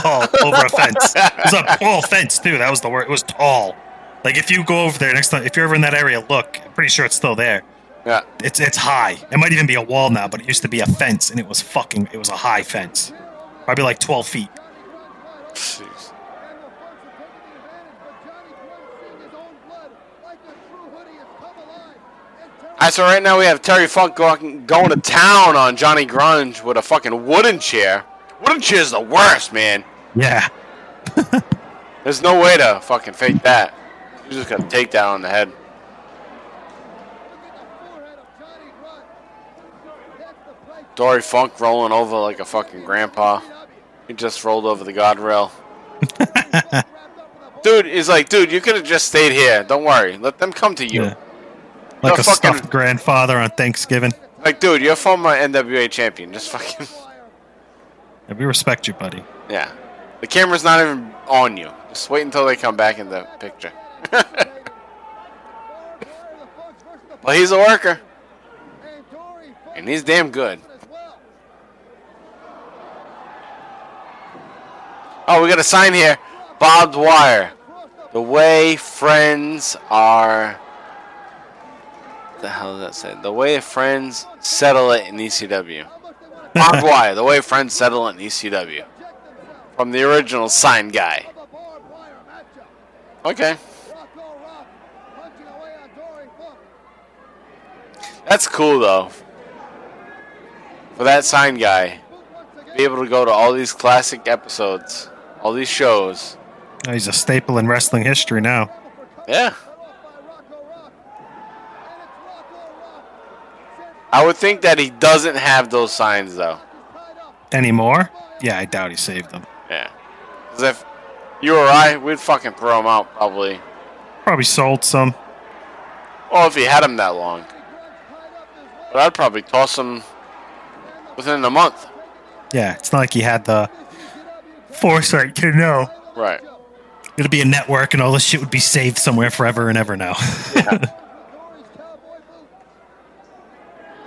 Ball over a fence. It was a tall fence too. That was the word. It was tall. Like if you go over there next time, if you're ever in that area, look. I'm pretty sure it's still there. Yeah. It's it's high. It might even be a wall now, but it used to be a fence, and it was fucking. It was a high fence, probably like twelve feet. Jeez. Alright, so right now we have Terry Funk going, going to town on Johnny Grunge with a fucking wooden chair. Wooden chair is the worst, man. Yeah. <laughs> There's no way to fucking fake that. You just gotta take that on the head. Dory Funk rolling over like a fucking grandpa. He just rolled over the guardrail. <laughs> dude, he's like, dude, you could have just stayed here. Don't worry. Let them come to you. Yeah. Like a fucking- stuffed grandfather on Thanksgiving. Like, dude, you're former NWA champion. Just fucking. Yeah, we respect you, buddy. Yeah. The camera's not even on you. Just wait until they come back in the picture. <laughs> well, he's a worker. And he's damn good. Oh, we got a sign here. Barbed wire. The way friends are. The hell does that say? The way friends settle it in ECW. Barbed wire. The way friends settle it in ECW. From the original sign guy. Okay. That's cool though. For that sign guy, be able to go to all these classic episodes, all these shows. He's a staple in wrestling history now. Yeah. I would think that he doesn't have those signs though. Anymore? Yeah, I doubt he saved them. Yeah. Because if you or I, we'd fucking throw them out probably. Probably sold some. Well, if he had them that long. But I'd probably toss them within a month. Yeah, it's not like he had the foresight to know. Right. It'll be a network and all this shit would be saved somewhere forever and ever now. <laughs>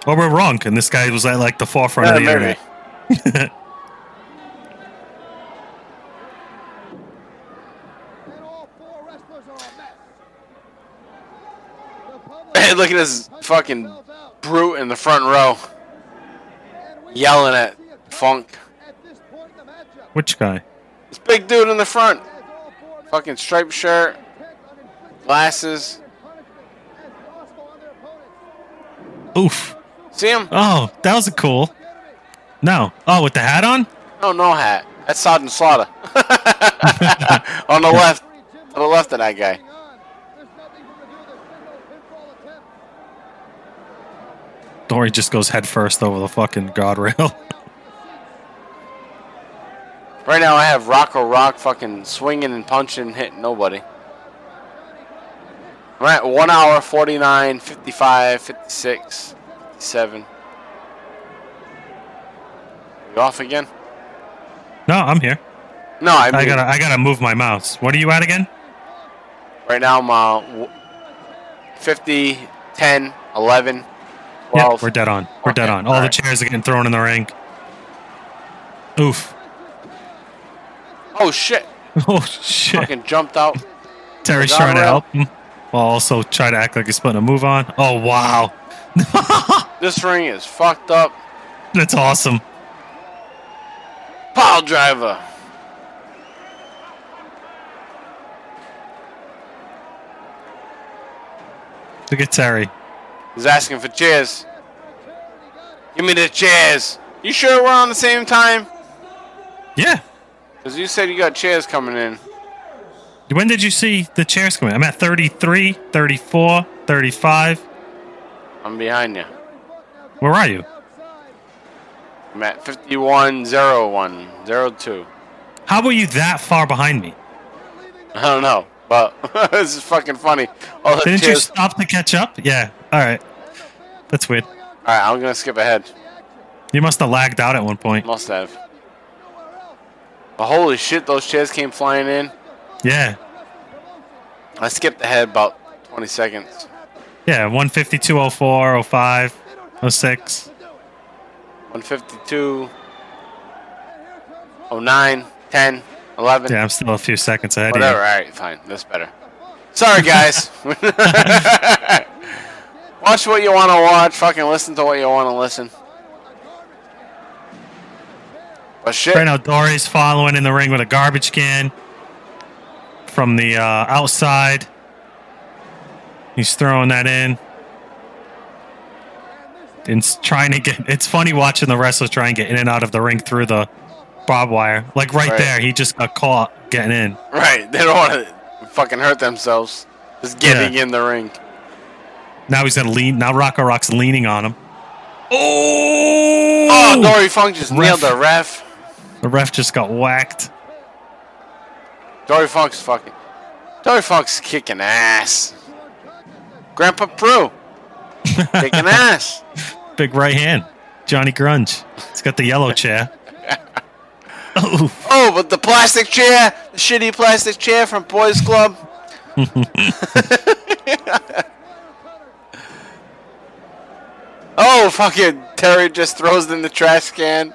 or we're wrong, and this guy was at like the forefront of the internet. Hey, <laughs> look at this fucking brute in the front row. Yelling at Funk. Which guy? This big dude in the front. Fucking striped shirt. Glasses. Oof. See him? Oh, that was a cool. No. Oh, with the hat on? No, no hat. That's Sergeant Slaughter. <laughs> On the left. To the left of that guy. There's nothing for him to do. There's been no pinfall attempt. Dory just goes head first over the fucking guardrail. <laughs> Right now I have Rocco Rock fucking swinging and punching, hitting nobody. At 1 hour, 49, 55, 56, 57. You off again? no, I'm here. No, I mean, I gotta I gotta move my mouse. What are you at again? right now I'm uh, 50, 10, 11, 12. Yeah, we're dead on. We're dead on. All the chairs are getting thrown in the ring. Oof. Oh shit! <laughs> Oh shit. Fucking jumped out. Terry's trying to help him. While also try to act like he's putting a move on. Oh wow. <laughs> This ring is fucked up. That's awesome. Pile driver. Look at Terry. He's asking for chairs. Give me the chairs. You sure we're on the same time? Yeah. Because you said you got chairs coming in. When did you see the chairs coming? in? I'm at 33, 34, 35. I'm behind you. Where are you? I'm at 5101, 02. How were you that far behind me? I don't know, but <laughs> this is fucking funny. All the Didn't you stop to catch up? Yeah. All right. That's weird. Alright, I'm gonna skip ahead. You must have lagged out at one point. Must have. But holy shit, those chairs came flying in. Yeah. I skipped ahead about 20 seconds. Yeah. 152, 04, 05, 06. 152, 09, 10, 11. Yeah, I'm still a few seconds ahead Whatever. All right, fine. That's better. Sorry, guys. <laughs> <laughs> watch what you want to watch. Fucking listen to what you want to listen. But shit. Right now, Dory's following in the ring with a garbage can from the uh, outside. He's throwing that in. And trying to get. It's funny watching the wrestlers try and get in and out of the ring through the barbed wire. Like right, Right. there, he just got caught getting in. Right. <laughs> They don't want to fucking hurt themselves. Just getting in the ring. Now he's gonna lean. Now Rocco Rock's leaning on him. Oh, Oh! Dory Funk just nailed the ref. The ref just got whacked. Dory Funk's fucking. Dory Funk's kicking ass. Grandpa Prue. <laughs> kicking ass. Big right hand. Johnny Grunge. He's got the yellow chair. Oh, Oh, but the plastic chair, the shitty plastic chair from Boys Club. <laughs> oh, fucking Terry just throws it in the trash can.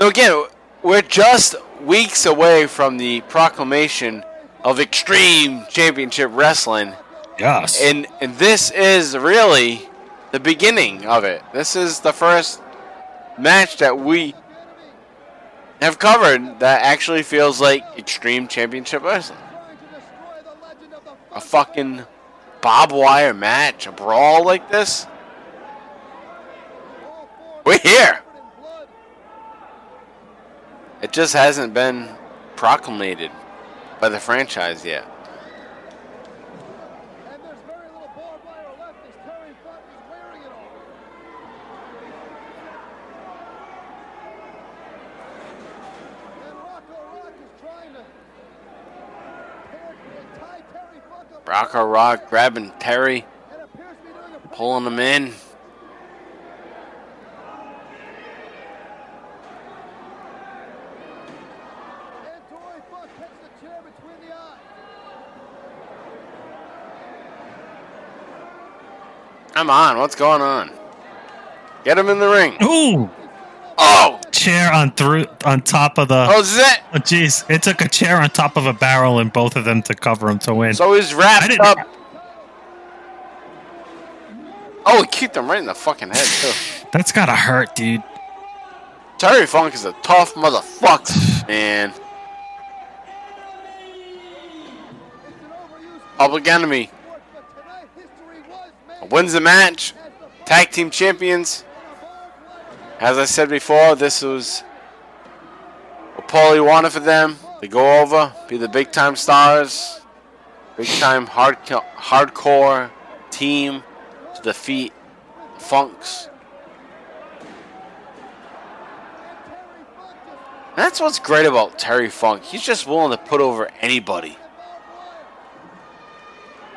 No, again, we're just weeks away from the proclamation of Extreme Championship Wrestling. Yes. And, and this is really the beginning of it. This is the first match that we have covered that actually feels like Extreme Championship Wrestling. A fucking barbed wire match, a brawl like this. We're here. It just hasn't been proclamated by the franchise yet. And there's very little barbed wire left as Terry Funk is wearing it all. And Rocco Rock is trying to tear- tie Funk Rock grabbing Terry, pulling him in. Come on, what's going on? Get him in the ring. Ooh, Oh, chair on through on top of the. oh, zit. Oh, jeez! It took a chair on top of a barrel and both of them to cover him to win. So he's wrapped up. Oh, he kicked him right in the fucking head too. <sighs> That's gotta hurt, dude. Terry Funk is a tough motherfucker, man. Public enemy But tonight history was made wins the match. Tag team champions. As I said before, this was what Paulie wanted for them to go over, be the big time stars, big time hard hardcore team to defeat Funks. That's what's great about Terry Funk. He's just willing to put over anybody.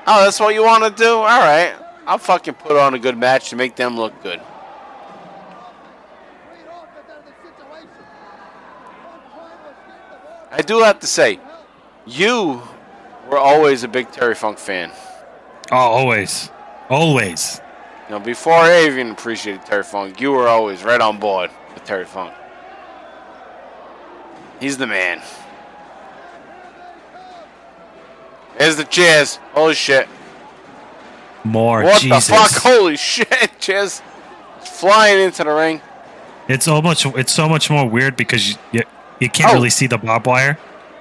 Oh, that's what you want to do? All right. I'll fucking put on a good match to make them look good. I do have to say, you were always a big Terry Funk fan. Oh, always. Always. You know, before I even appreciated Terry Funk, you were always right on board with Terry Funk. He's the man. There's the chairs. Holy shit. More. What Jesus. the fuck? Holy shit. <laughs> Chairs flying into the ring. It's so much. It's so much more weird because you you, you can't Oh. really see the barbed wire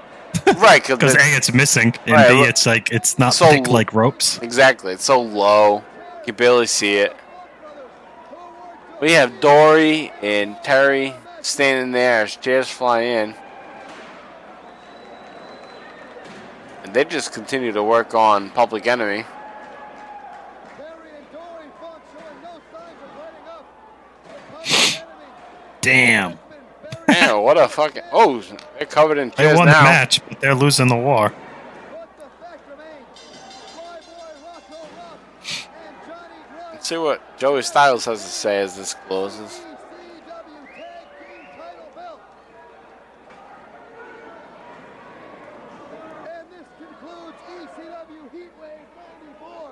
<laughs> Right, because because a it's missing and Right, b it's like it's not So thick like ropes. exactly. It's so low. You can barely see it. We have Dory and Terry standing there as chairs fly in. And they just continue to work on Public Enemy. <laughs> Damn. Man, what a fucking. Oh, they're covered in They chairs won now. the match, but they're losing the war. Let's see what Joey Styles has to say as this closes. And this concludes ECW Heatwave 94.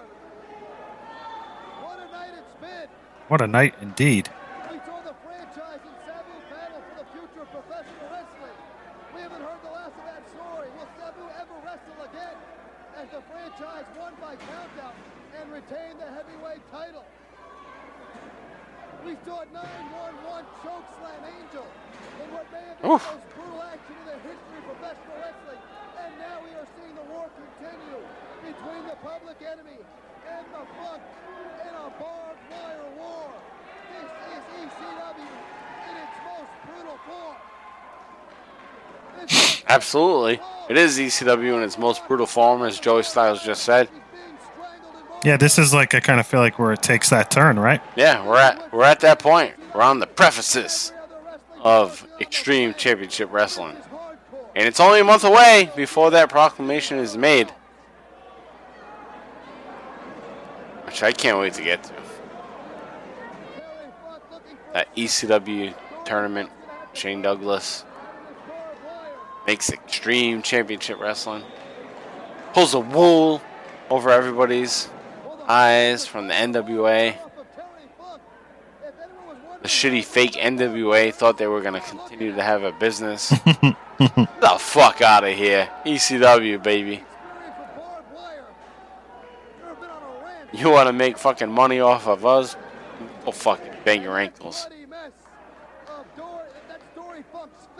What a night it's been. What a night indeed. We saw the franchise and Sabu battle for the future of professional wrestling. We haven't heard the last of that story. Will Sabu ever wrestle again? As the franchise won by countout and retained the heavyweight title. We saw 911 chokeslam Angel in what may have been Oof. the most brutal action in the history of professional wrestling. And now we are seeing the war continue between the public enemy and the funk in a barbed wire war. This is ECW in its most brutal form. This <laughs> Absolutely. It is ECW in its most brutal form, as Joey Styles just said. being strangled in Yeah, this is like I kind of feel like where it takes that turn, right? Yeah, we're at we're at that point. We're on the prefaces of Extreme Championship Wrestling. And it's only a month away before that proclamation is made. Which I can't wait to get to. That ECW tournament, Shane Douglas makes Extreme Championship Wrestling. Pulls a wool over everybody's eyes from the NWA. The shitty fake NWA thought they were going to continue to have a business. <laughs> The fuck out of here. ECW, baby. You want to make fucking money off of us? Go fucking bang your ankles.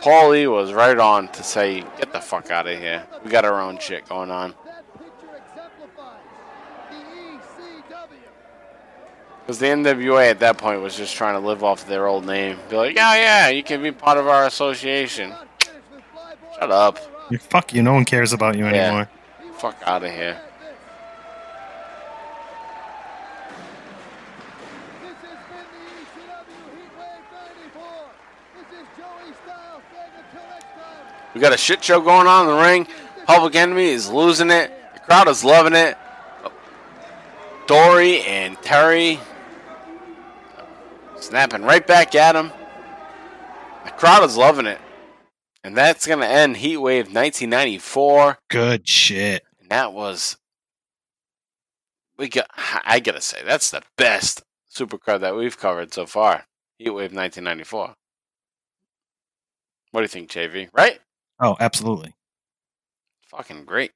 Paulie was right on to say, get the fuck out of here. We got our own shit going on. That picture exemplifies the ECW. Because the NWA at that point was just trying to live off their old name. Be like, yeah, yeah, you can be part of our association. Not finished with Flyboy Shut up. You fuck you. No one cares about you Yeah. anymore. Fuck out of here. This has been the ECW Heatwave 94. This is Joey Styles saying until next time. We got a shit show going on in the ring. Public Enemy is losing it. The crowd is loving it. Dory and Terry snapping right back at him. The crowd is loving it. And that's going to end Heatwave 1994. Good shit. And that was. We got. I gotta say, that's the best supercard that we've covered so far. Heatwave 1994. What do you think, JV? Right? Oh, absolutely. Fucking great.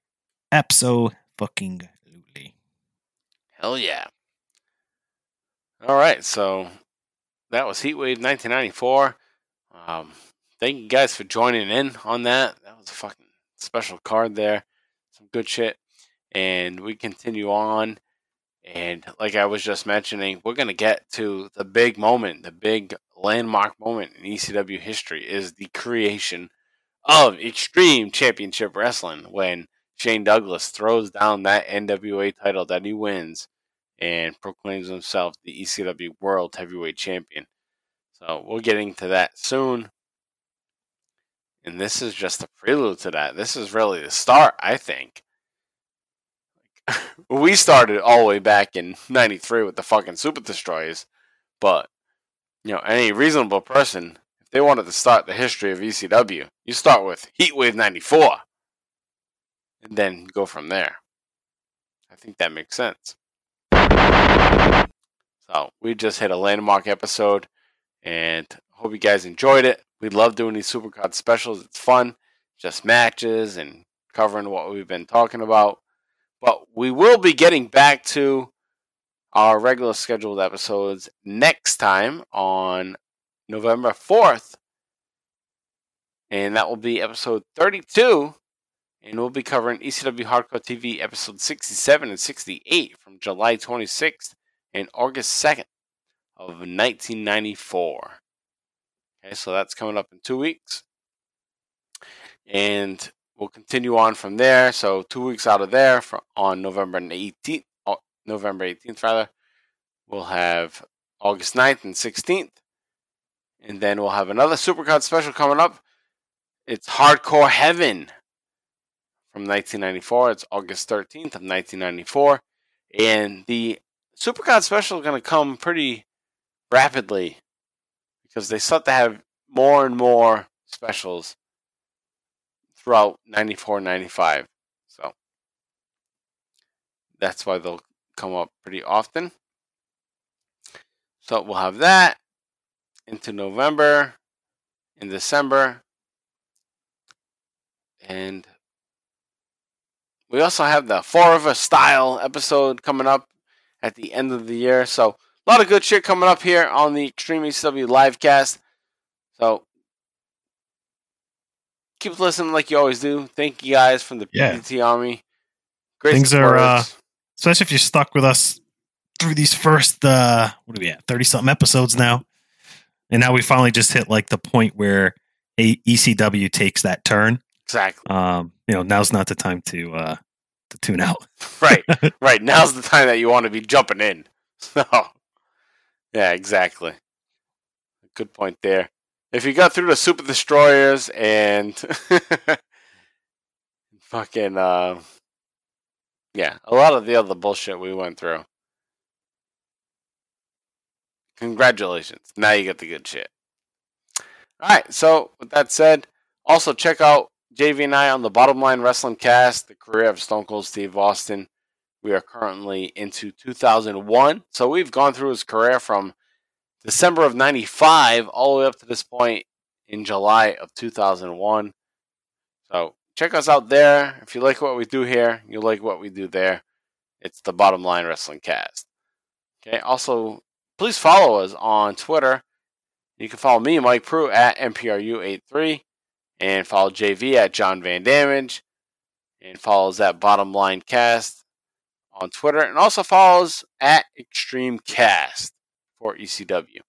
Abso fucking. Hell yeah. All right, so that was Heatwave 1994. Um, thank you guys for joining in on that. That was a fucking special card there. Some good shit. And we continue on. And like I was just mentioning, we're going to get to the big moment, the big landmark moment in ECW history is the creation of Extreme Championship Wrestling when Shane Douglas throws down that NWA title that he wins and proclaims himself the ECW World Heavyweight Champion. So we'll get into that soon. And this is just a prelude to that. This is really the start, I think. <laughs> we started all the way back in 93 with the fucking Super Destroyers. But, you know, any reasonable person, if they wanted to start the history of ECW, you start with Heatwave 94. And then go from there. I think that makes sense. So, we just hit a landmark episode. And hope you guys enjoyed it. We love doing these Supercard specials. It's fun. Just matches and covering what we've been talking about. But we will be getting back to our regular scheduled episodes next time on November 4th. And that will be episode 32. And we'll be covering ECW Hardcore TV episode 67 and 68 from July 26th and August 2nd of 1994. Okay, so that's coming up in two weeks. And we'll continue on from there. So two weeks out of there for, on November 18th, uh, November 18th rather, we'll have August 9th and 16th. And then we'll have another Supercard special coming up. It's Hardcore Heaven from 1994. It's August 13th of 1994. And the Supercard special is going to come pretty rapidly because they start to have more and more specials throughout 94 95. So that's why they'll come up pretty often. So we'll have that into November, in December, and we also have the Forever Style episode coming up at the end of the year. So a lot of good shit coming up here on the Extreme ECW livecast. So keep listening like you always do. Thank you guys from the Yeah. PDT Army. Great Things are, uh, especially if you're stuck with us through these first uh what are we at 30 something episodes now and now we finally just hit like the point where a ecw takes that turn exactly um you know now's not the time to uh to tune out <laughs> right, <laughs> right. Now's the time that you want to be jumping in. <laughs> So, yeah, exactly. Good point there. If you got through the Super Destroyers and fucking, uh, yeah, a lot of the other bullshit we went through. Congratulations. Now you get the good shit. All right. So, with that said, also check out JV and I on the Bottom Line Wrestling Cast, the career of Stone Cold Steve Austin. We are currently into 2001. So we've gone through his career from December of 95 all the way up to this point in July of 2001. So check us out there. If you like what we do here, you like what we do there. It's the Bottom Line Wrestling Cast. Okay. Also, please follow us on Twitter. You can follow me, Mike Pru, at MPRU83 and follow JV at John Van Damage, and follows that Bottom Line Cast on Twitter, and also follows at Extreme Cast for ECW.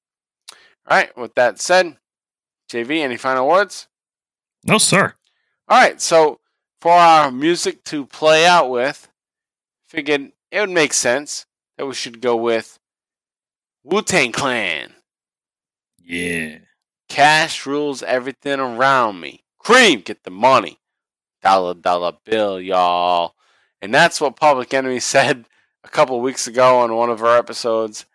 All right, with that said, JV, any final words? no sir All right, so for our music to play out with, figured it would make sense that we should go with Wu Tang Clan. yeah Cash rules everything around me. Cream, get the money. Dollar, dollar bill, y'all. And that's what Public Enemy <laughs> said a couple weeks ago on one of our episodes.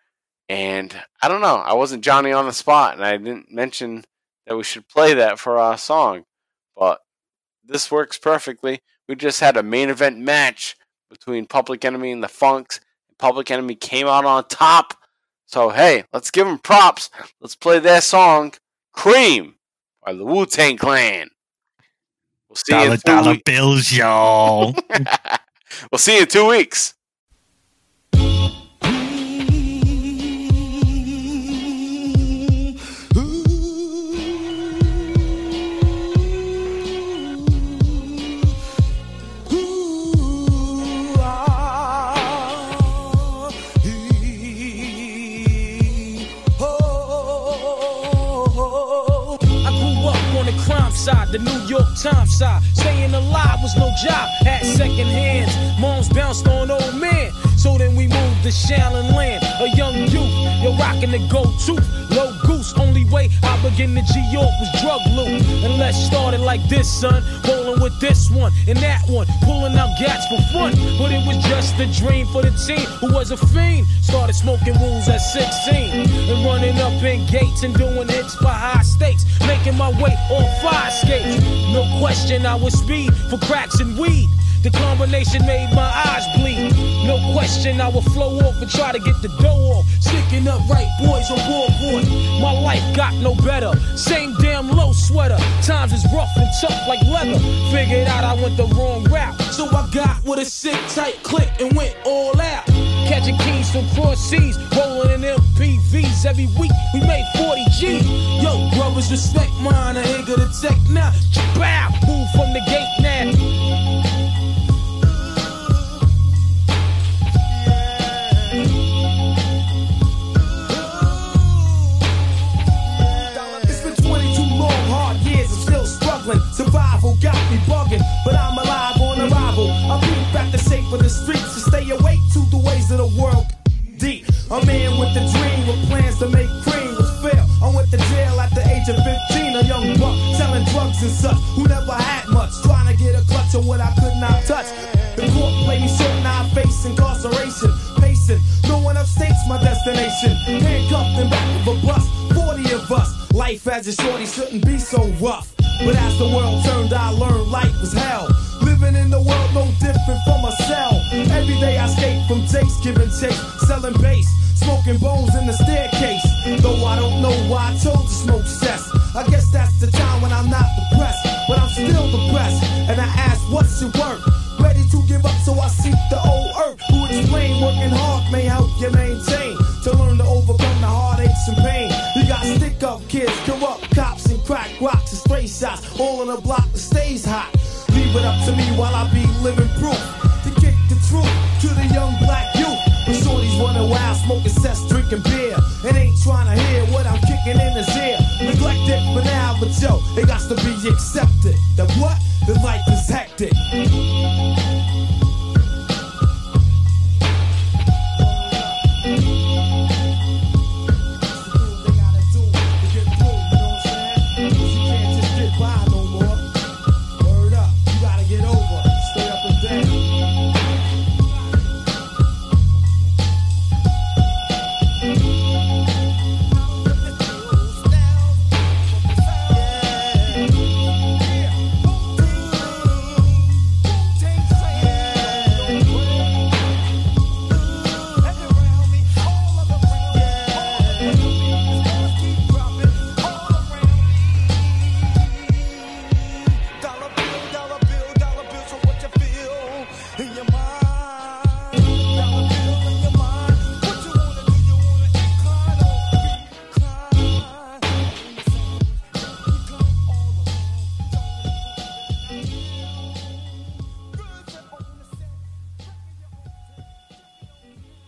And I don't know, I wasn't Johnny on the spot, and I didn't mention that we should play that for our song. But this works perfectly. We just had a main event match between Public Enemy and the Funks. Public Enemy came out on top. So, hey, let's give them props. Let's play their song, Cream, by the Wu Tang Clan. See dollar dollar bills y'all <laughs> we'll see you in two weeks. Side, the New York Times side. Staying alive was no job, had second hands. Moms bounced on old man. So then we moved to Shaolin Land, a young youth. You're rocking the go-to, low goose. Only way I begin to G York was drug loot. And let's start it like this, son. Rolling with this one and that one, pulling out gats for fun. But it was just a dream for the team who was a fiend. Started smoking rules at 16 and running up in gates and doing hits for high stakes. Making my way on fire skates. No question, I was speed for cracks and weed. The combination made my eyes bleed. No question, I would flow off and try to get the dough off. Sticking up right boys on board. My life got no better. Same damn low sweater. Times is rough and tough like leather. Figured out I went the wrong route. So I got with a sick tight click and went all out. Catching keys from cross seas, rolling in MPVs every week. We made 40 G. Yo, brothers, respect mine. I ain't gonna tech now. Bow, move from the gate now. Struggling. Survival got me bugging, but I'm alive on arrival. I peep back the shape of the streets to stay awake to the ways of the world. Deep, a man with a dream with plans to make cream was fail. I went to jail at the age of 15, a young buck selling drugs and such who never had much, trying to get a clutch on what I could not touch. The court played me short, now I face incarceration. Pacing, no one upstates my destination. Handcuffed in back of a bus, 40 of us. Life as a shorty shouldn't be so rough. But as the world turned, I learned life was hell. Living in the world no different from a cell. Every day I skate from takes, giving chase, selling bass, smoking bones in the staircase. Though I don't know why I chose to smoke cess. I guess that's the time when I'm not depressed, but I'm still depressed. And I ask, what's your work? Ready to give up, so I seek the old earth. Who explain working hard may help you maintain. To learn to overcome the heartaches and pain up kids, corrupt cops, and crack rocks and stray shots. All in a block that stays hot. Leave it up to me while I be living proof to kick the truth to the young black youth. But shorties running wild, smoking cess, drinking beer, and ain't trying to hear what I'm kicking in his ear. Neglected for now, but yo, it got to be accepted. That what? The life is hectic.